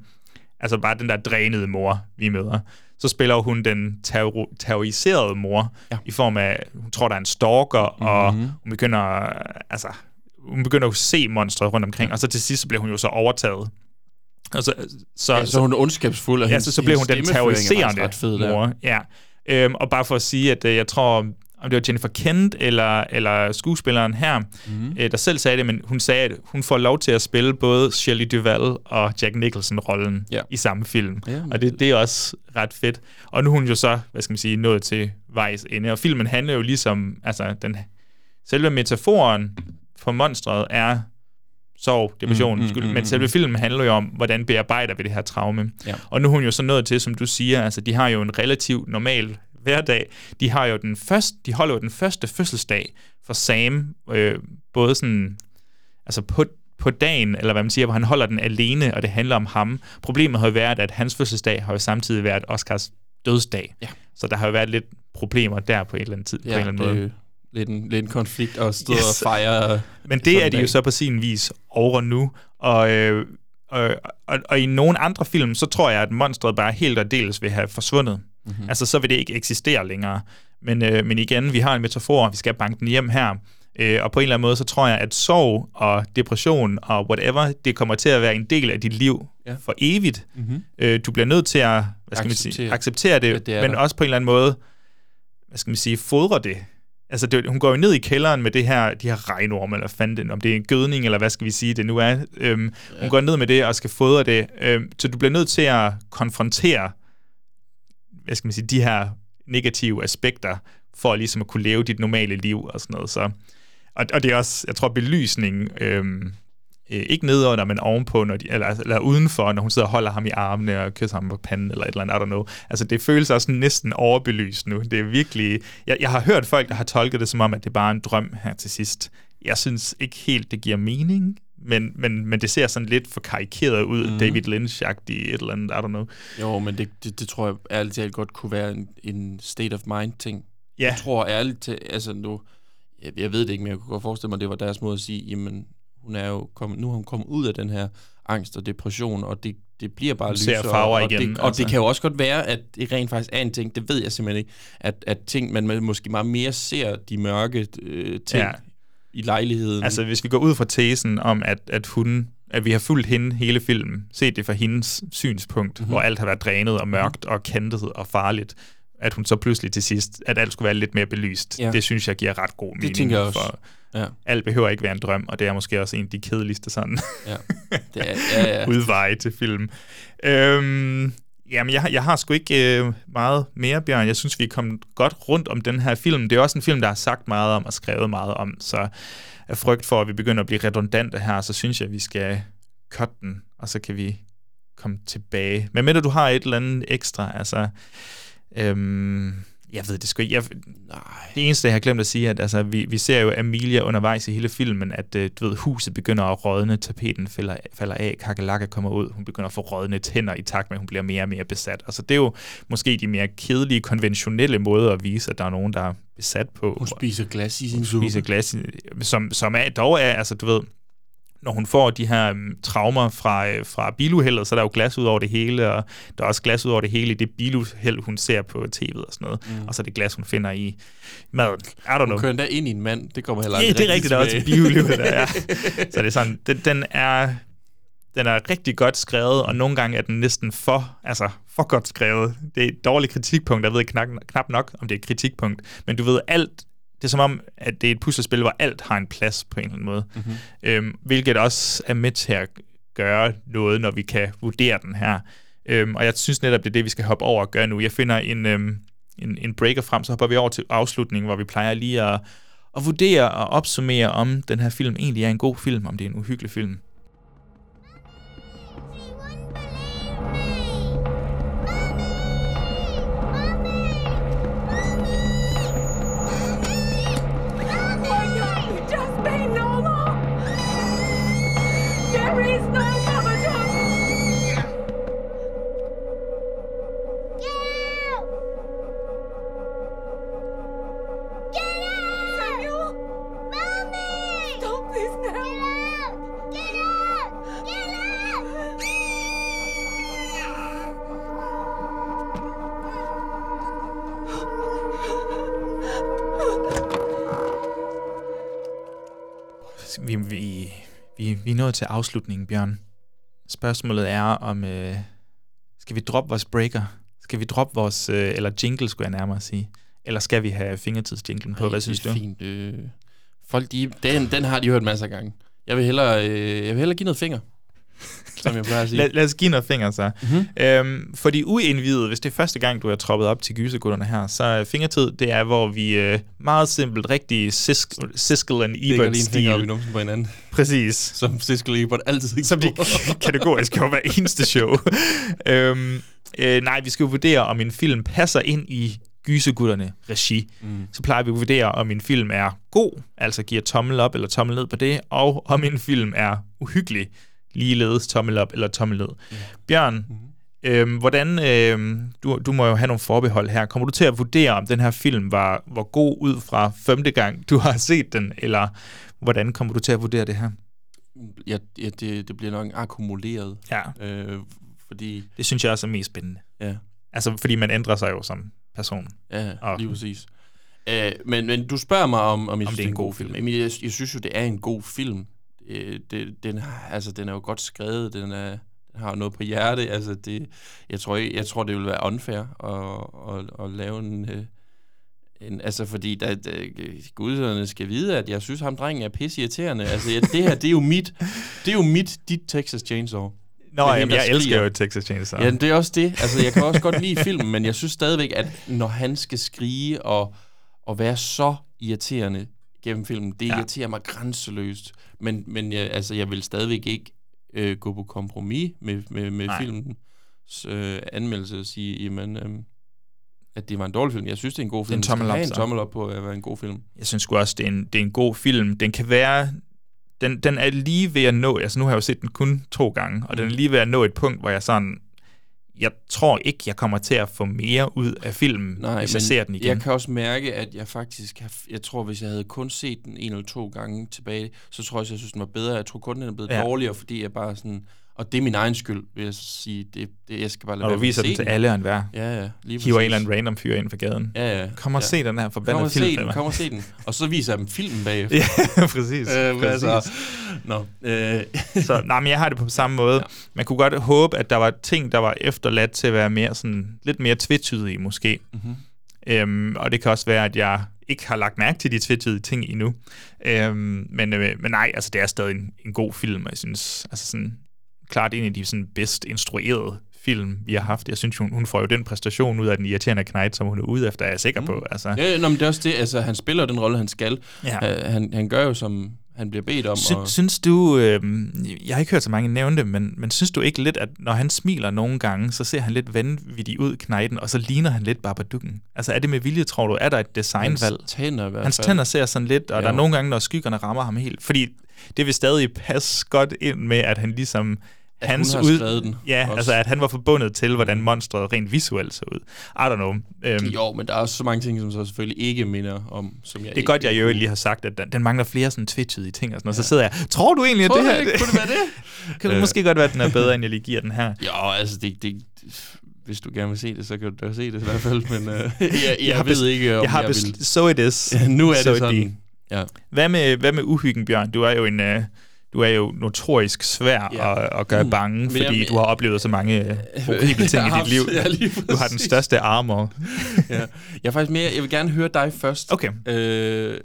altså bare den der drænede mor, vi møder. Så spiller hun den terror- terroriserede mor ja. i form af, hun tror, der er en stalker, mm-hmm. og Mhm. hun begynder, altså, hun begynder at se monstret rundt omkring, og så til sidst så bliver hun jo så overtaget. Og så, så, Ja, så er hun ondskabsfuld, og ja, hendes- så, så bliver hun den er terroriserende ret fed der. mor. Ja. Øhm, og bare for at sige, at øh, jeg tror, om det var Jennifer Kent eller, eller skuespilleren her, mm. øh, der selv sagde det, men hun sagde, at hun får lov til at spille både Shelley Duvall og Jack Nicholson-rollen Ja. i samme film. Ja, og det, det er også ret fedt. Og nu er hun jo så, hvad skal man sige, nået til vejs ende. Og filmen handler jo ligesom, altså den, selve metaforen for monstret er sorg, depression, Mm, mm, mm, mm, mm, men selve filmen handler jo om, hvordan bearbejder vi det her traume. Ja. Og nu er hun jo så nået til, som du siger, altså de har jo en relativt normal hver dag. De har jo den første, de holder jo den første fødselsdag for Sam, øh, både sådan, altså på, på dagen, eller hvad man siger, hvor han holder den alene, og det handler om ham. Problemet har jo været, at hans fødselsdag har jo samtidig været Oscars dødsdag. Ja. Så der har jo været lidt problemer der på en eller anden tid, på en Ja, eller anden måde. Jo lidt en, lidt en konflikt at stå Yes. og fejre. Men det er de jo dag. så på sin vis over nu, og, øh, og, og, og i nogle andre film, så tror jeg, at monstret bare helt og dels vil have forsvundet. Mhm. Mm-hmm. Altså, så vil det ikke eksistere længere. Men, øh, men igen, vi har en metafor, vi skal banke den hjem her, øh, og på en eller anden måde, så tror jeg, at sorg og depression og whatever, det kommer til at være en del af dit liv Ja. for evigt. Mhm. Øh, du bliver nødt til at hvad skal man sige, Acceptere, acceptere det, at det men der. også på en eller anden måde, hvad skal man sige, fodre det. Altså, det, hun går jo ned i kælderen med det her, de her regnorme, eller fandt det, om det er en gødning, eller hvad skal vi sige, det nu er. Øhm, ja. Hun går ned med det og skal fodre det. Øhm, så du bliver nødt til at konfrontere, hvad skal man sige, de her negative aspekter, for ligesom at kunne leve dit normale liv og sådan noget. Så, og, og det er også, jeg tror, belysningen, øhm, øh, ikke nedenunder, men ovenpå, når de, eller, eller udenfor, når hun sidder og holder ham i armene og kysser ham på panden, eller et eller andet, I don't know. Altså, det føles også næsten overbelyst nu. Det er virkelig... Jeg, jeg har hørt folk, der har tolket det som om, at det er bare en drøm her til sidst. Jeg synes ikke helt, det giver mening, men, men, men det ser sådan lidt for karikeret ud, mm. David Lynch-agtigt, et eller andet, I don't know. Jo, men det, det, det tror jeg ærligt talt godt kunne være en, en state of mind ting. Ja. Jeg tror ærligt til, altså nu, jeg, jeg ved det ikke, men jeg kunne godt forestille mig, at det var deres måde at sige, jamen, hun er jo kommet, nu har hun kommet ud af den her angst og depression, og det, det bliver bare Hun ser lysere. farver og igen, Det, og altså. det kan jo også godt være, at det rent faktisk er en ting, det ved jeg simpelthen ikke, at, at ting, man måske meget mere ser de mørke øh, ting Ja. i lejligheden. Altså, hvis vi går ud fra tesen om, at, at hun at vi har fulgt hende hele filmen, set det fra hendes synspunkt, Mhm. mm-hmm. hvor alt har været drænet og mørkt og kantet og farligt, at hun så pludselig til sidst, at alt skulle være lidt mere belyst. Ja. Det synes jeg giver ret god mening. tænker jeg også. For Ja. alt behøver ikke være en drøm, og det er måske også en af de kedeligste sådan Ja. Det er, ja, ja. (laughs) udveje til film. Øhm, jamen, jeg, har- jeg har sgu ikke øh, meget mere, Bjørn. Jeg synes, vi er kommet godt rundt om den her film. Det er også en film, der har sagt meget om og skrevet meget om, så af frygt for, at vi begynder at blive redundante her, så synes jeg, at vi skal cut den, og så kan vi komme tilbage. Men mindre du har et eller andet ekstra, altså... Øhm, jeg ved det sgu ikke. Jeg, Nej. det eneste, jeg har glemt at sige, er, at altså, vi, vi ser jo Amelia undervejs i hele filmen, at øh, du ved, huset begynder at rådne, tapeten falder, falder af, kakelakka kommer ud, hun begynder at få rådne tænder i takt med, at hun bliver mere og mere besat. Altså, det er jo måske de mere kedelige, konventionelle måder at vise, at der er nogen, der er besat på. Hun spiser glas i sin Hun suppe. spiser glas, i- som, som er, dog er, altså du ved, når hun får de her um, traumer fra, øh, fra biluheldet, så er der jo glas ud over det hele, og der er også glas ud over det hele i det biluheld, hun ser på tv'et og sådan noget. Mm. Og så er det glas, hun finder i maden. I don't know. Hun kører endda ind i en mand. Det kommer heller Ja, aldrig det er rigtigt, der er også biulykke der, ja. (laughs) Så det er sådan, den, den er den er rigtig godt skrevet, og nogle gange er den næsten for, altså for godt skrevet. Det er et dårligt kritikpunkt, jeg ved knap, knap nok, om det er et kritikpunkt, men du ved alt, det er som om, at det er et puslespil, hvor alt har en plads på en eller anden måde. Mhm. Øhm, hvilket også er med til at gøre noget, når vi kan vurdere den her. Øhm, og jeg synes netop, det er det, vi skal hoppe over og gøre nu. Jeg finder en, øhm, en, en breaker frem, så hopper vi over til afslutningen, hvor vi plejer lige at, at vurdere og opsummere, om den her film egentlig er en god film, om det er en uhyggelig film. Nået til afslutningen, Bjørn. Spørgsmålet er, om øh, skal vi droppe vores breaker? Skal vi droppe vores, øh, eller jingle, skulle jeg nærmere sige. Eller skal vi have fingertidsjinglen på? Ej, Hvad det synes er du? Fint. Øh, folk, de, den, den har de hørt masser af gange. Jeg vil hellere, øh, jeg vil hellere give noget finger, (laughs) som jeg plejer at sige. Lad, lad os give noget finger så. Mhm. Mm-hmm. Øhm, for de uindvidede, hvis det er første gang, du er troppet op til gysergutterne her, så er fingertid, det er, hvor vi øh, meget simpelt, rigtig Sis- Siskel and Stikker Ebert lige en finger op i stil. numsen på hinanden. Præcis. Som Siskel og Ebert altid Som de (laughs) kategorisk gør hver eneste show. (laughs) øhm, øh, nej, vi skal jo vurdere, om en film passer ind i gysegutterne regi, mm. så plejer vi at vurdere, om en film er god, altså giver tommel op eller tommel ned på det, og om en film er uhyggelig, ligeledes tommel op eller tommel ned. Mm. Bjørn, mm. Øhm, hvordan, øhm, du, du må jo have nogle forbehold her. Kommer du til at vurdere, om den her film var, var god ud fra femte gang, du har set den, eller hvordan kommer du til at vurdere det her? Ja, ja det, det bliver nok akkumuleret. Ja. Øh, fordi... Det synes jeg også er mest spændende. Ja. Altså, fordi man ændrer sig jo som person. Ja, og, lige præcis. Øh, men, men du spørger mig, om, om jeg om synes, det er en god film. film. Jamen, jeg, jeg synes jo, det er en god film. Øh, det, den, altså, den er jo godt skrevet, den er den har noget på hjerte. Altså, det, jeg, tror, jeg, jeg tror, det vil være unfair at, at, at lave en... Øh, en, altså, fordi da, da, guderne skal vide, at jeg synes, ham drengen er pisse irriterende. Altså, ja, det her, det er jo mit, det er jo mit, dit Texas Chainsaw. Nå, jamen, jeg elsker jo Texas Chainsaw. Ja, det er også det. Altså, jeg kan også godt lide filmen, men jeg synes stadigvæk, at når han skal skrige og, og være så irriterende gennem filmen, det ja. irriterer mig grænseløst. Men, men jeg, altså, jeg vil stadigvæk ikke øh, gå på kompromis med, med, med filmens øh, anmeldelse og sige, jamen, øh, at det var en dårlig film. Jeg synes, det er en god film. Det er en tommel op, en tommel op på at være en god film. Jeg synes også, det er en, det er en god film. Den kan være... Den, den er lige ved at nå... Altså, nu har jeg jo set den kun to gange, og den er lige ved at nå et punkt, hvor jeg sådan... Jeg tror ikke, jeg kommer til at få mere ud af filmen, Nej, hvis jeg ser den igen. jeg kan også mærke, at jeg faktisk... Har, jeg tror, hvis jeg havde kun set den en eller to gange tilbage, så tror jeg, jeg synes, den var bedre. Jeg tror kun, den er blevet ja. dårligere, fordi jeg bare sådan og det er min egen skyld, vil jeg sige. Det, det, jeg skal bare lade og du viser den til alle og enhver. Ja, ja. Lige Hiver en eller anden random fyr ind for gaden. Ja, ja. Kom og ja. se den her forbandede film. Kom og se den, kom og se den. Og så viser jeg dem filmen bagefter. ja, (laughs) præcis. Øh, præcis. Altså, no. øh. (laughs) så, nej, men jeg har det på samme måde. Ja. Man kunne godt håbe, at der var ting, der var efterladt til at være mere sådan, lidt mere tvetydige måske. Mm-hmm. Øhm, og det kan også være, at jeg ikke har lagt mærke til de tvetydige ting endnu. Øhm, men, øh, men nej, altså det er stadig en, en god film, og jeg synes, altså sådan, klart en af de sådan, bedst instruerede film, vi har haft. Jeg synes, hun, hun får jo den præstation ud af den irriterende knight, som hun er ude efter, er jeg sikker på. Mm. Altså. Ja, nå, men det er også det. Altså, han spiller den rolle, han skal. Ja. Uh, han, han gør jo, som han bliver bedt om. Sy- og... Synes du, øh, jeg har ikke hørt så mange nævne det, men, men synes du ikke lidt, at når han smiler nogle gange, så ser han lidt vanvittig ud, Knighten, og så ligner han lidt Babadukken? Altså er det med vilje, tror du? Er der et designvalg? Hans tænder i hvert fald. Hans tænder ser sådan lidt, og ja. der er nogle gange, når skyggerne rammer ham helt. Fordi det vil stadig passe godt ind med, at han ligesom at hans hun har skrevet den. Ja, også. altså at han var forbundet til, hvordan monstret rent visuelt så ud. I don't know. Øhm, jo, men der er også så mange ting, som så selvfølgelig ikke minder om, som jeg Det er godt, jeg jo lige har sagt, at den, den mangler flere sådan tvetydige ting og sådan noget. Ja. Så sidder jeg, tror du egentlig, at det her... Ikke, kunne det være det? (laughs) kan det måske godt være, at den er bedre, end jeg lige giver den her? (laughs) Jo, altså det, det, hvis du gerne vil se det, så kan du da se det i hvert fald, men uh, (laughs) jeg, jeg, jeg, ved ikke, om jeg, har jeg vil... So it is. Ja, nu er so det sådan. Ja. Hvad med, hvad med uhyggen, Bjørn? Du er jo en... Uh, du er jo notorisk svær ja. at, at gøre bange, mm. fordi jamen, du har oplevet så mange (laughs) horrible ting i dit liv. Du har den største armor. (laughs) ja. Jeg er faktisk mere, jeg vil gerne høre dig først. Okay. Øh,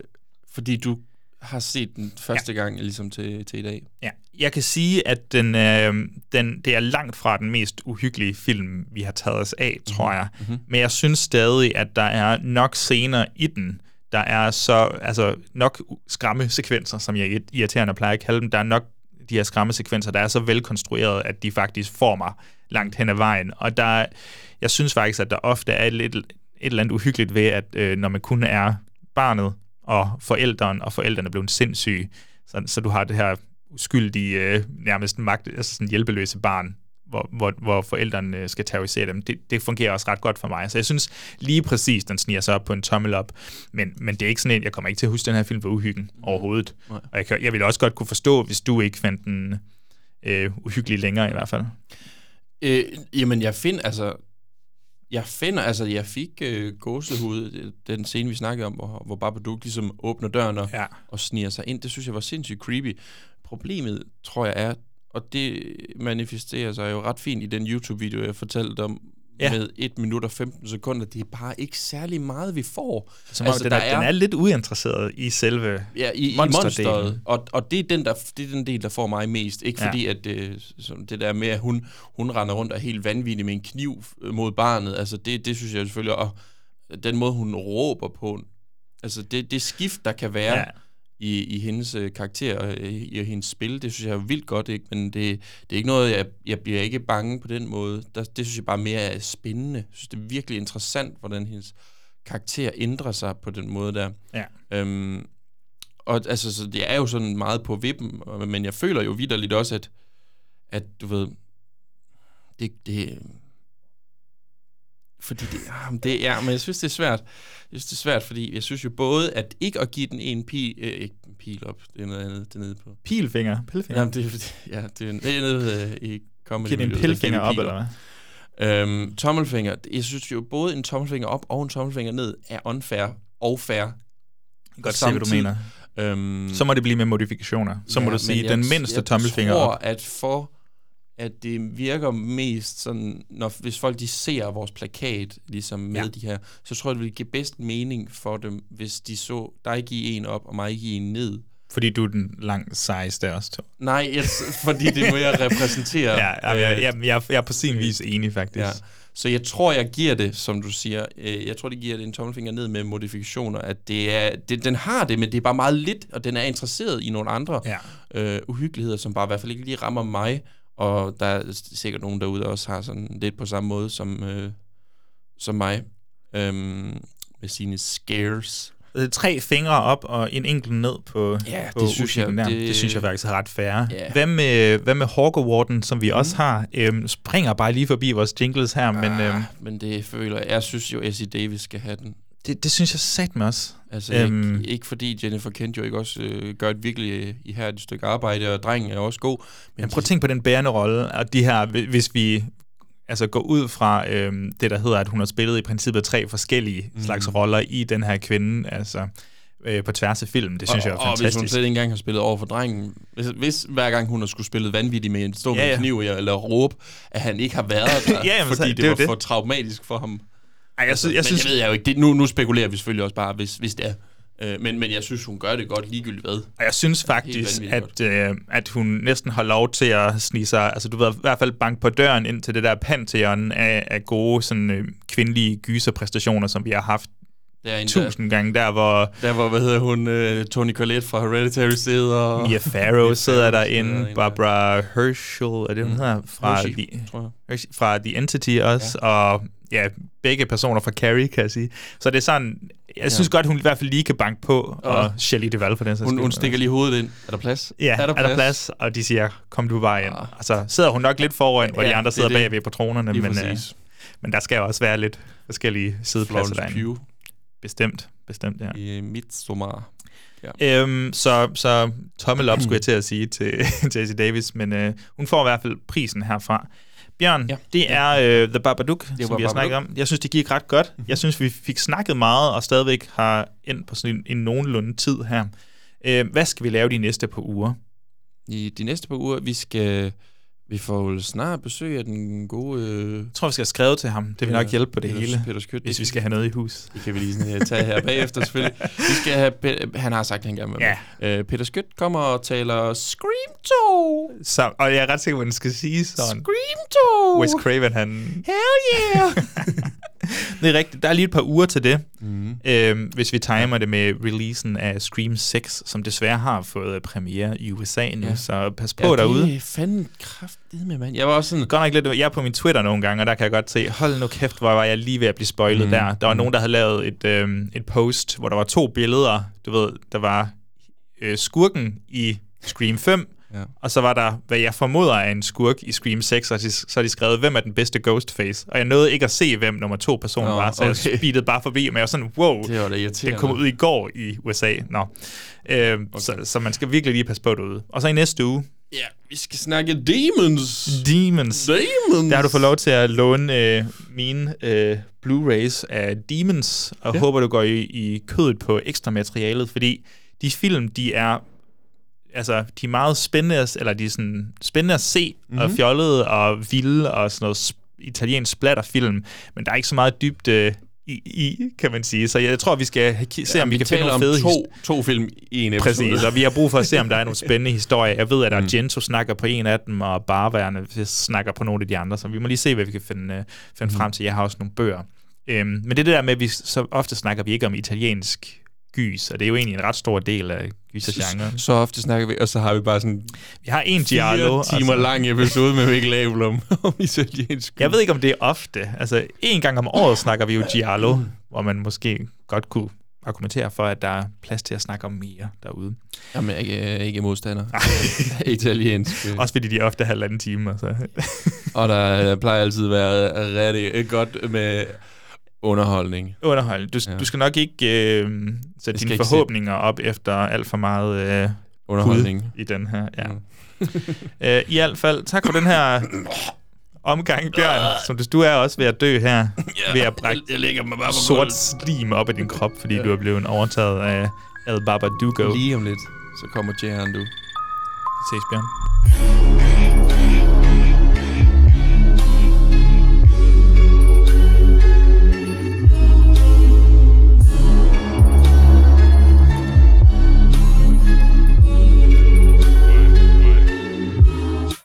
fordi du har set den første ja. gang ligesom til, til i dag. Ja, jeg kan sige, at den, øh, den, det er langt fra den mest uhyggelige film, vi har taget os af, tror jeg. Mm-hmm. Men jeg synes stadig, at der er nok scener i den, der er så altså nok skræmmesekvenser, som jeg irriterende plejer at kalde dem. Der er nok de her skræmmesekvenser, der er så velkonstrueret, at de faktisk får mig langt hen ad vejen. Og der, jeg synes faktisk, at der ofte er lidt, et eller andet uhyggeligt ved, at øh, når man kun er barnet og forældren, og forældrene er blevet sindssyge, så, så du har det her uskyldige, øh, nærmest magt, altså sådan hjælpeløse barn, hvor, hvor, hvor forældrene skal terrorisere dem. Det, det fungerer også ret godt for mig. Så jeg synes lige præcis, den sniger sig op på en tommel op. Men, men det er ikke sådan en, jeg kommer ikke til at huske den her film for uhyggen overhovedet. Nej. Og jeg, kan, jeg vil også godt kunne forstå, hvis du ikke fandt den øh, uhyggelig længere i hvert fald. Øh, jamen, jeg finder, altså, jeg finder, altså, jeg fik øh, gåsehud, den scene, vi snakkede om, hvor, hvor Babadook ligesom åbner døren og, ja. og sniger sig ind. Det synes jeg var sindssygt creepy. Problemet, tror jeg, er, og det manifesterer sig jo ret fint i den YouTube-video, jeg fortalte om, ja. med 1 minut og 15 sekunder. Det er bare ikke særlig meget, vi får. Som altså, den, er, er, den er lidt uinteresseret i selve ja, i, i monsteret. Og, og det, er den, der, det er den del, der får mig mest. Ikke ja. fordi, at det, som det der med, at hun, hun render rundt og er helt vanvittig med en kniv mod barnet. Altså, det, det synes jeg selvfølgelig, og den måde, hun råber på, altså det, det skift, der kan være, ja i, i hendes øh, karakter og i, i hendes spil. Det synes jeg er vildt godt, ikke? men det, det er ikke noget, jeg, jeg bliver ikke bange på den måde. Der, det synes jeg bare mere er spændende. Jeg synes, det er virkelig interessant, hvordan hendes karakter ændrer sig på den måde der. Ja. Øhm, og altså, så det er jo sådan meget på vippen, men jeg føler jo vidderligt også, at, at du ved, det, det fordi det, ah, det er, men jeg synes, det er svært. Jeg synes, det er svært, fordi jeg synes jo både, at ikke at give den en pil, øh, ikke en pil op, det er noget andet, det er nede på. Pilfinger, pillefinger. Jamen, det, er ja, det er, det er nede øh, i comedy Giv den en pillefinger op, eller hvad? Øhm, tommelfinger, jeg synes jo både en tommelfinger op og en tommelfinger ned er unfair og fair. Godt se, hvad du mener. Øhm, Så må det blive med modifikationer. Så må du sige, jeg- den mindste jeg tommelfinger tror, op. at for at det virker mest sådan, når, hvis folk de ser vores plakat, ligesom med Ja. de her, så tror jeg, det vil give bedst mening for dem, hvis de så dig give en op, og mig give en ned. Fordi du er den lang sejeste også, to. Nej, jeg, fordi det må jeg (laughs) repræsentere. Ja, ja, jeg, jeg, jeg, jeg er på sin vis enig, faktisk. Ja. Så jeg tror, jeg giver det, som du siger, øh, jeg tror, det giver det en tommelfinger ned med modifikationer, at det er, det, den har det, men det er bare meget lidt, og den er interesseret i nogle andre Ja. øh, uhyggeligheder, som bare i hvert fald ikke lige rammer mig, og der er sikkert nogen derude, der også har sådan lidt på samme måde som, øh, som mig, øhm, med sine scares. Øh, Tre fingre op og en enkelt ned på, Ja, på det synes jeg- der. det- det synes jeg faktisk er ret fair. Ja. Hvad med, hvad med Hawkerwarden, som vi mm. også har? Øhm, springer bare lige forbi vores jingles her, men Ah, øhm, men det føler jeg, jeg synes jo, Essie Davis skal have den. Det, det synes jeg sat med os. Altså øhm, ikke, ikke fordi Jennifer Kent jo ikke også øh, gør et virkelig øh, ihærdigt stykke arbejde, og drengen er også god. Men prøv at tænke på den bærende rolle, og de her, hvi- hvis vi altså går ud fra øhm, det, der hedder, at hun har spillet i princippet tre forskellige mm. slags roller i den her kvinde, altså øh, på tværs af film. Det synes og, jeg er Og hvis hun fantastisk. slet ikke engang har spillet over for drengen, hvis, hvis hver gang hun har skulle spillet vanvittigt med en med Ja, ja, kniv eller råbe, at han ikke har været (laughs) der, Ja, jamen, så- fordi det det, jo var det. for traumatisk for ham. Ej, jeg, synes, jeg men synes, jeg ved jeg jo ikke. Det, nu, nu spekulerer vi selvfølgelig også bare, hvis, hvis det er. Øh, men, men jeg synes, hun gør det godt ligegyldigt hvad. Og jeg synes faktisk, at, øh, at hun næsten har lov til at snige sig, altså du ved, i hvert fald banke på døren ind til det der pantheon af, af gode sådan, øh, kvindelige gyserpræstationer, som vi har haft Derinde, tusind gange, der hvor Der hvor, hvad hedder hun, øh, Tony Collette fra Hereditary sidder. og- Mia Farrow sidder derinde, derinde, Barbara Herschel, er det hun Mm. hedder? Fra, Hershey, The, tror jeg. Hershey, fra The Entity også, ja. og ja, begge personer fra Carrie, kan jeg sige. Så det er sådan, jeg Ja. synes godt, hun i hvert fald lige kan banke på, og, Og- Shelley Duvall for den sags Hun, hun stikker lige hovedet ind. Er der plads? Ja, er der, er der plads? Og de siger, kom du bare ind. Ah. Og så sidder hun nok lidt foran, hvor Ja, de andre er sidder det. bagved på tronerne, Lige men, øh, men der skal jo også være lidt forskellige siddepladser Florence derinde. Pugh. Bestemt, bestemt, ja. I Midsommar. Ja. Øhm, så, så tommel op, skulle jeg til at sige til, (laughs) til Daisy Davis, men øh, hun får i hvert fald prisen herfra. Bjørn, ja. det er øh, The Babadook, Det som vi har snakket om. Jeg synes, det gik ret godt. Jeg synes, vi fik snakket meget, og stadigvæk har endt på sådan en, en nogenlunde tid her. Øh, hvad skal vi lave de næste par uger? I de næste par uger, vi skal... Vi får jo snart besøg af den gode... Øh, Jeg tror, vi skal have skrevet til ham. Det vil nok hjælpe på det Peter, hele, Peter Skødt. hvis vi skal have noget i hus. Det kan vi lige sådan, uh, tage her bagefter, selvfølgelig. Vi skal have... Pe- han har sagt, at han gerne vil være med. Uh, Peter Skødt kommer og taler Scream 2! Så, og jeg er ret sikker på, at den skal sige sådan. Scream 2! Wes Craven, han... Hell yeah! (laughs) (laughs) det er rigtigt. Der er lige et par uger til det. Mhm. Øhm, hvis vi timer det med releasen af Scream 6, som desværre har fået premiere i USA nu, Ja. så pas på ja, derude. det er fandme kraftigt med, mand. Jeg var også sådan... Godt nok lidt, jeg er på min Twitter nogle gange, og der kan jeg godt se, hold nu kæft, hvor var jeg lige ved at blive spoilet Mm, mm. der. Der var mm. nogen, der havde lavet et, øhm, et post, hvor der var to billeder. Du ved, der var øh, skurken i Scream 5, Ja. og så var der, hvad jeg formoder er en skurk i Scream 6, og så har de skrevet, hvem er den bedste Ghostface? Og jeg nåede ikke at se, hvem nummer to person Nå, var, så jeg okay. (laughs) speedede bare forbi, men jeg var sådan, wow, Det var den irriterende. kom ud i går i USA. Nå. Øh, okay. så, så man skal virkelig lige passe på derude. Og så i næste uge, Ja, vi skal snakke Demons. Demons. Demons. Der har du fået lov til at låne øh, mine øh, Blu-rays af Demons, og. Ja. håber, du går i, i kødet på ekstra materialet, fordi de film, de er altså, de er meget spændende, eller de er sådan spændende at se, mm-hmm. og Mhm. fjollede og vilde, og sådan noget italiensk splatterfilm, men der er ikke så meget dybde i, i, kan man sige. Så jeg tror, vi skal se, Ja, om vi, vi kan finde nogle fede to, to film i en episode. Præcis, og vi har brug for at se, om der er nogle (laughs) spændende historier. Jeg ved, at Mm. Argento snakker på en af dem, og Barværende snakker på nogle af de andre, så vi må lige se, hvad vi kan finde, øh, finde Mm. frem til. Jeg har også nogle bøger. Øhm, men det det der med, at vi så ofte snakker vi ikke om italiensk gys, og det er jo egentlig en ret stor del af gysergenren. Så ofte snakker vi, og så har vi bare sådan Vi har en Giallo. timer og så- lang episode med Mikkel Abelum om italiensk. Jeg ved ikke, om det er ofte. Altså, en gang om året snakker vi jo Giallo, hvor man måske godt kunne argumentere for, at der er plads til at snakke om mere derude. Jamen, jeg er ikke, jeg er ikke modstander. (laughs) Italiensk. Også fordi de er ofte halvanden time. Altså. Og der plejer altid at være rigtig godt med underholdning. Underholdning. Du, Ja. ja. du skal nok ikke øh, sætte dine ikke se- forhåbninger op efter alt for meget øh, Underholdning. i den her. Ja. Mm. (laughs) øh, I hvert fald, tak for den her omgang, Bjørn, som du er også ved at dø her, ved at brække jeg lægger mig bare på sort slim op af din krop, fordi du er blevet overtaget af El Babadogo. Lige om lidt, så kommer Jern, du. Ses, Bjørn.